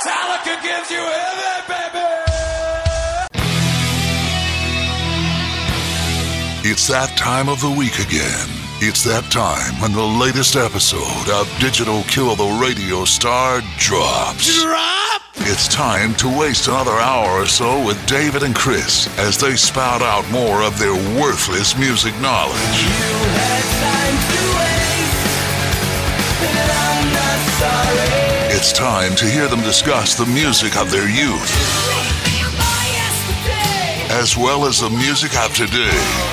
Metallica gives you heaven, baby! It's that time of the week again. It's that time when the latest episode of Digital Kill the Radio Star drops. Drop! It's time to waste another hour or so with David and Chris as they spout out more of their worthless music knowledge. It's time to hear them discuss the music of their youth as well as the music of today.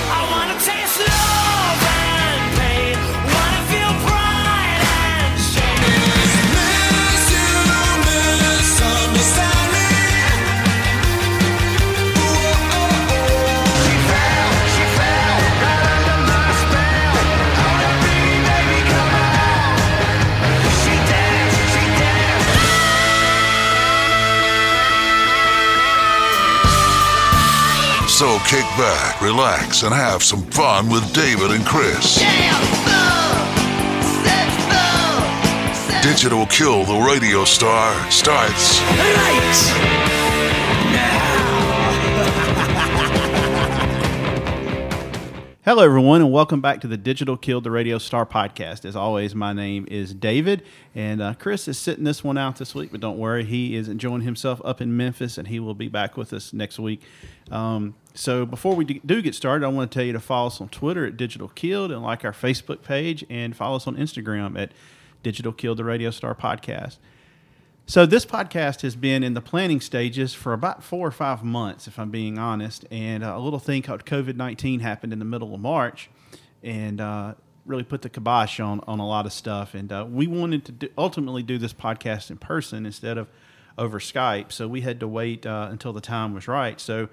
So kick back, relax, and have some fun with David and Chris. Digital Kill the Radio Star starts. Hello, everyone, and welcome back to the Digital Kill the Radio Star podcast. As always, my name is David, and uh, Chris is sitting this one out this week, but don't worry, he is enjoying himself up in Memphis, and he will be back with us next week. Um, so, before we do get started, I want to tell you to follow us on Twitter at Digital Killed and like our Facebook page, and follow us on Instagram at Digital Killed, the Radio Star podcast. So this podcast has been in the planning stages for about four or five months, if I'm being honest. And uh, a little thing called COVID nineteen happened in the middle of March, and uh, really put the kibosh on on a lot of stuff. And uh, we wanted to do, ultimately do this podcast in person instead of over Skype. So we had to wait uh, until the time was right. So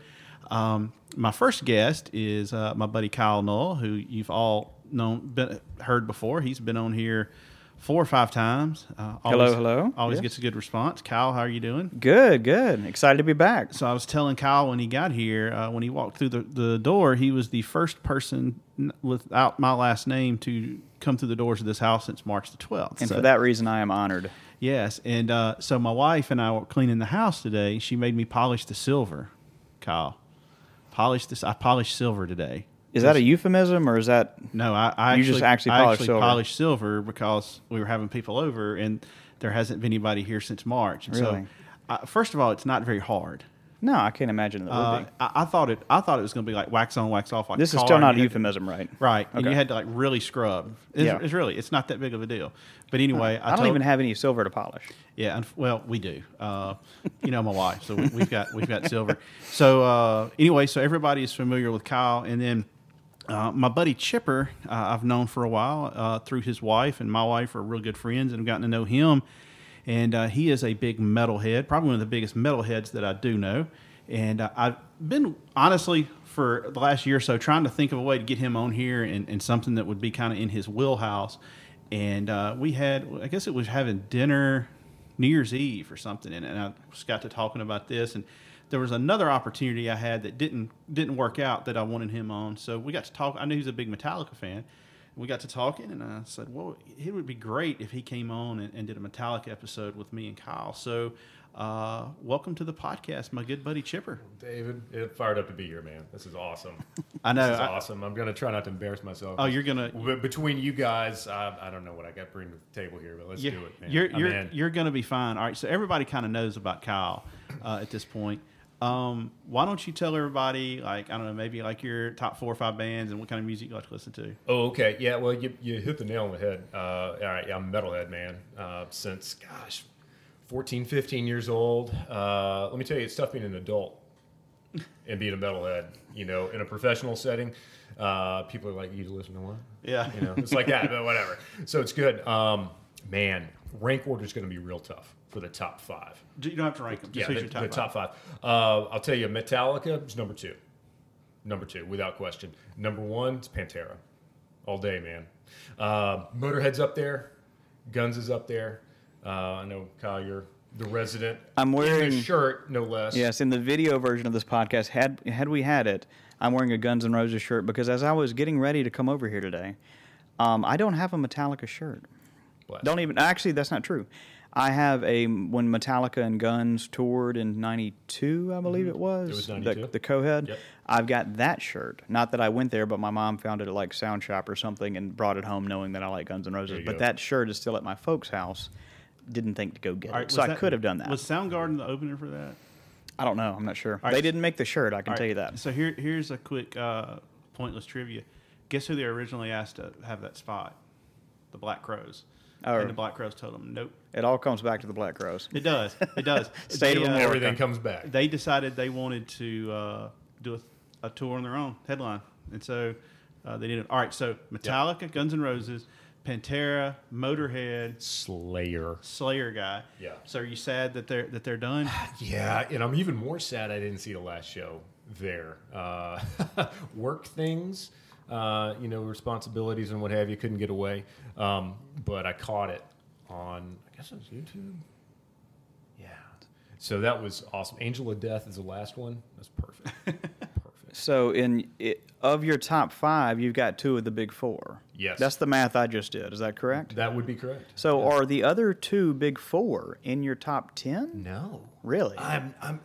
um, my first guest is uh, my buddy Kyle Null, who you've all known, been, heard before. He's been on here four or five times. Uh, always, hello, hello. Always yeah. gets a good response. Kyle, how are you doing? Good, good. Excited to be back. So I was telling Kyle when he got here, uh, when he walked through the, the door, he was the first person without my last name to come through the doors of this house since March the 12th. And so, for that reason, I am honored. Yes. And uh, so my wife and I were cleaning the house today. She made me polish the silver, Kyle. Polish this. I polished silver today. Is that a euphemism or is that no? I, I you actually, just actually polished actually silver. polished silver because we were having people over and there hasn't been anybody here since March. And really? So, uh, first of all, it's not very hard. No, I can't imagine it would uh, be. I, I, thought it. I thought it was going to be like wax on, wax off. Like this is still not a euphemism, right? Right, okay. and you had to like really scrub. It's, yeah. it's really it's not that big of a deal. But anyway, I, I, don't even have any silver to polish. Yeah, well, we do. Uh, you know, my wife, so we, have got we've got silver. So uh, anyway, so everybody is familiar with Kyle, and then uh, my buddy Chipper, uh, I've known for a while uh, through his wife, and my wife are real good friends, and I've gotten to know him. And uh, he is a big metalhead, probably one of the biggest metalheads that I do know. And uh, I've been honestly for the last year or so trying to think of a way to get him on here and, and something that would be kind of in his wheelhouse. And uh, we had, I guess it was having dinner New Year's Eve or something, and, and I just got to talking about this and there was another opportunity I had that didn't didn't work out that I wanted him on. So we got to talk. I knew he was a big Metallica fan. We got to talking, and I said, "Well, it would be great if he came on and, and did a Metallica episode with me and Kyle." So, uh, welcome to the podcast, my good buddy Chipper. David, it fired up to be here, man. This is awesome. I know. This is I, awesome. I'm gonna try not to embarrass myself. Oh, you're gonna. Between you guys, I, I don't know what I got to bring to the table here, but let's do it, man. You're you're, you're gonna be fine. All right. So everybody kind of knows about Kyle uh, at this point. Um, why don't you tell everybody, like, I don't know, maybe like your top four or five bands and what kind of music you like to listen to? Oh, okay. Yeah, well, you, you hit the nail on the head. Uh, all right, yeah, I'm a metalhead, man. Uh, since, gosh, 14, 15 years old. Uh, let me tell you, it's tough being an adult and being a metalhead, you know, in a professional setting. Uh, people are like, you to listen to what? Yeah. You know, it's like that, but whatever. So it's good. Um, man, rank order is going to be real tough for the top five. You don't have to rank them. Just yeah, the, top, the top five. Uh, I'll tell you, Metallica is number two. Number two, without question. Number one is Pantera. All day, man. Uh, Motorhead's up there. Guns is up there. Uh, I know, Kyle, you're the resident. I'm wearing a shirt, no less. Yes, in the video version of this podcast, had had we had it, I'm wearing a Guns N' Roses shirt because as I was getting ready to come over here today, um, I don't have a Metallica shirt. blast. Don't even. Actually, that's not true. I have a when Metallica and Guns toured in '92, I believe it was. Mm-hmm. was the, 92. the Cohead. Yep. I've got that shirt. Not that I went there, but my mom found it at like Sound Shop or something and brought it home, knowing that I like Guns N' Roses. But go. that shirt is still at my folks' house. Didn't think to go get All it, right, so I could have done that. Was Soundgarden the opener for that? I don't know. I'm not sure. they didn't make the shirt. I can All tell right, you that. So here, here's a quick uh, pointless trivia. Guess who they originally asked to have that spot? The Black Crowes. Oh. And the Black Crowes told them, nope. It all comes back to the Black Crowes. It does. It does. State of They, uh, America. Everything comes back. They decided they wanted to uh, do a, a tour on their own, headline. And so uh, they did it. All right, so Metallica, Guns N' Roses, Pantera, Motorhead, Slayer. Slayer guy. Yeah. So are you sad that they're that they're done? Yeah, and I'm even more sad I didn't see the last show there. Uh, work things, uh, you know, responsibilities and what have you, couldn't get away. Um, but I caught it on, I guess it was YouTube. Yeah. So that was awesome. Angel of Death is the last one. That's perfect. perfect. So in it, of your top five, you've got two of the big four. Yes. That's the math I just did. Is that correct? That would be correct. So are the other two big four in your top ten? No. Really? I'm, I'm,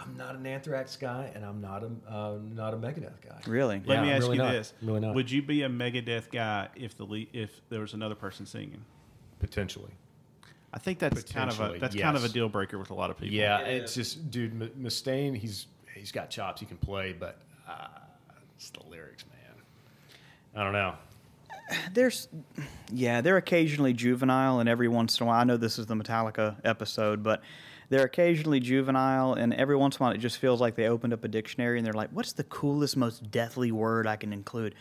I'm not an Anthrax guy, and I'm not a, uh, not a Megadeth guy. Really? Let Yeah, me I'm ask really you not. this: really not. Would you be a Megadeth guy if the le- if there was another person singing? Potentially. I think that's kind of a Potentially, that's kind of a deal breaker with a lot of people. Yeah, it's just, dude, M- Mustaine, he's he's got chops, he can play, but uh, it's the lyrics, man. I don't know. There's, yeah, they're occasionally juvenile, and every once in a while, I know this is the Metallica episode, but they're occasionally juvenile, and every once in a while, it just feels like they opened up a dictionary and they're like, "What's the coolest, most deathly word I can include?"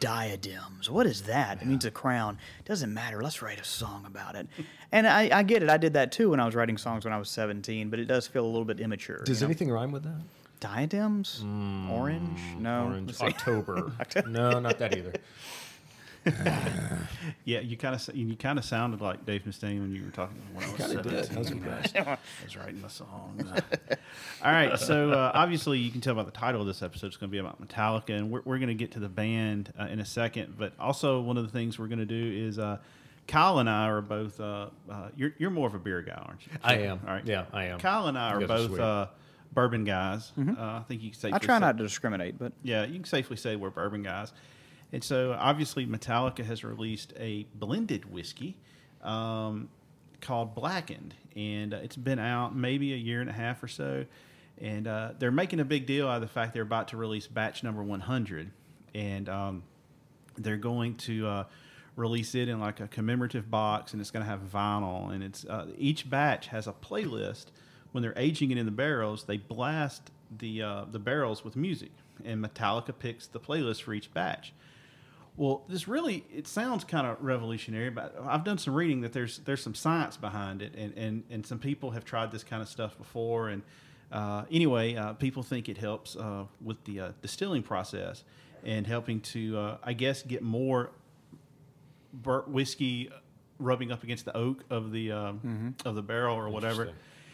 Diadems. What is that? It means a crown. Doesn't matter. Let's write a song about it. And I, I get it. I did that too when I was writing songs when I was 17, but it does feel a little bit immature. Does you know? anything rhyme with that? diadems? Hmm, orange? No. Orange, Let's. October. no, not that either. yeah. You kind of you kind of sounded like Dave Mustaine when you were talking when I was Kinda did. I was impressed. I was writing the songs. All right, so uh, obviously you can tell by the title of this episode it's going to be about Metallica, and we're, we're going to get to the band uh, in a second. But also one of the things we're going to do is uh, Kyle and I are both. Uh, uh, you're you're more of a beer guy, aren't you? I am. All right. Yeah, I am. Kyle and I are guys are both sweet. uh, bourbon guys. Uh, I think you can safely I try say- not to discriminate, but yeah, you can safely say we're bourbon guys. And so obviously Metallica has released a blended whiskey um, called Blackened, and uh, it's been out maybe a year and a half or so. And uh, they're making a big deal out of the fact they're about to release batch number 100, and um, they're going to uh, release it in like a commemorative box, and it's going to have vinyl, and it's uh, each batch has a playlist. When they're aging it in the barrels, they blast the uh, the barrels with music, and Metallica picks the playlist for each batch. Well, this really it sounds kind of revolutionary, but I've done some reading that there's there's some science behind it, and and, and some people have tried this kind of stuff before. And uh, anyway, uh, people think it helps uh, with the uh, distilling process and helping to, uh, I guess, get more bur- whiskey rubbing up against the oak of the um, of the barrel or whatever.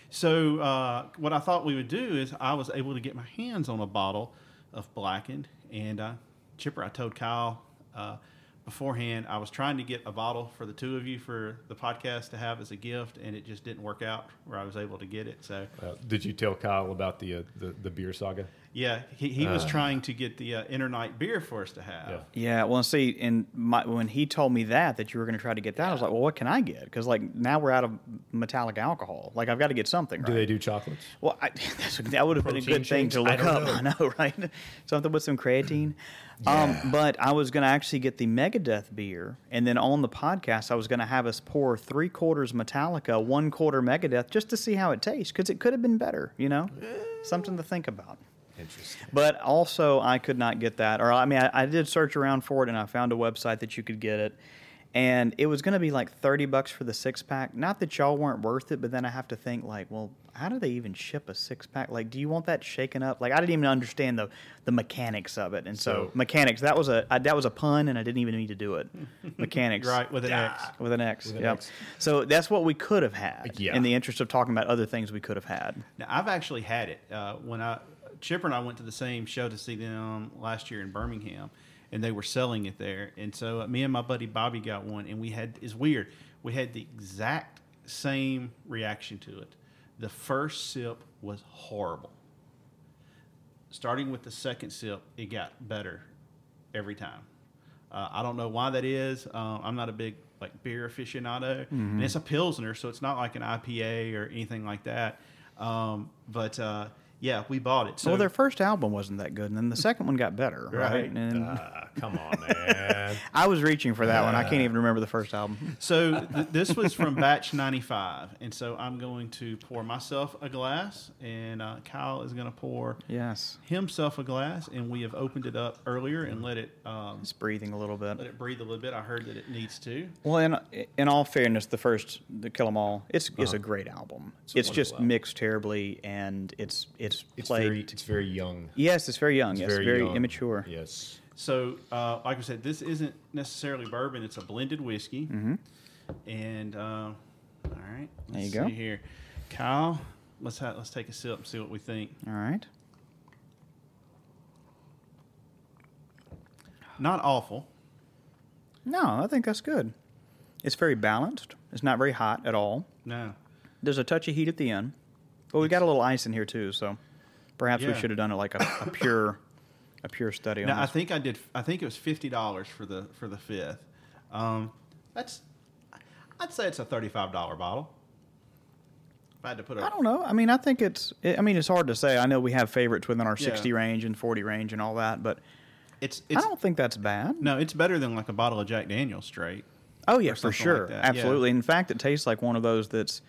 So uh, what I thought we would do is I was able to get my hands on a bottle of blackened, and uh, Chipper, I told Kyle uh, beforehand I was trying to get a bottle for the two of you for the podcast to have as a gift, and it just didn't work out where I was able to get it. So Uh, did you tell Kyle about the uh, the, the beer saga? Yeah, he, he was trying to get the uh, Enter Night beer for us to have. Yeah. Yeah, well, see, and my, when he told me that that you were going to try to get that, I was like, well, what can I get? Because like now we're out of metallic alcohol. Like I've got to get something. Do they do chocolates? Well, I, that's, that would have been a Protein good thing to shakes? I look up. know. I know, right? Something with some creatine. Um, but I was going to actually get the Megadeth beer, and then on the podcast, I was going to have us pour three quarters Metallica, one quarter Megadeth, just to see how it tastes, because it could have been better. You know, something to think about. Interesting. But also, I could not get that. Or, I mean, I, I did search around for it and I found a website that you could get it. And it was going to be like 30 bucks for the six pack. Not that y'all weren't worth it, but then I have to think, like, well, how do they even ship a six pack? Like, do you want that shaken up? Like, I didn't even understand the, the mechanics of it. And so, So- mechanics, that was a I, that was a pun and I didn't even need to do it. Mechanics. Right with an X. With an X. With an yep. X. So that's what we could have had Yeah. in the interest of talking about other things we could have had. Now I've actually had it uh, when I Chipper and I went to the same show to see them last year in Birmingham, and they were selling it there. And so uh, me and my buddy Bobby got one, and we had it's weird. We had the exact same reaction to it. The first sip was horrible. Starting with the second sip, it got better every time. Uh, I don't know why that is. Uh, I'm not a big like beer aficionado, and it's a pilsner, so it's not like an IPA or anything like that. Um, but uh, yeah, we bought it. So well, their first album wasn't that good, and then the second one got better, right? Right. And Ah, come on, man. I was reaching for that one. I can't even remember the first album. So th- this was from batch 95, and so I'm going to pour myself a glass, and uh, Kyle is going to pour Yes, himself a glass, and we have opened it up earlier and let it um, it's breathing a little bit. let it breathe a little bit. I heard that it needs to. Well, in in all fairness, the first, the Kill 'Em All, it's it's a great album. It's, Uh-huh. just album. mixed terribly, and it's it's, It's played. very, it's very young. yes, it's very young. It's yes, very, young. immature. Yes. So, uh, like I said, this isn't necessarily bourbon; it's a blended whiskey. Mm-hmm. And uh, all right, There you go. See here, Kyle. Let's ha- let's take a sip and see what we think. All right. Not awful. No, I think that's good. It's very balanced. It's not very hot at all. No. There's a touch of heat at the end. But we got a little ice in here too, so perhaps we should have done it like a, a pure, a pure study on Now I this. think I did. I think it was fifty dollars for the for the fifth. Um, that's. I'd say it's a thirty-five dollar bottle. If I had to put a. I don't know. I mean, I think it's. I mean, it's hard to say. I know we have favorites within our Yeah. 60 range and 40 range and all that, but It's I don't think that's bad. no. It's better than like a bottle of Jack Daniel's straight. Oh yeah, for something like sure, yeah. absolutely. In fact, it tastes like one of those that's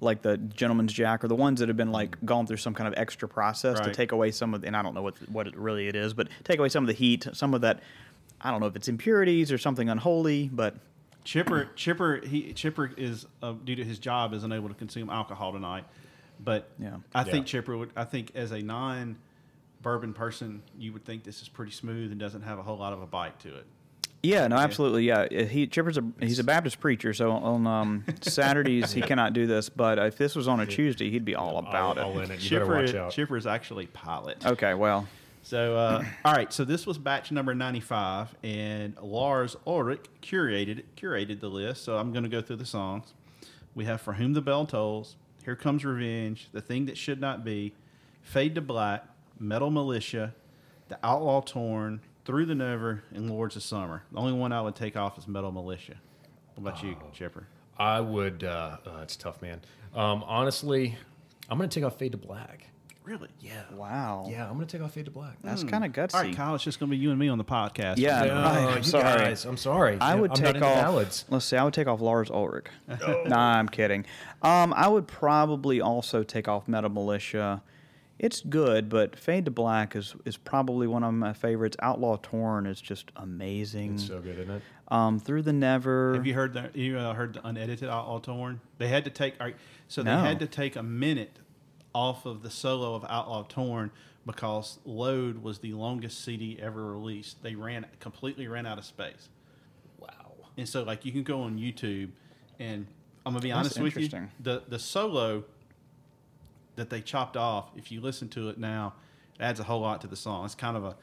like the gentleman's jack or the ones that have been like gone through some kind of extra process to take away some of. the, And I don't know what what it really it is, but take away some of the heat, some of that. I don't know if it's impurities or something unholy, but Chipper Chipper he Chipper is uh, due to his job is unable to consume alcohol tonight. But Yeah. I think Chipper would. I think as a non bourbon person, you would think this is pretty smooth and doesn't have a whole lot of a bite to it. Yeah, no, absolutely, yeah. He Chipper's a he's a Baptist preacher, so on um, Saturdays he cannot do this. But if this was on a Tuesday, he'd be all about all, it. all in it. You Chipper better watch is, out. Chipper is actually pilot. Okay, well, So, uh, all right. So this was batch number ninety-five, and Lars Ulrich curated curated the list. So I'm going to go through the songs. We have "For Whom the Bell Tolls," "Here Comes Revenge," "The Thing That Should Not Be," "Fade to Black," "Metal Militia," "The Outlaw Torn," "Through the Never," and "Lords of Summer." The only one I would take off is "Metal Militia." What about you, Chipper? I would. Uh, uh, it's tough, man. Um, honestly, I'm gonna take off Fade to Black. Really? Yeah. wow, Yeah, I'm gonna take off Fade to Black. that's kind of gutsy. All right, Kyle. It's just going to be you and me on the podcast. Yeah, No, right, you sorry. guys, I'm sorry. I would I'm take off. ballads. Let's see. I would take off Lars Ulrich. nah, I'm kidding. Um, I would probably also take off Metal Militia. It's good, but Fade to Black is is probably one of my favorites. Outlaw Torn is just amazing. It's so good, isn't it? um, Through the Never. Have you heard the you uh, heard the unedited Outlaw Torn? They had to take all right, so they No. had to take a minute off of the solo of Outlaw Torn because Load was the longest CD ever released. They ran completely ran out of space, Wow. and so like you can go on YouTube, and I'm gonna be That's honest with you, interesting. the the solo that they chopped off, if you listen to it now, it adds a whole lot to the song. It's kind of a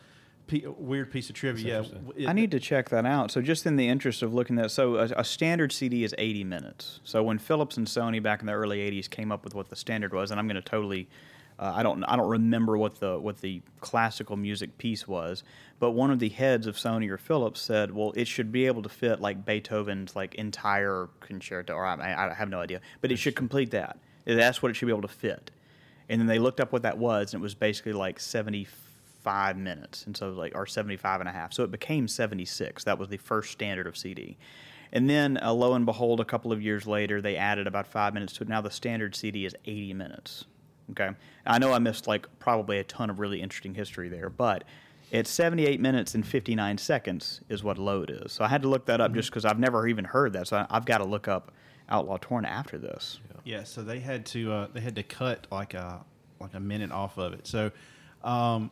weird piece of trivia. Yeah, it- I need to check that out. So, just in the interest of looking at, so a, a standard CD is 80 minutes. So, when Philips and Sony back in the early 80s came up with what the standard was, and I'm going to totally, uh, I don't, I don't remember what the what the classical music piece was, but one of the heads of Sony or Philips said, well, it should be able to fit like Beethoven's like entire concerto, or I, I have no idea, but it should complete that. That's what it should be able to fit. And then they looked up what that was, and it was basically like 75 minutes, and so like or 75 and a half. So it became 76. That was the first standard of CD. And then, uh, lo and behold, a couple of years later, they added about five minutes to it. Now the standard CD is 80 minutes. Okay, I know I missed like probably a ton of really interesting history there, but it's 78 minutes and 59 seconds is what load is. So I had to look that up just because I've never even heard that. So I, I've got to look up Outlaw Torn after this. Yeah, so they had to uh, they had to cut like a like a minute off of it. So um,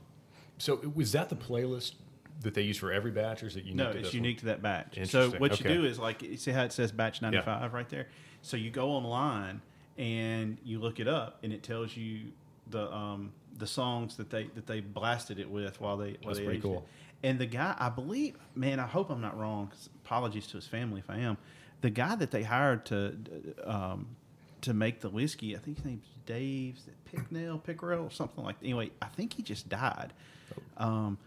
So was that the playlist that they use for every batch, or is it unique? no, to it's unique to that batch. So what you do is like you see how it says batch ninety five right there. So you go online and you look it up, and it tells you the um, the songs that they that they blasted it with while they while That's they pretty aged it. cool. And the guy, I believe, man, I hope I'm not wrong. 'cause apologies to his family if I am. the guy that they hired to um, to make the whiskey, I think his name's Dave Picknell, Pickerell, or something like. That. Anyway, I think he just died, um,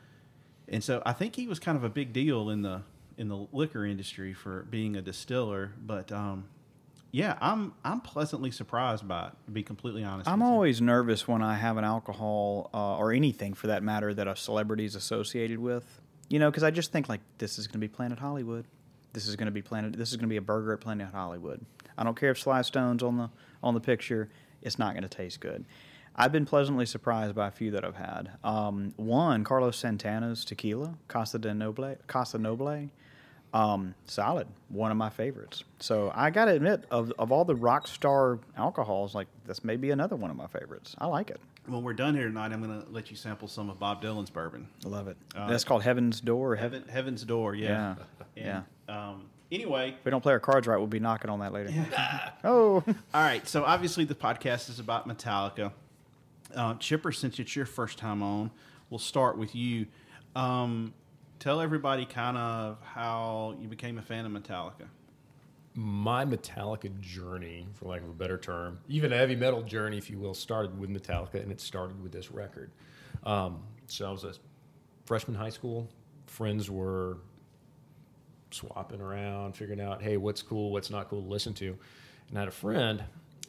and so I think he was kind of a big deal in the in the liquor industry for being a distiller. But um, yeah, I'm I'm pleasantly surprised by it. To be completely honest, I'm with you. always nervous when I have an alcohol uh, or anything for that matter that a celebrity is associated with. You know, because I just think like this is going to be Planet Hollywood. This is going to be Planet. This is going to be a burger at Planet Hollywood. I don't care if Sly Stone's on the on the picture. It's not going to taste good. I've been pleasantly surprised by a few that I've had. Um, one, Carlos Santana's tequila, Casa de Noble, Casa Noble. Um, solid, one of my favorites. So I got to admit, of, of all the rock star alcohols, like this may be another one of my favorites. I like it. When we're done here tonight, I'm going to let you sample some of Bob Dylan's bourbon. I love it. Uh, That's called Heaven's Door. Heaven. Heaven, Heaven's Door, yeah. Yeah, And, Um, anyway, If we don't play our cards right, we'll be knocking on that later. oh, all right. So obviously, the podcast is about Metallica. Uh, Chipper, since it's your first time on, we'll start with you. Um, tell everybody kind of how you became a fan of Metallica. my Metallica journey, for lack of a better term, even a heavy metal journey, if you will, started with Metallica, and it started with this record. Um, so I was a freshman high school. Friends were swapping around, figuring out, hey, what's cool, what's not cool to listen to. And I had a friend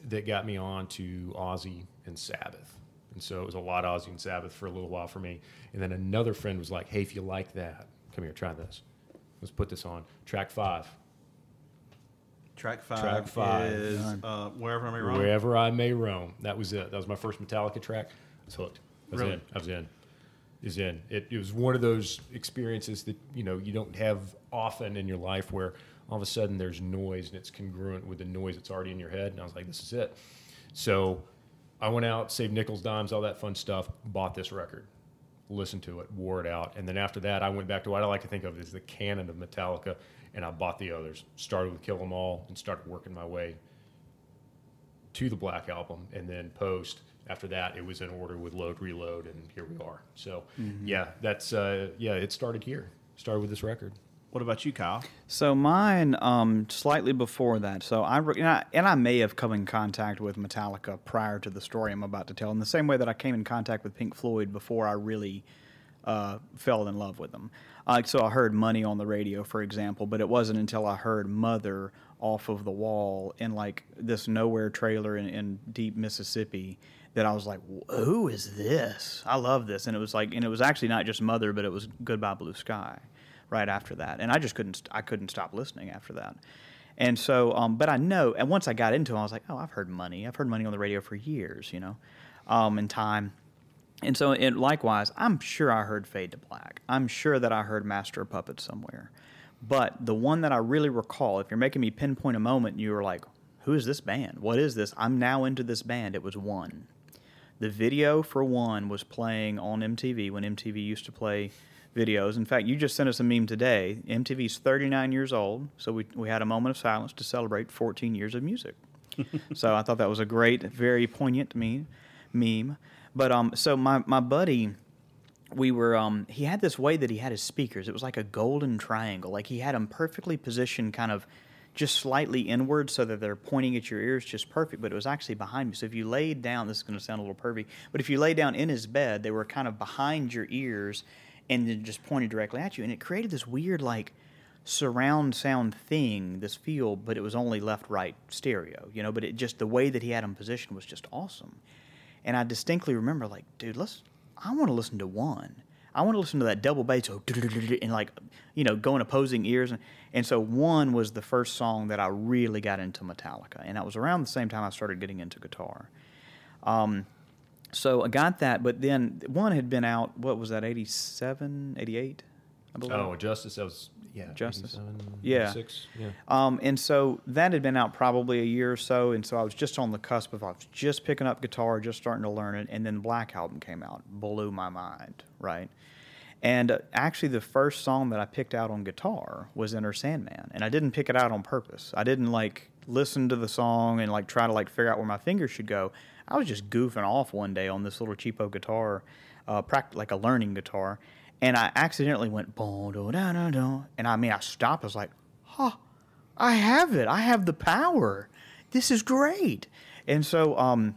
that got me on to Ozzy and Sabbath. And so it was a lot of Ozzy and Sabbath for a little while for me. And then another friend was like, hey, if you like that, come here, try this. Let's put this on. Track five. Track five, Track five. is uh, wherever I may roam. Wherever I may roam. That was it. That was my first Metallica track. I was hooked. I was Really? in. I was in. I was in. It, it was one of those experiences that you know you don't have often in your life where all of a sudden there's noise and it's congruent with the noise that's already in your head. And I was like, this is it. So I went out, saved nickels, dimes, all that fun stuff. Bought this record, listened to it, wore it out, and then after that, I went back to what I like to think of as the canon of Metallica, and I bought the others. Started with Kill 'Em All and started working my way to the Black Album, and then post after that, it was in order with Load Reload, and here we are. So yeah, that's uh, yeah, it started here. Started with this record. What about you, Kyle? So mine, um, slightly before that. So I, re- and I and I may have come in contact with Metallica prior to the story I'm about to tell, in the same way that I came in contact with Pink Floyd before I really uh, fell in love with them. Uh, so I heard "Money" on the radio, for example, but it wasn't until I heard "Mother" off of the wall in like this nowhere trailer in, in deep Mississippi that I was like, "Who is this? I love this!" And it was like, and it was actually not just "Mother," but it was "Goodbye Blue Sky." Right after that, and I just couldn't I couldn't stop listening after that. And so, um, but I know, and once I got into it, I was like, oh, I've heard money. I've heard money on the radio for years, you know, um, in time. And so, it, likewise, I'm sure I heard Fade to Black. I'm sure that I heard Master of Puppets somewhere. But the one that I really recall, if you're making me pinpoint a moment, you were like, who is this band? What is this? I'm now into this band. It was One. The video for One was playing on MTV when MTV used to play videos. In fact, you just sent us a meme today. MTV's 39 years old, so we, we had a moment of silence to celebrate 14 years of music. so I thought that was a great, very poignant meme. meme. But um, so my, my buddy, we were um, he had this way that he had his speakers. It was like a golden triangle. Like he had them perfectly positioned, kind of just slightly inward, so that they're pointing at your ears just perfect. But it was actually behind you. So if you laid down, this is going to sound a little pervy, but if you lay down in his bed, they were kind of behind your ears and then just pointed directly at you, and it created this weird like surround sound thing, this feel, but it was only left right stereo, you know. But it just the way that he had them positioned was just awesome. And I distinctly remember, like, dude, let's. I want to listen to one. I want to listen to that double bass, and like, you know, going opposing ears. And, and so one was the first song that I really got into Metallica, and that was around the same time I started getting into guitar. Um, so I got that, but then one had been out. What was that? 87, 88? I believe. Oh, Justice. That was yeah. Justice. Yeah. 86, Yeah. Um, and so that had been out probably a year or so, and so I was just on the cusp of I was just picking up guitar, just starting to learn it, and then Black Album came out, blew my mind, right? And uh, actually, the first song that I picked out on guitar was Enter Sandman, and I didn't pick it out on purpose. I didn't like listen to the song and like try to like figure out where my fingers should go. I was just goofing off one day on this little cheapo guitar, uh, pract- like a learning guitar, and I accidentally went boom, do, da, da, da, and I mean I stopped. I was like, huh. I have it. I have the power. This is great. And so, um,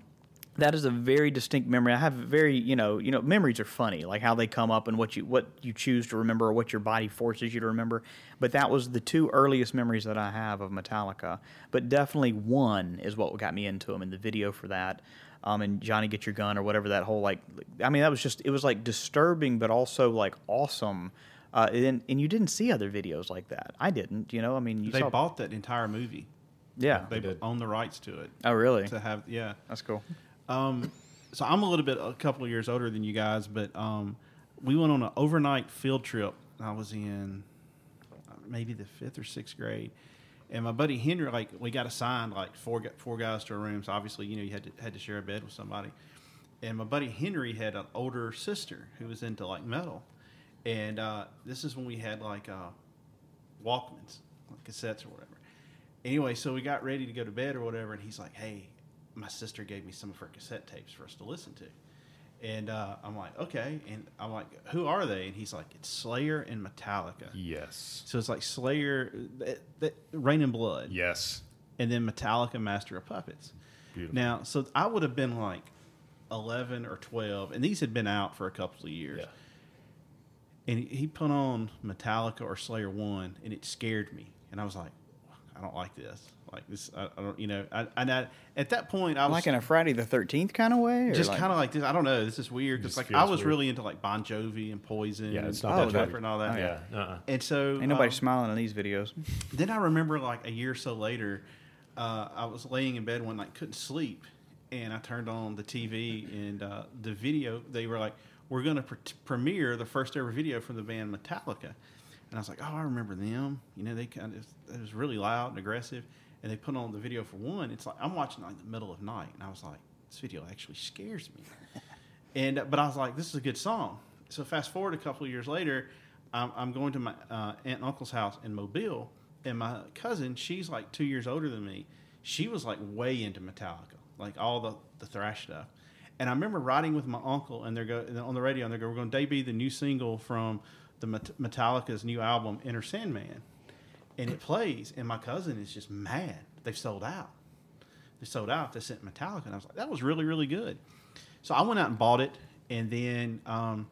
that is a very distinct memory. I have very, you know, you know, memories are funny, like how they come up and what you what you choose to remember or what your body forces you to remember. But that was the two earliest memories that I have of Metallica. But definitely one is what got me into them, and the video for that, um, and Johnny Get Your Gun or whatever that whole like, I mean, that was just it was like disturbing, but also like awesome. Uh, and, and you didn't see other videos like that. I didn't, you know. I mean, you They saw, bought that entire movie. yeah. They did. own the rights to it. oh, really? To have yeah. That's cool. So I'm a little bit a couple of years older than you guys, but um, we went on an overnight field trip. I was in uh, maybe the fifth or sixth grade, and my buddy Henry, like we got assigned like four four guys to a room. So obviously, you know, you had to had to share a bed with somebody. And my buddy Henry had an older sister who was into like metal, and uh, this is when we had like uh, Walkmans, like cassettes or whatever. Anyway, so we got ready to go to bed or whatever, and he's like, "Hey, my sister gave me some of her cassette tapes for us to listen to," and uh, I'm like, "Okay," and I'm like, "Who are they?" And he's like, "It's Slayer and Metallica." Yes. So it's like Slayer, that, that, Raining Blood, Yes. and then Metallica, Master of Puppets. Beautiful. Now, so I would have been like 11 or 12, and these had been out for a couple of years. Yeah. And he, he put on Metallica or Slayer 1, and it scared me. And I was like, I don't like this. Like this, I, I don't, you know, I, and I, at that point, I was Like in a Friday the Thirteenth kind of way, or just like- kind of like this. I don't know. This is weird because like I was weird. really into like Bon Jovi and Poison. Yeah, it's and not that Def and all that. Oh, Yeah. Uh-uh. And so Ain't nobody um, smiling in these videos. then I remember like a year or so later, uh, I was laying in bed one night, couldn't sleep, and I turned on the TV and uh, the video. They were like, "We're going to pre- premiere the first ever video from the band Metallica," and I was like, "Oh, I remember them. You know, they kind of it was really loud and aggressive." And they put on the video for one. It's like I'm watching like the middle of night, and I was like, "This video actually scares me." And but I was like, this is a good song. So fast forward a couple of years later, I'm, I'm going to my uh, aunt and uncle's house in Mobile, and my cousin, she's like two years older than me. She was like way into Metallica, like all the the thrash stuff. And I remember riding with my uncle, and they're go and on the radio, and they go, "We're going to debut the new single from the Met- Metallica's new album, Enter Sandman," and it plays, and my cousin is just mad. They've sold out. They sold out. They sent Metallica, and I was like, that was really really good. So I went out and bought it, and then um,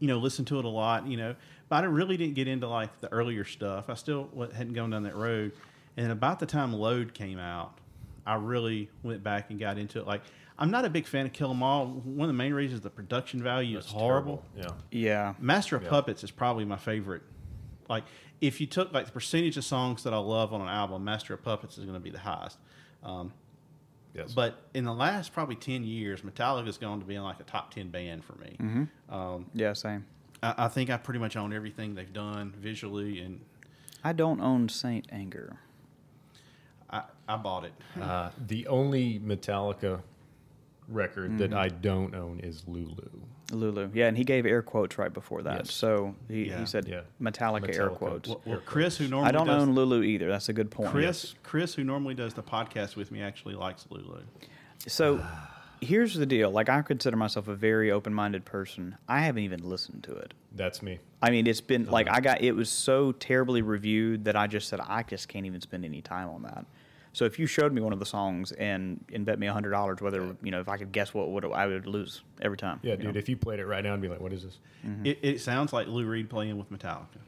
you know listened to it a lot. You know, but I really didn't get into like the earlier stuff. I still hadn't gone down that road. And about the time Load came out, I really went back and got into it. Like I'm not a big fan of Kill 'Em All. One of the main reasons the production value That's is horrible. terrible. Yeah. Master of Yeah. Puppets is probably my favorite. Like, if you took like the percentage of songs that I love on an album, Master of Puppets is going to be the highest. Um, Yes. but in the last probably ten years, Metallica's gone to being like a top ten band for me. Um, Yeah, same. I, I think I pretty much own everything they've done visually, and I don't own Saint Anger. I, I bought it. Uh, the only Metallica record that Mm-hmm. I don't own is Lulu. Lulu. Yeah, and he gave air quotes right before that. Yes. So he, Yeah. he said Yeah. Metallica, air quotes. Well, well, Chris, who normally I don't does, own Lulu either. That's a good point. Chris, Chris, who normally does the podcast with me, actually likes Lulu. So here's the deal. Like I consider myself a very open-minded person. I haven't even listened to it. That's me. I mean, it's been like Uh-huh. I got it was so terribly reviewed that I just said I just can't even spend any time on that. So if you showed me one of the songs and and bet me a hundred dollars whether you know if I could guess what would I would lose every time. Yeah, dude. know? If you played it right now, I'd be like, "What is this?" Mm-hmm. It, it sounds like Lou Reed playing with Metallica.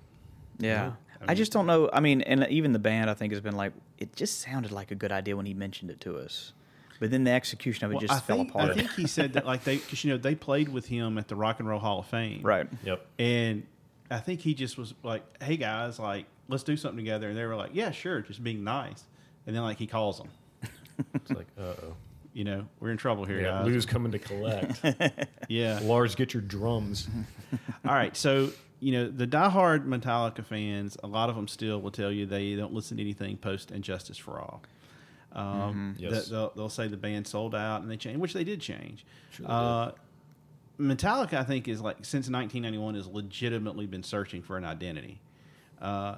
Yeah. I I just don't know. I mean, and even the band, I think, has been like, it just sounded like a good idea when he mentioned it to us. But then the execution of it Well, just I fell think, apart. I think he said that like they, because you know they played with him at the Rock and Roll Hall of Fame, right. Yep. And I think he just was like, "Hey guys, like let's do something together," and they were like, "Yeah, sure," just being nice. And then like he calls them, It's like, uh oh. you know, we're in trouble here, Yeah, guys. Lou's coming to collect. Yeah. Lars, get your drums. All right, so you know the diehard Metallica fans, a lot of them still will tell you they don't listen to anything post And Justice for All. Um, Mm-hmm. Yes. that- they'll, they'll say the band sold out and they changed, which they did change. Sure they uh, Metallica, I think, is like since 1991 has legitimately been searching for an identity, uh,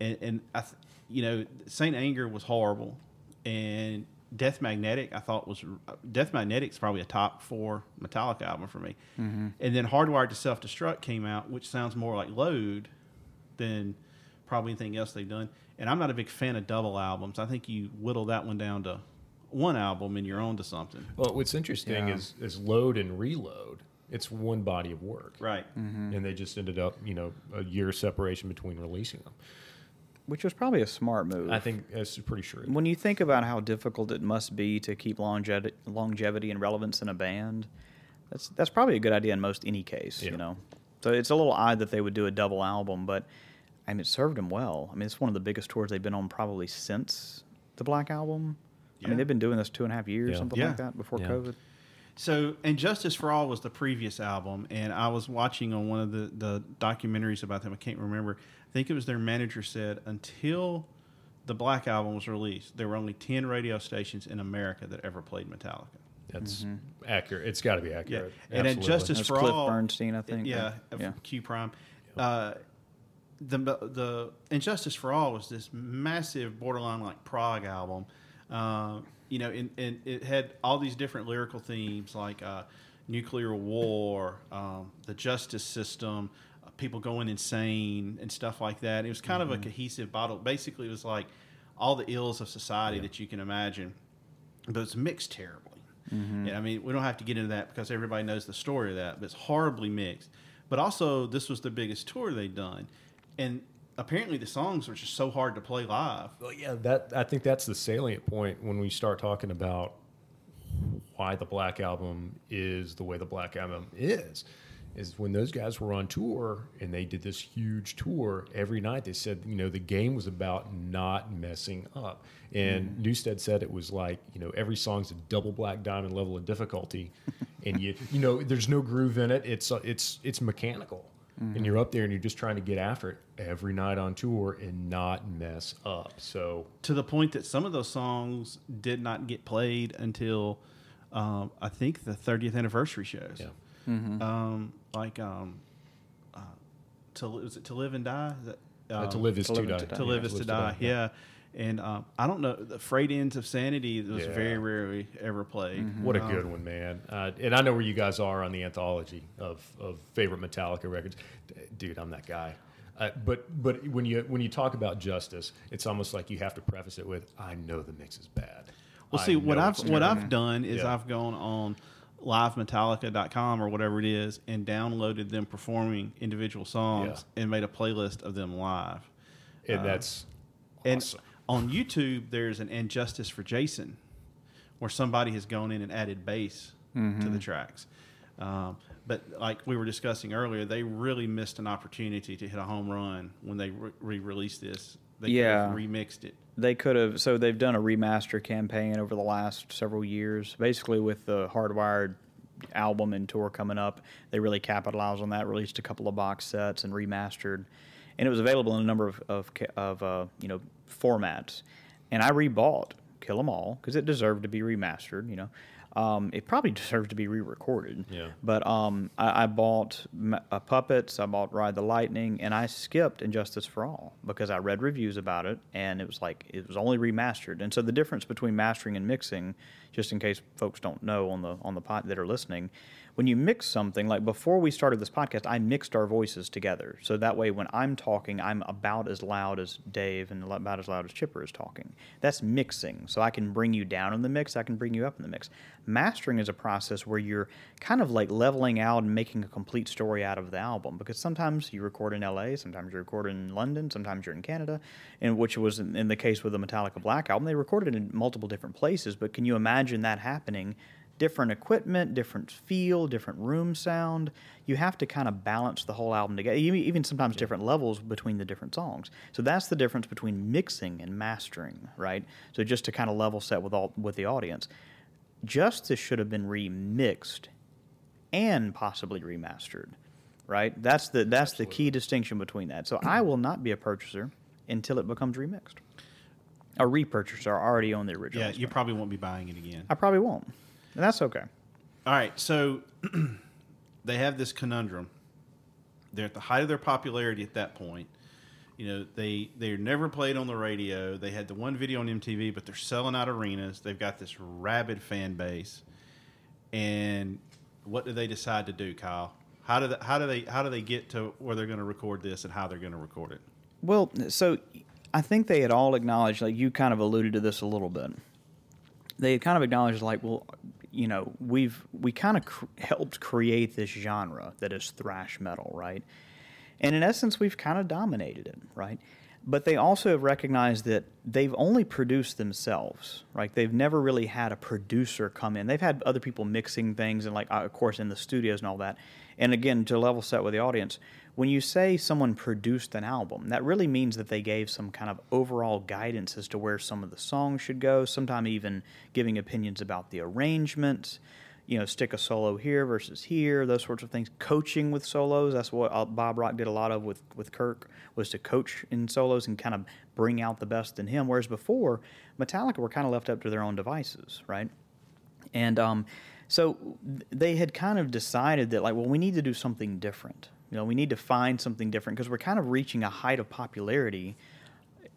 and, and I, th- you know, Saint Anger was horrible, and Death Magnetic I thought was Death Magnetic's probably a top four Metallica album for me, mm-hmm. and then Hardwired to Self Destruct came out, which sounds more like Load than probably anything else they've done. and I'm not a big fan of double albums. I think you whittle that one down to one album and you're on to something. Well, what's interesting Yeah. is is load and reload. It's one body of work, Right. Mm-hmm. and they just ended up, you know, a year separation between releasing them. Which was probably a smart move. I think that's pretty shrewd. when you think about how difficult it must be to keep longevity, longevity and relevance in a band, that's that's probably a good idea in most any case. Yeah. You know, so it's a little odd that they would do a double album, but I mean, it served them well. I mean, it's one of the biggest tours they've been on probably since the Black Album. I mean, they've been doing this two and a half years, Yeah. something Yeah. like that, before Yeah. COVID. So, and Justice for All was the previous album, and I was watching on one of the, the documentaries about them. I can't remember. I think it was their manager said until the Black Album was released, there were only ten radio stations in America that ever played Metallica. That's accurate. It's got to be Yeah, accurate. and then Absolutely. Justice That's for Cliff All. Burnstein, I think, Yeah, or- of yeah. Q Prime. Uh, the the And Justice for All was this massive borderline like prog album. Uh, you know, and, and it had all these different lyrical themes like uh, nuclear war, um, the justice system, people going insane, and stuff like that. It was kind of a mm-hmm. cohesive bottle. Basically, it was like all the ills of society that you can imagine, but it's mixed terribly. Mm-hmm. And I mean, we don't have to get into that because everybody knows the story of that, but it's horribly mixed. But also, this was the biggest tour they'd done, and apparently the songs were just so hard to play live. Well, yeah, that I think that's the salient point when we start talking about why the Black Album is the way the Black Album is. Is when those guys were on tour and they did this huge tour every night. They said, you know, the game was about not messing up. And Newstead said it was like, you know, every song's a double black diamond level of difficulty, and you, you know, there's no groove in it. It's uh, it's it's mechanical, and you're up there and you're just trying to get after it every night on tour and not mess up. So To the point that some of those songs did not get played until um, I think the 30th anniversary shows. Yeah. Um, like um, uh, to was it to live and die? Is that, Uh, um, to live is To to, Live die. to Die. to live is to die. Yeah. And um, I don't know. The Frayed Ends of Sanity was Yeah. very rarely ever played. What a good one, man! Uh, and I know where you guys are on the anthology of, of favorite Metallica records, dude. I'm that guy. Uh, but but when you when you talk about justice, it's almost like you have to preface it with, "I know the mix is bad." Well, I see, what I've what. I've done is Yeah. I've gone on livemetallica.com or whatever it is and downloaded them performing individual songs and made a playlist of them live. and that's And on YouTube, there's an And Justice for Jason, where somebody has gone in and added bass to the tracks. Um, but like we were discussing earlier, they really missed an opportunity to hit a home run when they re-released this. They could have Yeah. remixed it. They could have. So they've done a remaster campaign over the last several years, basically with the Hardwired album and tour coming up. They really capitalized on that. Released a couple of box sets and remastered, and it was available in a number of of, of uh, you know formats. And I rebought Kill 'Em All because it deserved to be remastered. You know, um, it probably deserved to be re-recorded. Yeah. But um, I, I bought M- uh, Puppets, I bought Ride the Lightning, and I skipped And Justice for All because I read reviews about it, and it was like it was only remastered. And so the difference between mastering and mixing, just in case folks don't know on the on the pot that are listening, when you mix something, like before we started this podcast, I mixed our voices together, so that way when I'm talking, I'm about as loud as Dave and about as loud as Chipper is talking. That's mixing, so I can bring you down in the mix, I can bring you up in the mix. Mastering is a process where you're kind of like leveling out and making a complete story out of the album because sometimes you record in LA, sometimes you record in London, sometimes you're in Canada, and which was in, in the case with the Metallica Black album, they recorded in multiple different places. But can you imagine that happening? Different equipment, different feel, different room sound. You have to kind of balance the whole album together. Even even sometimes different levels between the different songs. So that's the difference between mixing and mastering, right? So just to kind of level set with all with the audience. Justice should have been remixed and possibly remastered, right? That's the that's the key distinction between that. So I will not be a purchaser until it becomes remixed. A repurchaser already own the original. Yeah, you probably won't be buying it again. I probably won't, and that's okay. All right, so they have this conundrum. They're at the height of their popularity at that point. You know, they they're never played on the radio. They had the one video on MTV, but they're selling out arenas. They've got this rabid fan base. And what do they decide to do, Kyle? How do they, how do they how do they get to where they're going to record this and how they're going to record it? Well, so I think they had all acknowledged, like you kind of alluded to this a little bit. They had kind of acknowledged, like, well, you know, we've we kind of cr- helped create this genre that is thrash metal, right? And in essence, we've kind of dominated it, right? But they also have recognized that they've only produced themselves, right? They've never really had a producer come in. They've had other people mixing things and, like, uh, of course, in the studios and all that. And again, to level set with the audience, when you say someone produced an album, that really means that they gave some kind of overall guidance as to where some of the songs should go, sometimes even giving opinions about the arrangements, you know, stick a solo here versus here, those sorts of things. Coaching with solos, that's what uh, Bob Rock did a lot of with, with Kirk, was to coach in solos and kind of bring out the best in him. Whereas before, Metallica were kind of left up to their own devices, right? And um, so they had kind of decided that, like, well, we need to do something different. You know, we need to find something different because we're kind of reaching a height of popularity,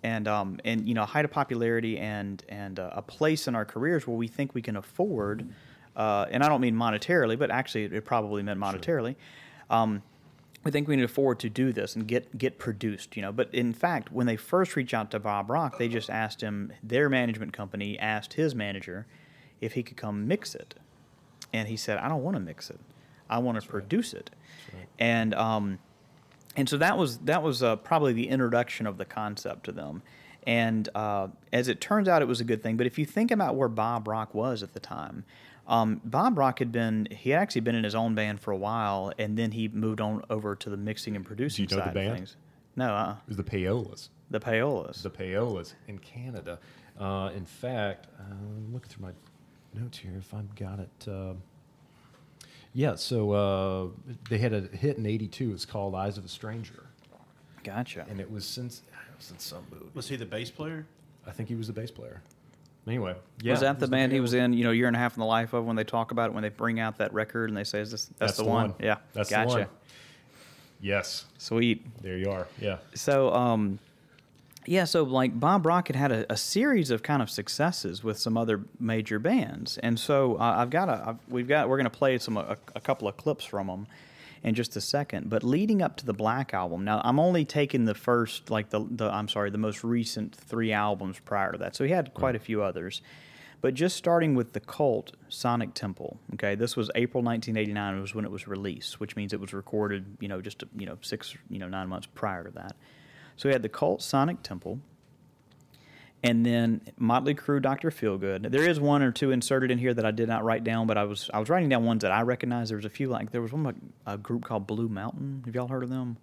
and um, and you know, a height of popularity and and uh, a place in our careers where we think we can afford. Uh, and I don't mean monetarily, but actually, it probably meant monetarily. Um, we think we need to afford to do this and get get produced, you know. But in fact, when they first reached out to Bob Rock, they just asked him. Their management company asked his manager if he could come mix it, and he said, "I don't want to mix it. I want to produce it." And um, and so that was that was uh, probably the introduction of the concept to them. And uh, as it turns out, it was a good thing. But if you think about where Bob Rock was at the time, um, Bob Rock had been he had actually been in his own band for a while, and then he moved on over to the mixing and producing Do you know the side band? of things. No, uh, It was the Payolas. the Payolas. The Payolas in Canada. Uh, in fact, uh, I'm looking through my notes here if I've got it. Uh, yeah, so uh, they had a hit in '82. It's called "Eyes of a Stranger," gotcha. and it was since it was in some movie. Was he the bass player? I think he was the bass player. Anyway, yeah, was that the band he was in? You know, year and a half in the life of when they talk about it when they bring out that record and they say, "Is this that's, the, one?" Yeah, that's gotcha. the one. Yes, Sweet. there you are. Yeah, So, um, yeah, so like Bob Rock had had a, a series of kind of successes with some other major bands, and so uh, I've got a, I've, we've got we're going to play some a, a couple of clips from them in just a second. But leading up to the Black album, now I'm only taking the first like the the I'm sorry the most recent three albums prior to that, so he had quite a few others. But just starting with the cult Sonic Temple, okay, this was April 1989 was when it was released, which means it was recorded, you know, just you know six, you know, nine months prior to that. So we had the cult Sonic Temple, and then Motley Crue, Doctor Feelgood. There is one or two inserted in here that I did not write down, but I was I was writing down ones that I recognize. There was a few like there was one like a group called Blue Mountain. Have y'all heard of them?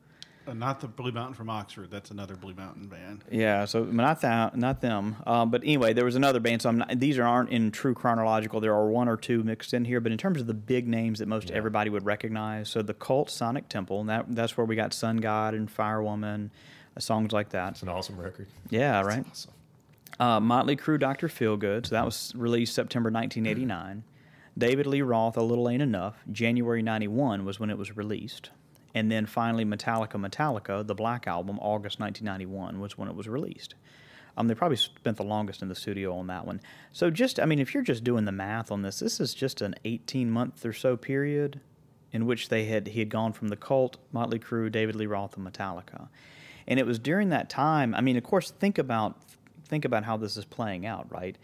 Uh, not the Blue Mountain from Oxford. That's another Blue Mountain band. Yeah, so not that, not them. Um, but anyway, there was another band. So I'm not, these aren't in true chronological. There are one or two mixed in here, but in terms of the big names that most everybody would recognize, so the Cult Sonic Temple, and that that's where we got Sun God and Firewoman, uh, songs like that. it's an awesome record. Yeah, right. Awesome. Uh, Motley Crue, Doctor Feelgood. So that was released September 1989. David Lee Roth, A Little Ain't Enough. January 91 was when it was released. And then finally, Metallica, Metallica, the Black Album, August 1991 was when it was released. Um, they probably spent the longest in the studio on that one. So just, I mean, if you're just doing the math on this, this is just an 18 month or so period in which they had he had gone from the Cult, Motley Crue, David Lee Roth, and Metallica. And it was during that time. I mean, of course, think about think about how this is playing out, right?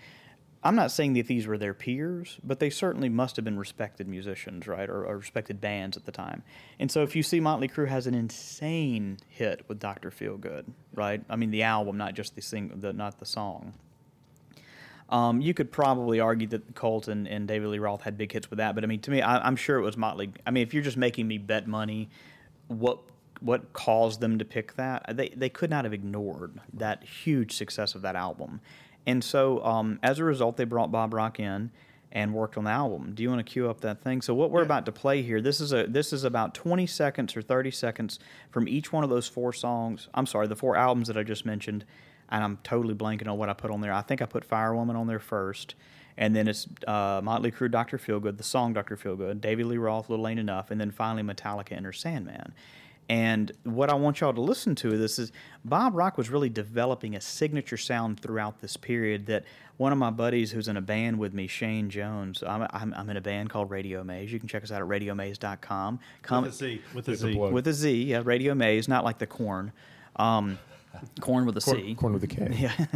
I'm not saying that these were their peers, but they certainly must have been respected musicians, right, or, or respected bands at the time. And so, if you see Motley Crue has an insane hit with Doctor Feelgood, right? I mean, the album, not just the sing, the not the song. Um, you could probably argue that Colt and, and David Lee Roth had big hits with that, but I mean, to me, I, I'm sure it was Motley. I mean, if you're just making me bet money, what what caused them to pick that? They they could not have ignored that huge success of that album, and so um, as a result, they brought Bob Rock in and worked on the album. Do you want to cue up that thing? So what we're about to play here, this is a this is about 20 seconds or 30 seconds from each one of those four songs. I'm sorry, the four albums that I just mentioned, and I'm totally blanking on what I put on there. I think I put Fire Woman on there first, and then it's uh, Motley Crue, Doctor Feelgood, the song Doctor Feelgood, David Lee Roth, Little Ain't Enough, and then finally Metallica, Enter Sandman. And what I want y'all to listen to this is Bob Rock was really developing a signature sound throughout this period. That one of my buddies who's in a band with me, Shane Jones, I'm, I'm, I'm in a band called Radio Maze. You can check us out at radiomaze.com. Come With a Z. With a It's a Z. with a Z, yeah, Radio Maze, not like the corn. Um, Corn with a C. Corn, corn with a K. Yeah,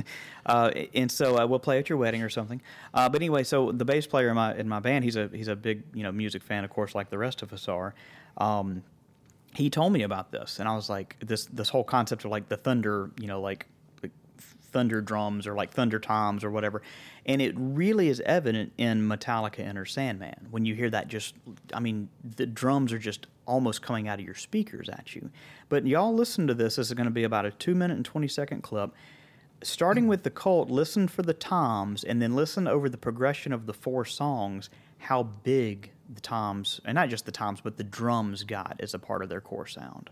uh, and so uh, we'll play at your wedding or something. Uh, but anyway, so the bass player in my in my band, he's a he's a big you know music fan, of course, like the rest of us are. Um, he told me about this, and I was like, this this whole concept of like the thunder, you know, like, like thunder drums or like thunder toms or whatever, and it really is evident in Metallica Enter Sandman when you hear that. Just, I mean, the drums are just almost coming out of your speakers at you. But y'all listen to this. This is going to be about a two minute and twenty second clip. Starting with the cult, listen for the toms, and then listen over the progression of the four songs. How big the toms, and not just the toms, but the drums got as a part of their core sound.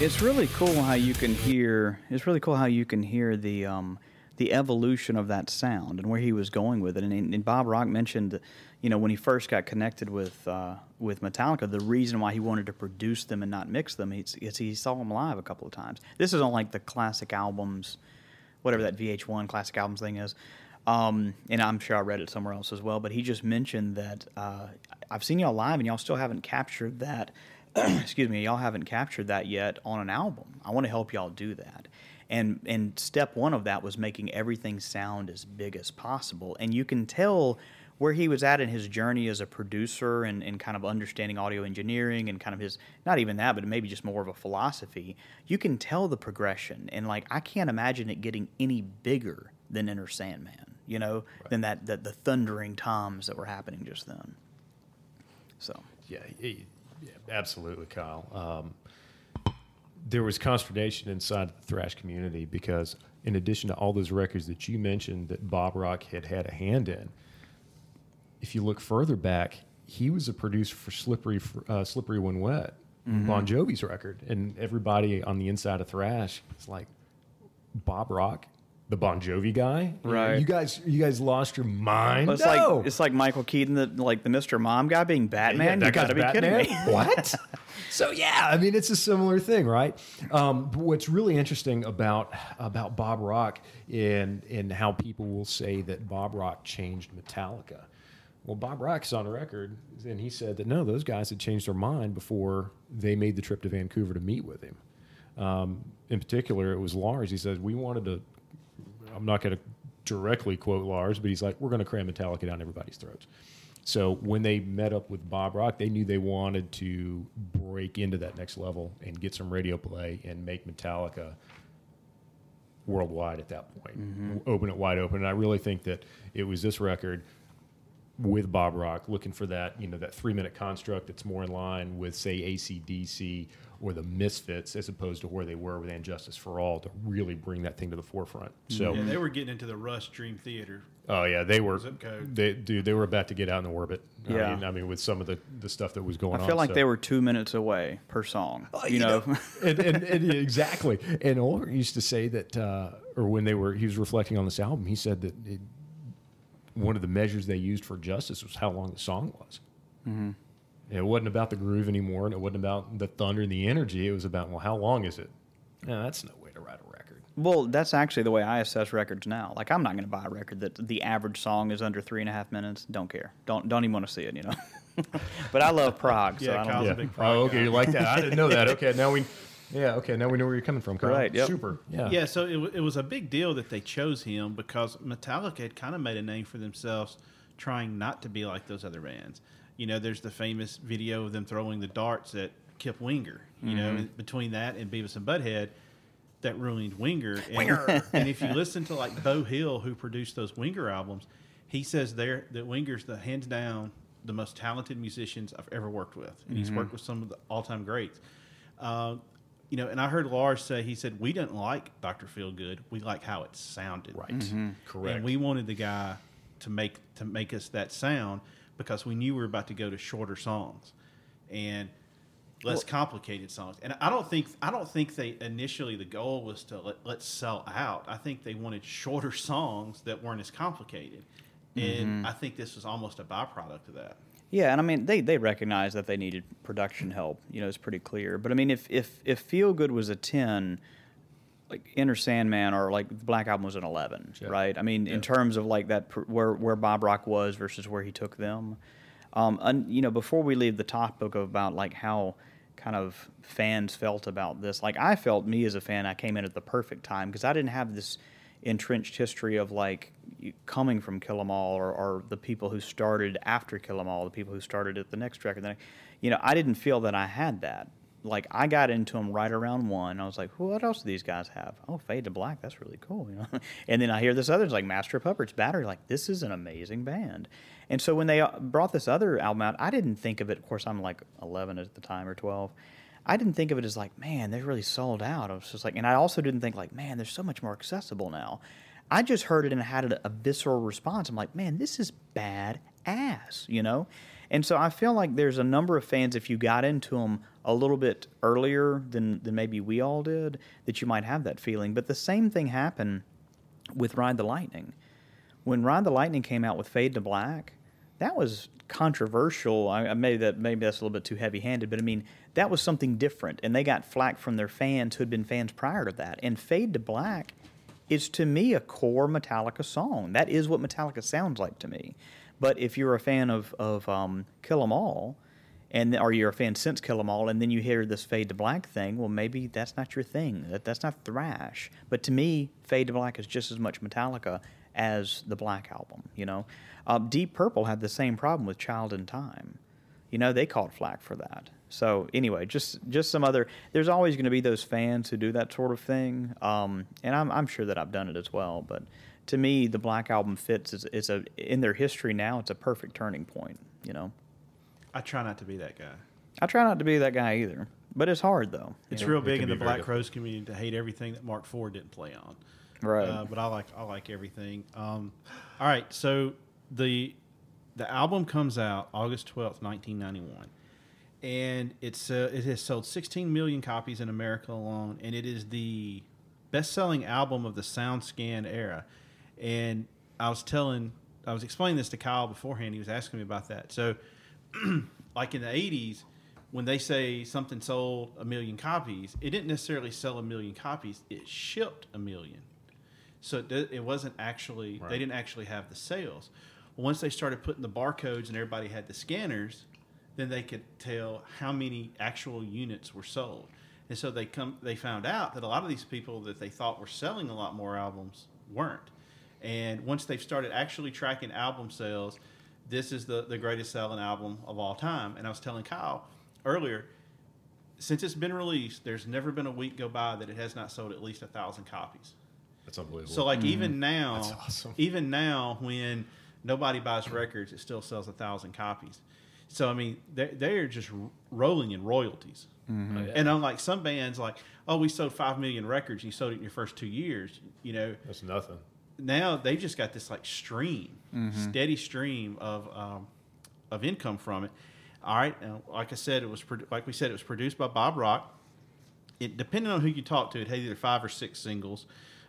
It's really cool how you can hear. It's really cool how you can hear the um, the evolution of that sound and where he was going with it. And, and Bob Rock mentioned, you know, when he first got connected with uh, with Metallica, the reason why he wanted to produce them and not mix them is, he saw them live a couple of times. This is on like the classic albums, whatever that VH1 classic albums thing is. Um, and I'm sure I read it somewhere else as well. But he just mentioned that uh, I've seen y'all live, and y'all still haven't captured that. excuse me, y'all haven't captured that yet on an album. I want to help y'all do that. And and step one of that was making everything sound as big as possible. And you can tell where he was at in his journey as a producer and, and kind of understanding audio engineering and kind of his not even that, but maybe just more of a philosophy. You can tell the progression. And like I can't imagine it getting any bigger than Enter Sandman, you know, than that, that the thundering toms that were happening just then. So Yeah, he- yeah, absolutely, Kyle. Um, there was consternation inside the thrash community because, in addition to all those records that you mentioned that Bob Rock had had a hand in, if you look further back, he was a producer for Slippery, uh, Slippery When Wet, Bon Jovi's record, and everybody on the inside of thrash is like, Bob Rock, the Bon Jovi guy, Right. You guys, you guys lost your mind. It's no. like it's like Michael Keaton, the like the Mr. Mom guy being Batman. Yeah, you gotta be Batman? kidding me. What? so yeah, I mean it's a similar thing, right? Um, but what's really interesting about about Bob Rock and and how people will say that Bob Rock changed Metallica. Well, Bob Rock's on record, and he said that no, those guys had changed their mind before they made the trip to Vancouver to meet with him. Um, in particular, it was Lars. He says we wanted to. I'm not going to directly quote Lars, but he's like, we're going to cram Metallica down everybody's throats. So when they met up with Bob Rock, they knew they wanted to break into that next level and get some radio play and make Metallica worldwide at that point. Mm-hmm. Open it wide open. And I really think that it was this record with Bob Rock looking for that, you know, that three minute construct that's more in line with, say, ACDC or the Misfits as opposed to where they were with ...And Justice for All to really bring that thing to the forefront. So, Yeah, they were getting into the Rush Dream Theater. oh, yeah, they were, Zip code. they, dude, they were about to get out in the orbit. Yeah. I mean, I mean with some of the, the stuff that was going on. I on. feel like so- they were two minutes away per song. you, know, and, and, and exactly. And Ulrich used to say that, uh, or when they were, he was reflecting on this album, he said that it, one of the measures they used for justice was how long the song was. Mm-hmm. It wasn't about the groove anymore, and it wasn't about the thunder and the energy. It was about, well, how long is it? Yeah, that's no way to write a record. well, that's actually the way I assess records now. Like, I'm not going to buy a record that the average song is under three and a half minutes. Don't care. Don't don't even want to see it. You know. but I love prog, so Yeah, I don't. Kyle's a big prog oh, okay, guy. you like that? I didn't know that. Okay, now we, yeah, okay, now we know where you're coming from. Kyle. Right, yep. Super. Yeah. Yeah, so it, it was a big deal that they chose him because Metallica had kind of made a name for themselves trying not to be like those other bands. You know, there's the famous video of them throwing the darts at Kip Winger. You know, mm-hmm. between that and Beavis and Butthead, that ruined Winger. And, and if you listen to like Beau Hill, who produced those Winger albums, he says there that Winger's the hands down the most talented musicians I've ever worked with, and he's worked mm-hmm. with some of the all-time greats. Uh, you know, and I heard Lars say he said we didn't like Doctor Feelgood, we like how it sounded. Right. Correct. And we wanted the guy to make to make us that sound because we knew we were about to go to shorter songs and less complicated songs. And I don't think I don't think they initially the goal was to let, let's sell out. I think they wanted shorter songs that weren't as complicated. And mm-hmm. I think this was almost a byproduct of that. Yeah, and I mean they they recognized that they needed production help. You know, it's pretty clear. But I mean, if if if Feel Good was a ten, like Enter Sandman or like the Black Album was an eleven, Yeah. right? I mean, in terms of like that pr- where where Bob Rock was versus where he took them. Um, and you know, before we leave the topic of about like how kind of fans felt about this, like I felt me as a fan, I came in at the perfect time because I didn't have this entrenched history of like coming from Kill 'Em All or, or the people who started after Kill 'Em All, the people who started at the next record. Then, you know, I didn't feel that I had that. Like I got into them right around one. I was like, what else do these guys have? Oh, Fade to Black, that's really cool, you know. and then I hear this other, it's like Master Puppets, Battery. Like this is an amazing band. And so when they uh, brought this other album out, I didn't think of it. Of course, I'm like 11 at the time or 12. I didn't think of it as like, man, they're really sold out. I was just like, and I also didn't think like, man, they're so much more accessible now. I just heard it and had a, a visceral response. I'm like, man, this is bad ass, you know? And so I feel like there's a number of fans, if you got into them a little bit earlier than, than maybe we all did, that you might have that feeling. But the same thing happened with Ride the Lightning. When Ride the Lightning came out with Fade to Black, that was controversial. I, maybe that maybe that's a little bit too heavy-handed, but I mean that was something different, and they got flack from their fans who had been fans prior to that. And Fade to Black is to me a core Metallica song. That is what Metallica sounds like to me. But if you're a fan of of um, Kill 'Em All, and or you're a fan since Kill 'Em All, and then you hear this Fade to Black thing, well, maybe that's not your thing. That that's not thrash. But to me, Fade to Black is just as much Metallica as the Black album. You know, uh, Deep Purple had the same problem with Child in Time. You know, they caught flack for that. So anyway, just just some other. There's always going to be those fans who do that sort of thing, um, and I'm I'm sure that I've done it as well. But to me, the Black album fits. It's, it's a in their history now. It's a perfect turning point. You know. I try not to be that guy. I try not to be that guy either, but it's hard though. It's Yeah, real big can in the Black difficult. Crowes community to hate everything that Marc Ford didn't play on. Right. Uh, but I like I like everything. Um, all right, so the the album comes out August twelfth, nineteen ninety one, and it's uh, it has sold sixteen million copies in America alone, and it is the best selling album of the SoundScan era. And I was telling I was explaining this to Kyle beforehand. He was asking me about that. So, like in the eighties. When they say something sold a million copies, it didn't necessarily sell a million copies. It shipped a million. So it, it wasn't actually Right. they didn't actually have the sales. Once they started putting the barcodes and everybody had the scanners, then they could tell how many actual units were sold. And so they come they found out that a lot of these people that they thought were selling a lot more albums weren't. And once they've started actually tracking album sales, this is the the greatest selling album of all time. And I was telling Kyle earlier, since it's been released, there's never been a week go by that it has not sold at least a thousand copies. That's unbelievable. So like even mm-hmm. now, That's awesome. even now when nobody buys records, it still sells a thousand copies. So I mean, they they're just rolling in royalties. Mm-hmm. Oh, yeah. And unlike some bands, like oh, we sold five million records, you sold it in your first two years. You know, that's nothing. Now they've just got this like stream, steady stream of um, of income from it. All right, like I said, it was produ- like we said, it was produced by Bob Rock. It depending on who you talk to, it had either five or six singles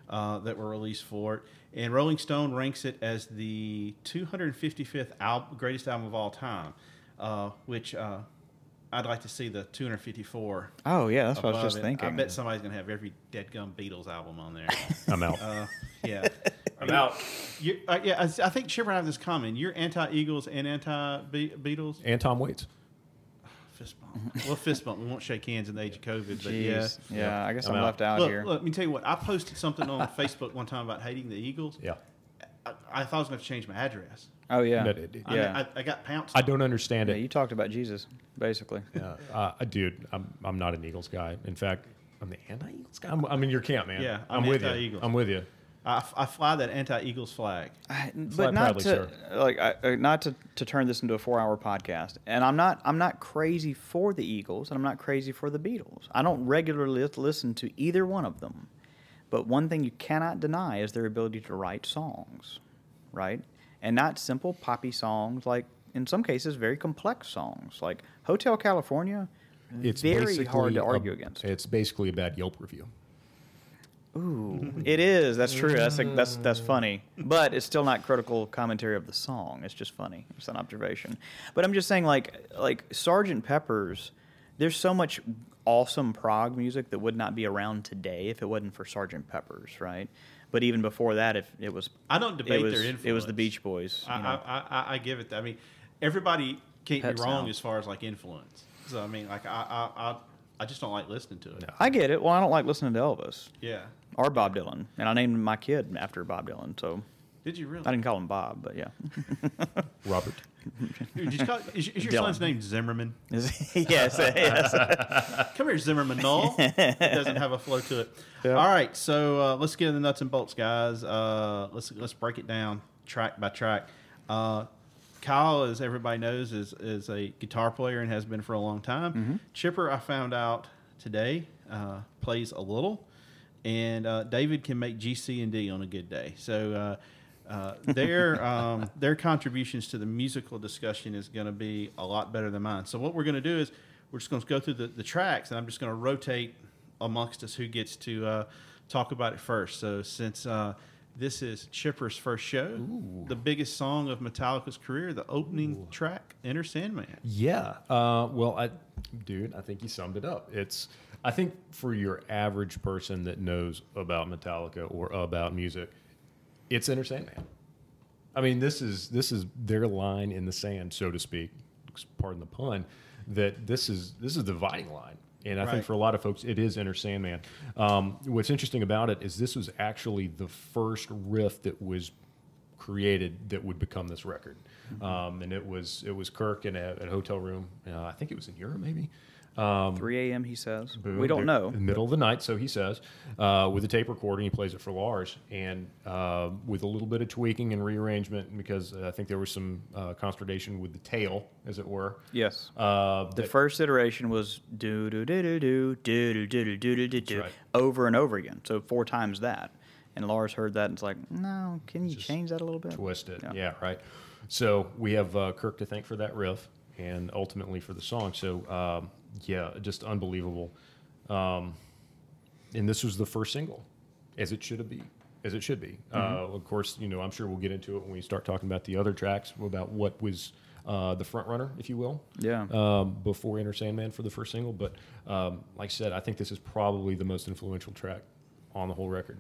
uh, that were released for it. And Rolling Stone ranks it as the 255th al- greatest album of all time, uh, which uh, I'd like to see the 254. Oh yeah, that's what I was just it. thinking. I bet somebody's gonna have every Dead Gum Beatles album on there. I'm out. Uh, yeah. I'm out. You, uh, yeah, I, I think Chipper and I have this common. You're anti Eagles and anti Beatles. And Tom Waits. Fist bump. well, fist bump. We won't shake hands in the age of COVID, but yeah. Jeez. Yeah, I guess I'm I'm, out. left out Look, here. look, let me tell you what. I posted something on Facebook one time about hating the Eagles. Yeah. I, I thought I was going to change my address. Oh yeah, But it- it- I, yeah. I, I got pounced. I don't understand yeah. it. You talked about Jesus, basically. Yeah, uh, dude, I'm I'm not an Eagles guy. In fact, I'm the anti-Eagles guy. I'm, I'm in your camp, man. Yeah, I'm, I'm with you. anti-Eagles. I'm with you. I, I fly that anti Eagles flag. I- Fly but not proudly, to like I, uh, not to, to turn this into a four hour podcast. And I'm not I'm not crazy for the Eagles, and I'm not crazy for the Beatles. I don't regularly listen to either one of them. But one thing you cannot deny is their ability to write songs, right? And not simple poppy songs, like in some cases very complex songs, like Hotel California. It's very hard basically to a- argue against. It's basically a bad Yelp review. Ooh, it is. That's true. That's that's that's funny, but it's still not critical commentary of the song. It's just funny. It's an observation. But I'm just saying, like like Sergeant Pepper's. There's so much awesome prog music that would not be around today if it wasn't for Sergeant Pepper's, right? But even before that, if it was, I don't debate was, their influence. It was the. Beach Boys. you I, know. I, I, I give it that. I mean, everybody can't Pet be wrong sound. as far as like influence. So I mean, like I, I, I, I just don't like listening to it. I get it. Well, I don't like listening to Elvis Yeah. Or Bob Dylan, and I named my kid after Bob Dylan. So Did you really? I didn't call him Bob, but yeah. Robert. Dude, just call, is, is your Dylan. son's name Zimmerman? yes, yes. Come here, Zimmerman Null. it doesn't have a flow to it. All right, so uh, let's get in the nuts and bolts, guys. Uh, let's let's break it down track by track. Uh, Kyle, as everybody knows, is is a guitar player and has been for a long time. Chipper, I found out today, uh, plays a little, and uh, David can make G, C, and D on a good day. So. Uh, uh, their um, their contributions to the musical discussion is going to be a lot better than mine. So what we're going to do is we're just going to go through the, the tracks, and I'm just going to rotate amongst us who gets to uh, talk about it first. So since uh, this is Chipper's first show, the biggest song of Metallica's career, the opening track, "Enter Sandman." Yeah. Uh, well, I, dude, I think you summed it up. It's, I think for your average person that knows about Metallica or about music, it's Enter Sandman. I mean, this is this is their line in the sand, so to speak. Pardon the pun. That this is this is the dividing line, and I Right. think for a lot of folks, it is Enter Sandman. Um, what's interesting about it is this was actually the first riff that was created that would become this record. Um, and it was it was Kirk in a, a hotel room. Uh, I think it was in Europe, maybe. 3 a.m. He says. We don't know. Middle of the night, so he says, uh, with a tape recording, he plays it for Lars, and uh, with a little bit of tweaking and rearrangement, because uh, I think there was some uh, consternation with the tail, as it were. Yes. Uh, The that- first iteration was do do do do do do do do do do do do right. over and over again. So four times that. And Lars heard that and it's like, no, can you change that a little bit? twist it. Yeah. Yeah, right. So we have uh, Kirk to thank for that riff and ultimately for the song. So um, yeah, just unbelievable. Um, and this was the first single, as it should be. As it should be. Mm-hmm. Uh, of course, you know I'm sure we'll get into it when we start talking about the other tracks about what was uh, the front runner, if you will. Yeah. Um, before Enter Sandman for the first single, but um, like I said, I think this is probably the most influential track on the whole record.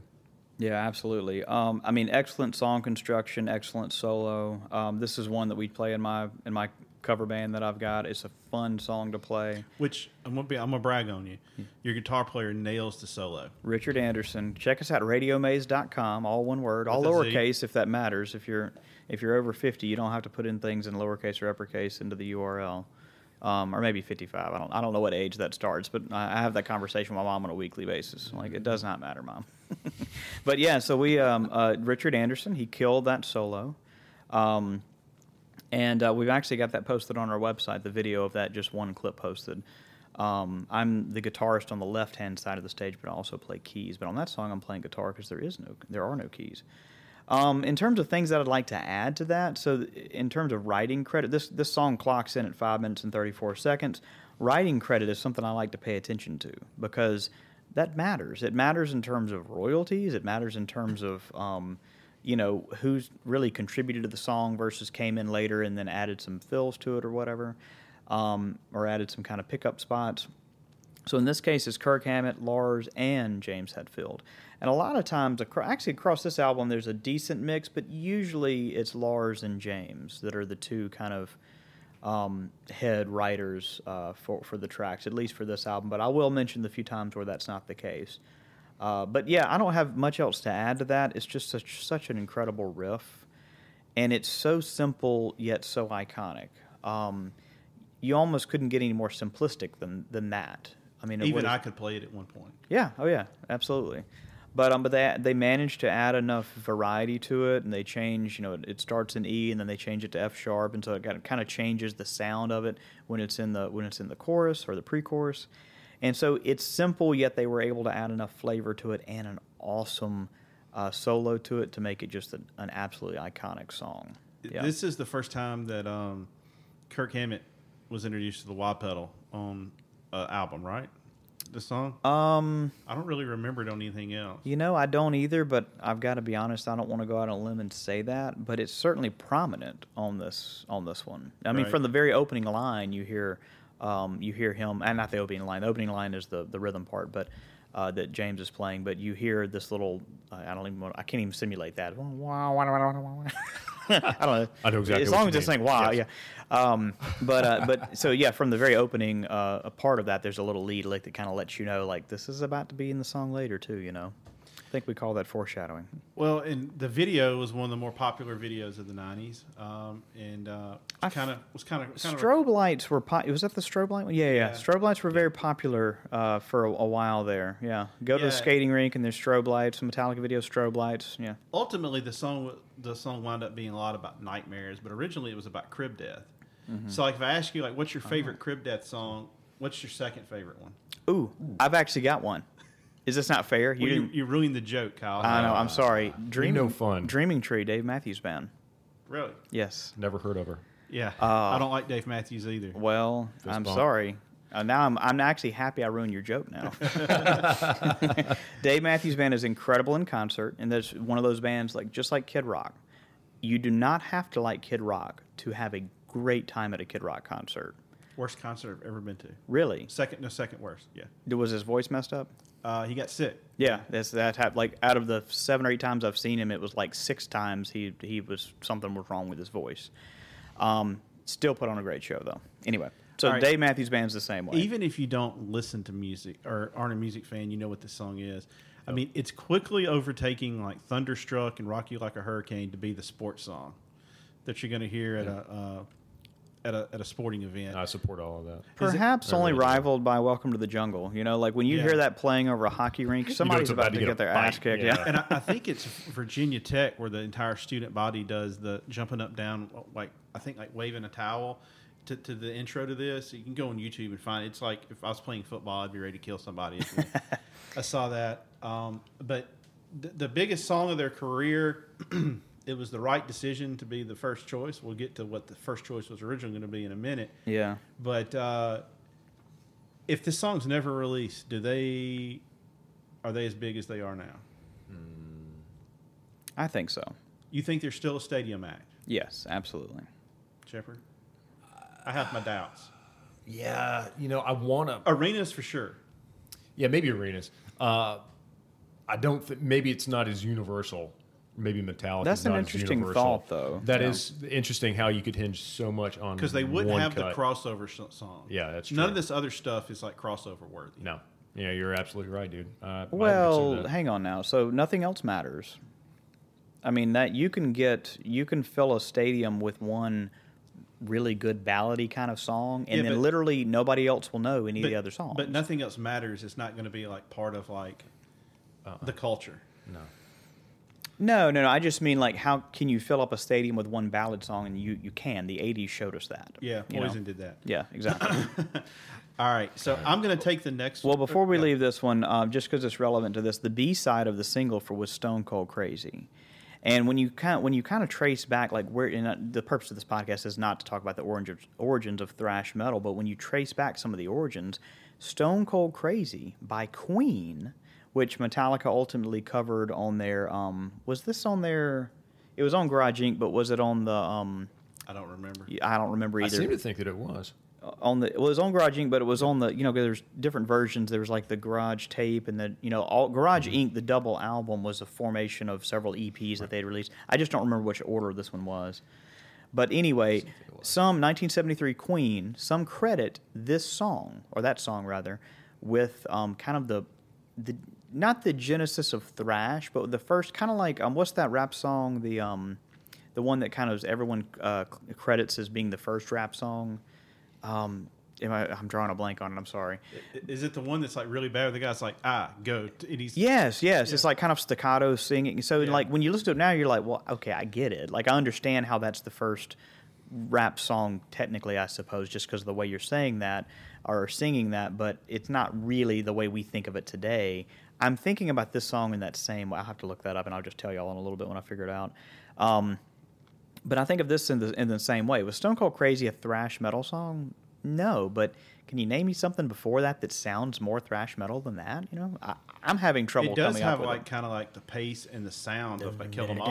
Yeah, absolutely. Um, I mean, excellent song construction, excellent solo. Um, this is one that we play in my in my cover band that I've got. It's a fun song to play. Which I'm gonna be. I'm gonna brag on you. Your guitar player nails the solo. Richard Anderson. Check us out, radiomaze.com, all one word, all With a Z. lowercase if that matters. If you're if you're over 50, you don't have to put in things in lowercase or uppercase into the URL. Um, or maybe 55. I don't I don't know what age that starts, but I I have that conversation with my mom on a weekly basis. Like it does not matter, mom. but yeah, so we um, uh, Richard Anderson, he killed that solo. Um, and uh, we've actually got that posted on our website. The video of that, just one clip posted. Um, I'm the guitarist on the left-hand side of the stage, but I also play keys. But on that song, I'm playing guitar because there is no, there are no keys. Um, in terms of things that I'd like to add to that, so in terms of writing credit, this this song clocks in at five minutes and 34 seconds. Writing credit is something I like to pay attention to because that matters. It matters in terms of royalties. It matters in terms of um, you know who's really contributed to the song versus came in later and then added some fills to it or whatever, um, or added some kind of pickup spots. So in this case, it's Kirk Hammett, Lars, and James Hetfield. And a lot of times, actually across this album, there's a decent mix, but usually it's Lars and James that are the two kind of um, head writers uh, for for the tracks, at least for this album. But I will mention the few times where that's not the case. Uh, but yeah, I don't have much else to add to that. It's just such such an incredible riff, and it's so simple yet so iconic. Um, you almost couldn't get any more simplistic than than that. I mean, Even I could play it at one point. yeah. Oh, yeah. Absolutely. But um, but they they managed to add enough variety to it, and they change. You know, it, it starts in E, and then they change it to F sharp, and so it kind of changes the sound of it when it's in the when it's in the chorus or the pre-chorus. And so it's simple, yet they were able to add enough flavor to it and an awesome uh, solo to it to make it just an, an absolutely iconic song. Yeah. This is the first time that um, Kirk Hammett was introduced to the wah pedal on an album, right? The song. um, I don't really remember it on anything else. You know, I don't either, but I've got to be honest. I don't want to go out on a limb and say that, but it's certainly prominent on this on this one. I mean, Right. from the very opening line, you hear um, you hear him, and not the opening line. The opening line is the the rhythm part, but uh, that James is playing. But you hear this little. I don't even. Want, I can't even simulate that. I don't know. I know exactly As long as it's saying wow, Yes. yeah. Um, but uh, but so yeah, from the very opening, uh, a part of that, there's a little lead lick that kind of lets you know like this is about to be in the song later too. You know, think we call that foreshadowing. Well, and the video was one of the more popular videos of the '90s, um, and uh, kind of was kind of kind of Strobe lights were po- was that the strobe light one? Yeah, yeah. Yeah. Strobe lights were very popular uh, for a, a while there. Yeah, go to the skating rink and there's strobe lights. Metallica video strobe lights. Yeah. ultimately the song the song wound up being a lot about nightmares, but originally it was about crib death. Mm-hmm. So, like, if I ask you, like, what's your Uh-huh. favorite crib death song? What's your second favorite one? Ooh, I've actually got one. Is this not fair? Well, you, you ruined the joke, Kyle. I know. I'm sorry. Dreaming, no fun. Dreaming Tree, Dave Matthews Band. Really? Yes. Never heard of her. Yeah. Uh, I don't like Dave Matthews either. Well, Fist I'm bump. sorry. Uh, now I'm I'm actually happy I ruined your joke now. Dave Matthews Band is incredible in concert, and that's one of those bands like just like Kid Rock. You do not have to like Kid Rock to have a great time at a Kid Rock concert. Worst concert I've ever been to. Really? Second, no, second worst. Yeah. Was his voice messed up? Uh, he got sick. Yeah, that's that happened. Like out of the seven or eight times I've seen him, it was like six times he he was something was wrong with his voice. Um, still put on a great show though. Anyway, so right. Dave Matthews Band's the same way. Even if you don't listen to music or aren't a music fan, you know what this song is. I mean, it's quickly overtaking like "Thunderstruck" and "Rock You Like a Hurricane" to be the sports song that you're going to hear at a uh, at a at a sporting event. I support all of that. it- Perhaps I only really rivaled by "Welcome to the Jungle." You know, like when you Yeah. hear that playing over a hockey rink, somebody's about, to get, their a ass kicked. yeah. Yeah, and I, I think it's Virginia Tech where the entire student body does the jumping up down like I think like waving a towel to, to the intro to this. You can go on YouTube and find it. it's like if I was playing football, I'd be ready to kill somebody. I saw that, um, but the, the biggest song of their career. It was the right decision to be the first choice. We'll get to what the first choice was originally going to be in a minute. yeah. But uh, if this song's never released, do they are they as big as they are now? I think so. You think there's still a stadium act, Yes, absolutely. Shepard? I have my doubts. Yeah, you know, I want to. Arenas for sure. Yeah, maybe arenas. Uh, I don't. Th- maybe it's not as universal maybe Metallica. That's an interesting universal. thought, though. That Yeah. is interesting how you could hinge so much on because they wouldn't one have cut. the crossover sh- song. Yeah, that's None of this other stuff is like crossover worthy. No, yeah, you're absolutely right, dude. Uh, Well, hang on now. So nothing else matters. I mean that you can get you can fill a stadium with one really good ballady kind of song, and Yeah, then but- literally nobody else will know any of the other songs. But nothing else matters. It's not going to be like part of like Uh-uh. the culture. no. No, no, no. I just mean like, how can you fill up a stadium with one ballad song? And you you can. The '80s showed us that. Yeah, you know? Poison did that. Yeah, exactly. All right, so I'm going to take the next. well, before we Yeah. leave this one, uh, just because it's relevant to this, the B side of the single for was Stone Cold Crazy. And when you kind when you kind of trace back, like where and uh, the purpose of this podcast is not to talk about the origins origins of thrash metal, but when you trace back some of the origins, Stone Cold Crazy by Queen, which Metallica ultimately covered on their um, was this on their it was on Garage Inc., but was it on the um, I don't remember. I don't remember either. I either seem to think that it was. on the well, it was on Garage Inc., but it was on the you know there's different versions. There was like the Garage tape and the you know all Garage Inc. The double album was a formation of several EPs that they'd released. I just don't remember which order this one was. But anyway, some 1973 Queen, some credit this song or that song rather with um, kind of the the not the genesis of thrash, but the first kind of like um, what's that rap song the um the one that kind of everyone uh, credits as being the first rap song. Um, am I, I'm drawing a blank on it. I'm sorry. Is it the one that's like really bad? The guy's like, ah, go, and he's Yes, yes. It's like kind of staccato singing. So Yeah. like when you listen to it now, you're like, well, okay, I get it. Like I understand how that's the first rap song technically, I suppose, just because of the way you're saying that or singing that, but it's not really the way we think of it today. I'm thinking about this song in that same way. I'll have to look that up and I'll just tell y'all in a little bit when I figure it out. Um, but I think of this in the in the same way. Was Stone Cold Crazy a thrash metal song? No, but can you name me something before that that sounds more thrash metal than that? You know, I, I'm having trouble. it does have like kind of like the pace and the sound of like Kill Them All,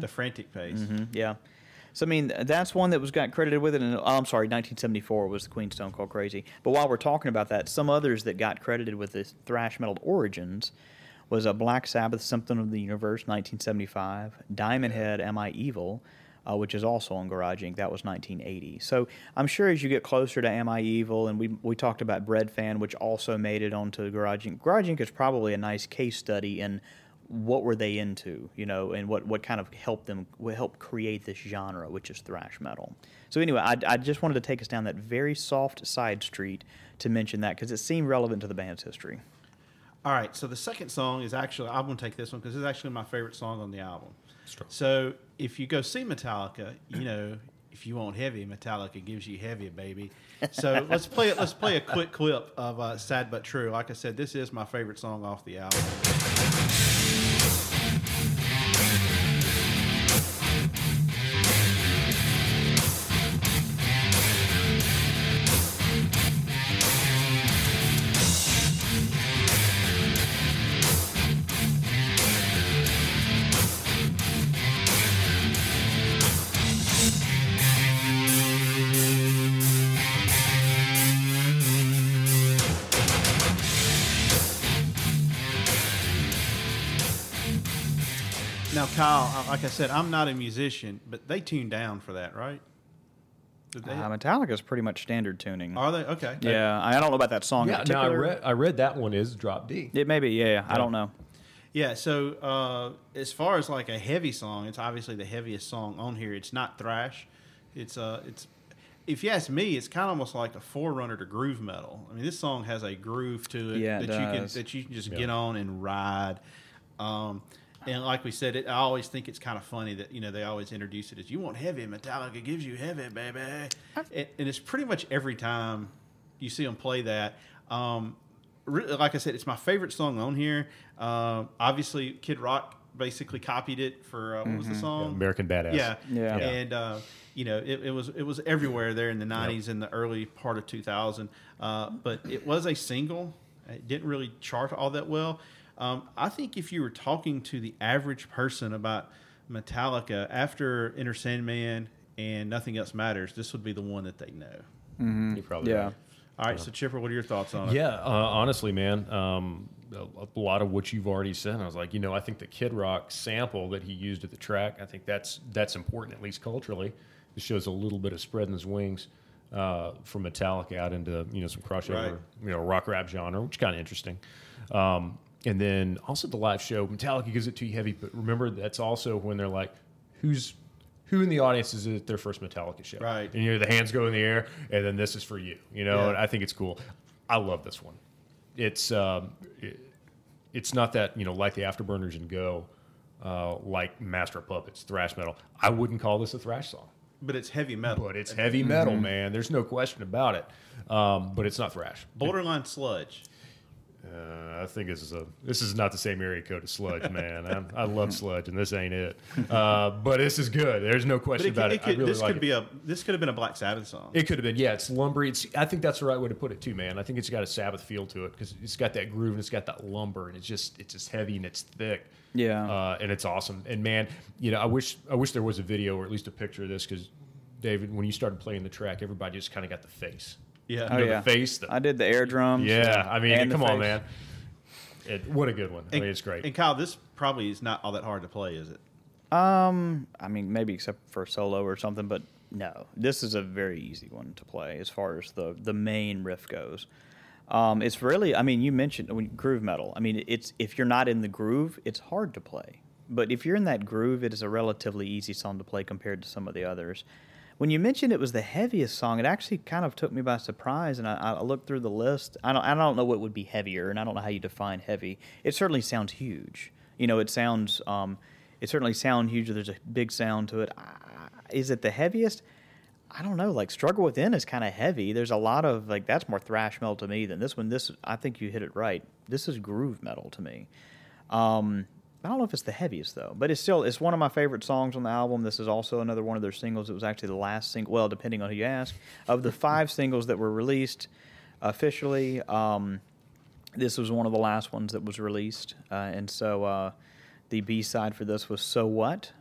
the frantic pace. Mhm, yeah. So I mean, that's one that was got credited with it. And oh, I'm sorry, 1974 was the Queen Stone Cold Crazy. But while we're talking about that, some others that got credited with this thrash metal origins was a Black Sabbath Symptom of the Universe 1975, Diamond Head Am I Evil, uh, which is also on Garage Inc. That was 1980. So I'm sure as you get closer to Am I Evil, and we we talked about Breadfan, which also made it onto Garage Inc. Garage Inc. is probably a nice case study in what were they into, you know, and what, what kind of helped them what helped create this genre, which is thrash metal. So anyway, I, I just wanted to take us down that very soft side street to mention that because it seemed relevant to the band's history. All right, so the second song is actually I'm going to take this one because it's actually my favorite song on the album. Strong. So if you go see Metallica, you know if you want heavy, Metallica gives you heavy, baby. So let's play it. Let's play a quick clip of uh, "Sad but True." Like I said, this is my favorite song off the album. Kyle, uh, like I said, I'm not a musician, but they tune down for that, right? Did they? Uh, Metallica's pretty much standard tuning. Are they okay? yeah, I don't know about that song. in Yeah, no, I read I read that one is drop D. It may be, yeah, I don't know. Yeah, so uh, as far as like a heavy song, it's obviously the heaviest song on here. It's not thrash. It's uh, it's if you ask me, it's kind of almost like a forerunner to groove metal. I mean, this song has a groove to it Yeah, that it you can that you can just Yeah. get on and ride. Um, and like we said, it, I always think it's kind of funny that you know they always introduce it as "you want heavy, Metallica gives you heavy, baby," and, and it's pretty much every time you see them play that. Um, re- like I said, it's my favorite song on here. Uh, obviously, Kid Rock basically copied it for uh, what was the song? American Badass. Yeah, Yeah. Yeah. and uh, you know it, it was it was everywhere there in the '90s and the early part of 2000. Uh, but it was a single. It didn't really chart all that well. Um, I think if you were talking to the average person about Metallica after Enter Sandman and Nothing Else Matters, this would be the one that they know. You probably Yeah. right. All right, so Chipper, what are your thoughts on it? Yeah, uh, honestly, man, um, a, a lot of what you've already said. I was like, you know, I think the Kid Rock sample that he used at the track, I think that's that's important, at least culturally. It shows a little bit of spreading his wings uh, from Metallica out into you know some crossover, Right. you know, rock rap genre, which is kind of interesting. Um, and then also the live show, Metallica gives it too heavy, but remember that's also when they're like, who's who in the audience is at their first Metallica show? Right. And you know the hands go in the air, and then this is for you. You know, Yeah. and I think it's cool. I love this one. It's um, it, it's not that you know like the Afterburners and Go, uh, like Master of Puppets, thrash metal. I wouldn't call this a thrash song, But it's heavy metal. but it's heavy metal, man. There's no question about it. Um, but it's not thrash. borderline sludge. Uh, I think this is a this is not the same area code as Sludge, man. I, I love Sludge, and this ain't it. Uh, but this is good. There's no question it, could, about it it. I could, really this like could it. be a this could have been a Black Sabbath song. It could have been, yeah. It's lumbery. It's, I think that's the right way to put it too, man. I think it's got a Sabbath feel to it because it's got that groove and it's got that lumber and it's just it's just heavy and it's thick. Yeah. uh, and it's awesome. And man, you know, I wish I wish there was a video or at least a picture of this because David, when you started playing the track, everybody just kind of got the face. Yeah. Oh know, the face, the- I did the air drums. Yeah, I mean, come on, man. It, what a good one. I mean, it's great. And Kyle, this probably is not all that hard to play, is it? Um, I mean, maybe except for solo or something, but no, this is a very easy one to play as far as the the main riff goes. Um, it's really, I mean, you mentioned when groove metal. I mean, it's if you're not in the groove, it's hard to play. But if you're in that groove, it is a relatively easy song to play compared to some of the others. When you mentioned it was the heaviest song, it actually kind of took me by surprise, and I, I looked through the list. I don't, I don't know what would be heavier, and I don't know how you define heavy. It certainly sounds huge. You know, it sounds, um, it certainly sounds huge. There's a big sound to it. Is it the heaviest? I don't know. Like Struggle Within is kind of heavy. There's a lot of like that's more thrash metal to me than this one. This I think you hit it right. This is groove metal to me. Um, I don't know if it's the heaviest though, but it's still it's one of my favorite songs on the album. This is also another one of their singles. It was actually the last single. Well, depending on who you ask, of the five singles that were released officially, um, this was one of the last ones that was released, uh, and so uh, the B side for this was "So What."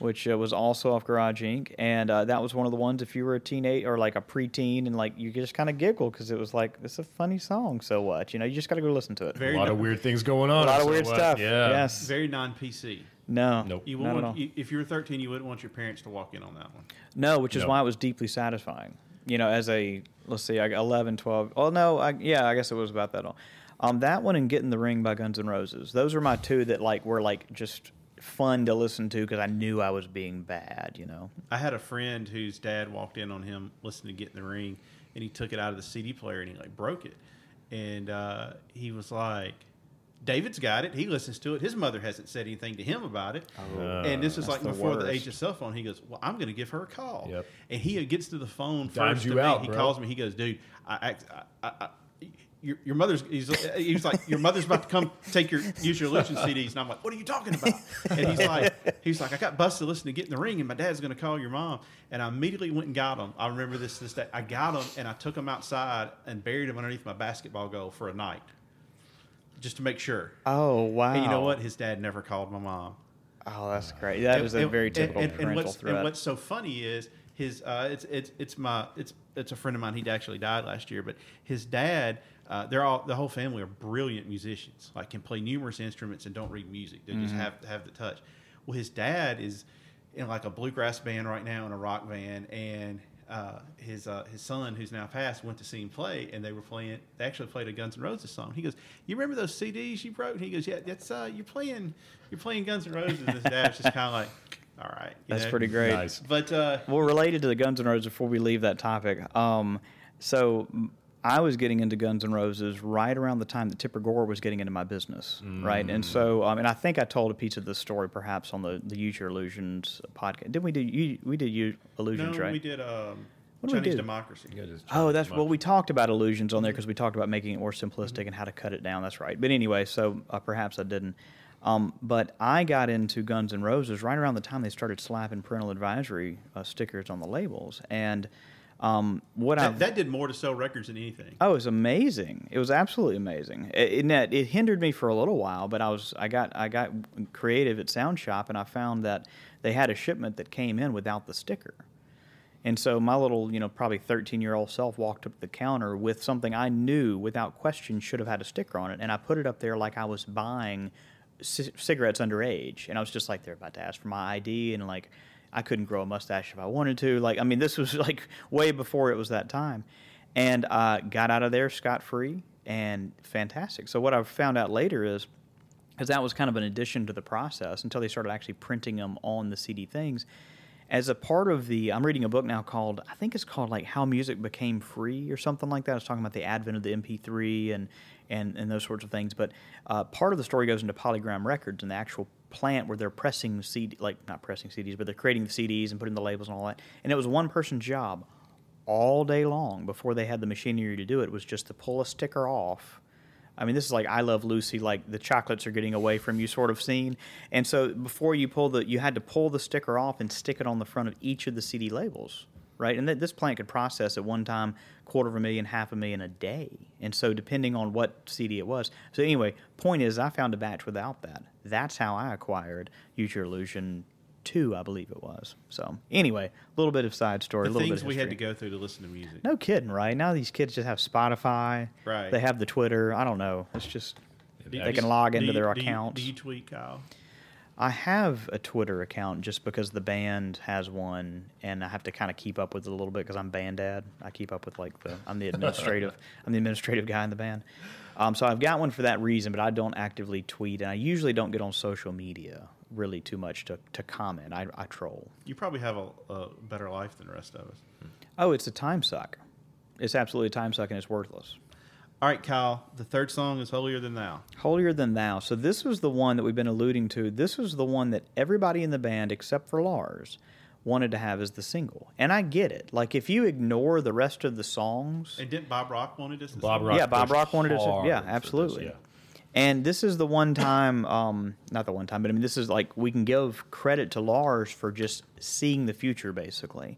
Which uh, was also off Garage Inc. And uh, that was one of the ones if you were a teenage or like a preteen and like you just kind of giggle because it was like it's a funny song. So what? You know, you just got to go listen to it. Very a lot of weird things going on. a lot of so weird what? stuff. Yeah. Yes. Very non PC. No. Nope. You wouldn't at want, you, if you were 13, you wouldn't want your parents to walk in on that one. No, which is No. why it was deeply satisfying. You know, as a let's see, I got 11, 12. Oh no, I, yeah, I guess it was about that long. Um, that one and "Get in the Ring" by Guns N' Roses. Those are my two that like were like just fun to listen to because I knew I was being bad. You know. I had a friend whose dad walked in on him listening to Get in the Ring, and he took it out of the CD player and he like broke it, and uh, he was like, "David's got it. He listens to it. His mother hasn't said anything to him about it." and this is like the before the age of cell phone. He goes, "Well, I'm going to give her a call." Yep. And he gets to the phone Dimes first. you to me. out, he bro. calls me. He goes, "Dude, I." I, I, I your, your mother's he's, he's like your mother's about to come take your use your illusion CDs and I'm like what are you talking about and he's like he's like I got busted listening to Get in the Ring and my dad's going to call your mom and I immediately went and got them I remember this this day I got them and I took them outside and buried them underneath my basketball goal for a night just to make sure Oh wow! and you know what his dad never called my mom Oh, that's great. That and- is a and- very typical and, and parental what's, threat. And what's so funny is his uh, it's it's it's my it's it's a friend of mine. He actually died last year, but his dad. Uh, they're all the whole family are brilliant musicians. Like can play numerous instruments and don't read music. They Mm-hmm. just have have the touch. Well, his dad is in like a bluegrass band right now and a rock band, and uh, his uh, his son, who's now passed, went to see him play, and they were playing. They actually played a Guns N' Roses song. He goes, "You remember those CDs you wrote?" And he goes, "Yeah, that's uh, you're playing you're playing Guns N' Roses." And his dad's just kind of like, "All right." you that's know? pretty great. Nice. But uh, Well, related to the Guns N' Roses, before we leave that topic, um, so m- I was getting into Guns N' Roses right around the time that Tipper Gore was getting into my business, right? And so, um, and I think I told a piece of this story perhaps on the the Use Your Illusions podcast. Didn't we do? You, we did Use no, Illusions, right? we did um, What did we Chinese do? democracy. You guys Oh, that's them well. We talked about illusions on there because we talked about making it more simplistic and how to cut it down. That's right. But anyway, so uh, perhaps I didn't. Um, but I got into Guns N' Roses right around the time they started slapping parental advisory uh, stickers on the labels, and um, what I That, that did more to sell records than anything. Oh, it was amazing! It was absolutely amazing. It, it, it hindered me for a little while, but I was I got I got creative at Sound Shop, and I found that they had a shipment that came in without the sticker, And so my little, you know, probably 13 year old self walked up to the counter with something I knew without question should have had a sticker on it. And I put it up there like I was buying c- cigarettes underage. And I was just like, they're about to ask for my ID. And like, I couldn't grow a mustache if I wanted to. Like, I mean, this was like way before it was that time. And uh, got out of there scot free and fantastic. So what I've found out later is because that was kind of an addition to the process until they started actually printing them on the CD things. As a part of the, I'm reading a book now called, I think it's called like How Music Became Free or something like that. It's talking about the advent of the MP3 and and, and those sorts of things. But uh, part of the story goes into Polygram Records and the actual plant where they're pressing CD, like not pressing CDs, but they're creating the CDs and putting the labels and all that. And it was one person's job all day long before they had the machinery to do it was just to pull a sticker off. I mean, this is like I Love Lucy, like the chocolates are getting away from you sort of scene. And so before you pull the, you had to pull the sticker off and stick it on the front of each of the CD labels, right? And th- this plant could process at one time quarter of a million, half a million a day. And so depending on what CD it was. So anyway, point is, I found a batch without that. That's how I acquired Use Your Illusion two, I believe it was. So anyway, a little bit of side story, a The little bit things of we had to go through to listen to music. No kidding, right? Now these kids just have Spotify. Right. They have the Twitter. I don't know. It's just Do they you- can log into you- their do you- accounts. Do you tweet, Kyle? I have a Twitter account just because the band has one, and I have to kind of keep up with it a little bit because I'm band dad. I keep up with like the I'm the administrative I'm the administrative guy in the band. Um, so I've got one for that reason, but I don't actively tweet, and I usually don't get on social media really too much to, to comment. I, I troll. You probably have a, a better life than the rest of us. Oh, it's a time suck. It's absolutely a time suck, and it's worthless. All right, Kyle. The third song is "Holier Than Thou." Holier Than Thou. So this was the one that we've been alluding to. This was the one that everybody in the band, except for Lars, wanted to have as the single. And I get it. Like if you ignore the rest of the songs, And didn't Bob Rock wanted this? as Bob? Rock yeah, Bob Rock wanted to. hard Yeah, for this, absolutely. yeah. And this is the one time, um, not the one time, but I mean, this is like we can give credit to Lars for just seeing the future, basically.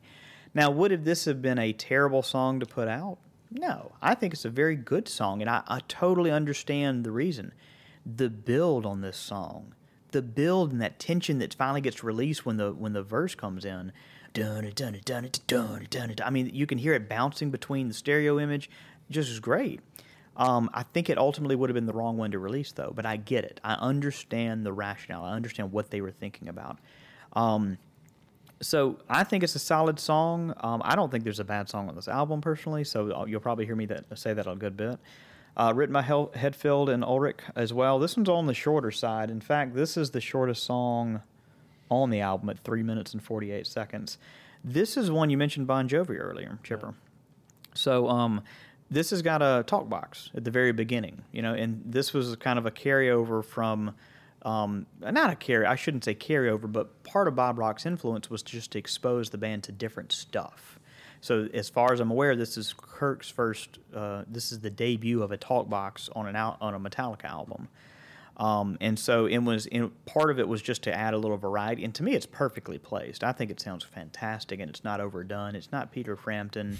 Now, would have this have been a terrible song to put out? No, I think it's a very good song, and I, I totally understand the reason. The build on this song, the build and that tension that finally gets released when the when the verse comes in, dun dun dun dun dun. I mean, you can hear it bouncing between the stereo image, just is great. Um, I think it ultimately would have been the wrong one to release, though. But I get it. I understand the rationale. I understand what they were thinking about. Um, so I think it's a solid song. Um, I don't think there's a bad song on this album, personally. So uh, you'll probably hear me that say that a good bit. Uh, written by Hel- Hetfield and Ulrich as well. This one's on the shorter side. In fact, this is the shortest song on the album at three minutes and 48 seconds. This is one you mentioned Bon Jovi earlier, Chipper. So um, this has got a talk box at the very beginning, you know, and this was kind of a carryover from, um, not a carry, I shouldn't say carryover, but part of Bob Rock's influence was just to expose the band to different stuff. So as far as I'm aware, this is Kirk's first, uh, this is the debut of a talk box on an al- on a Metallica album. Um, and so it was in, part of it was just to add a little variety. And to me, it's perfectly placed. I think it sounds fantastic, and it's not overdone. It's not Peter Frampton.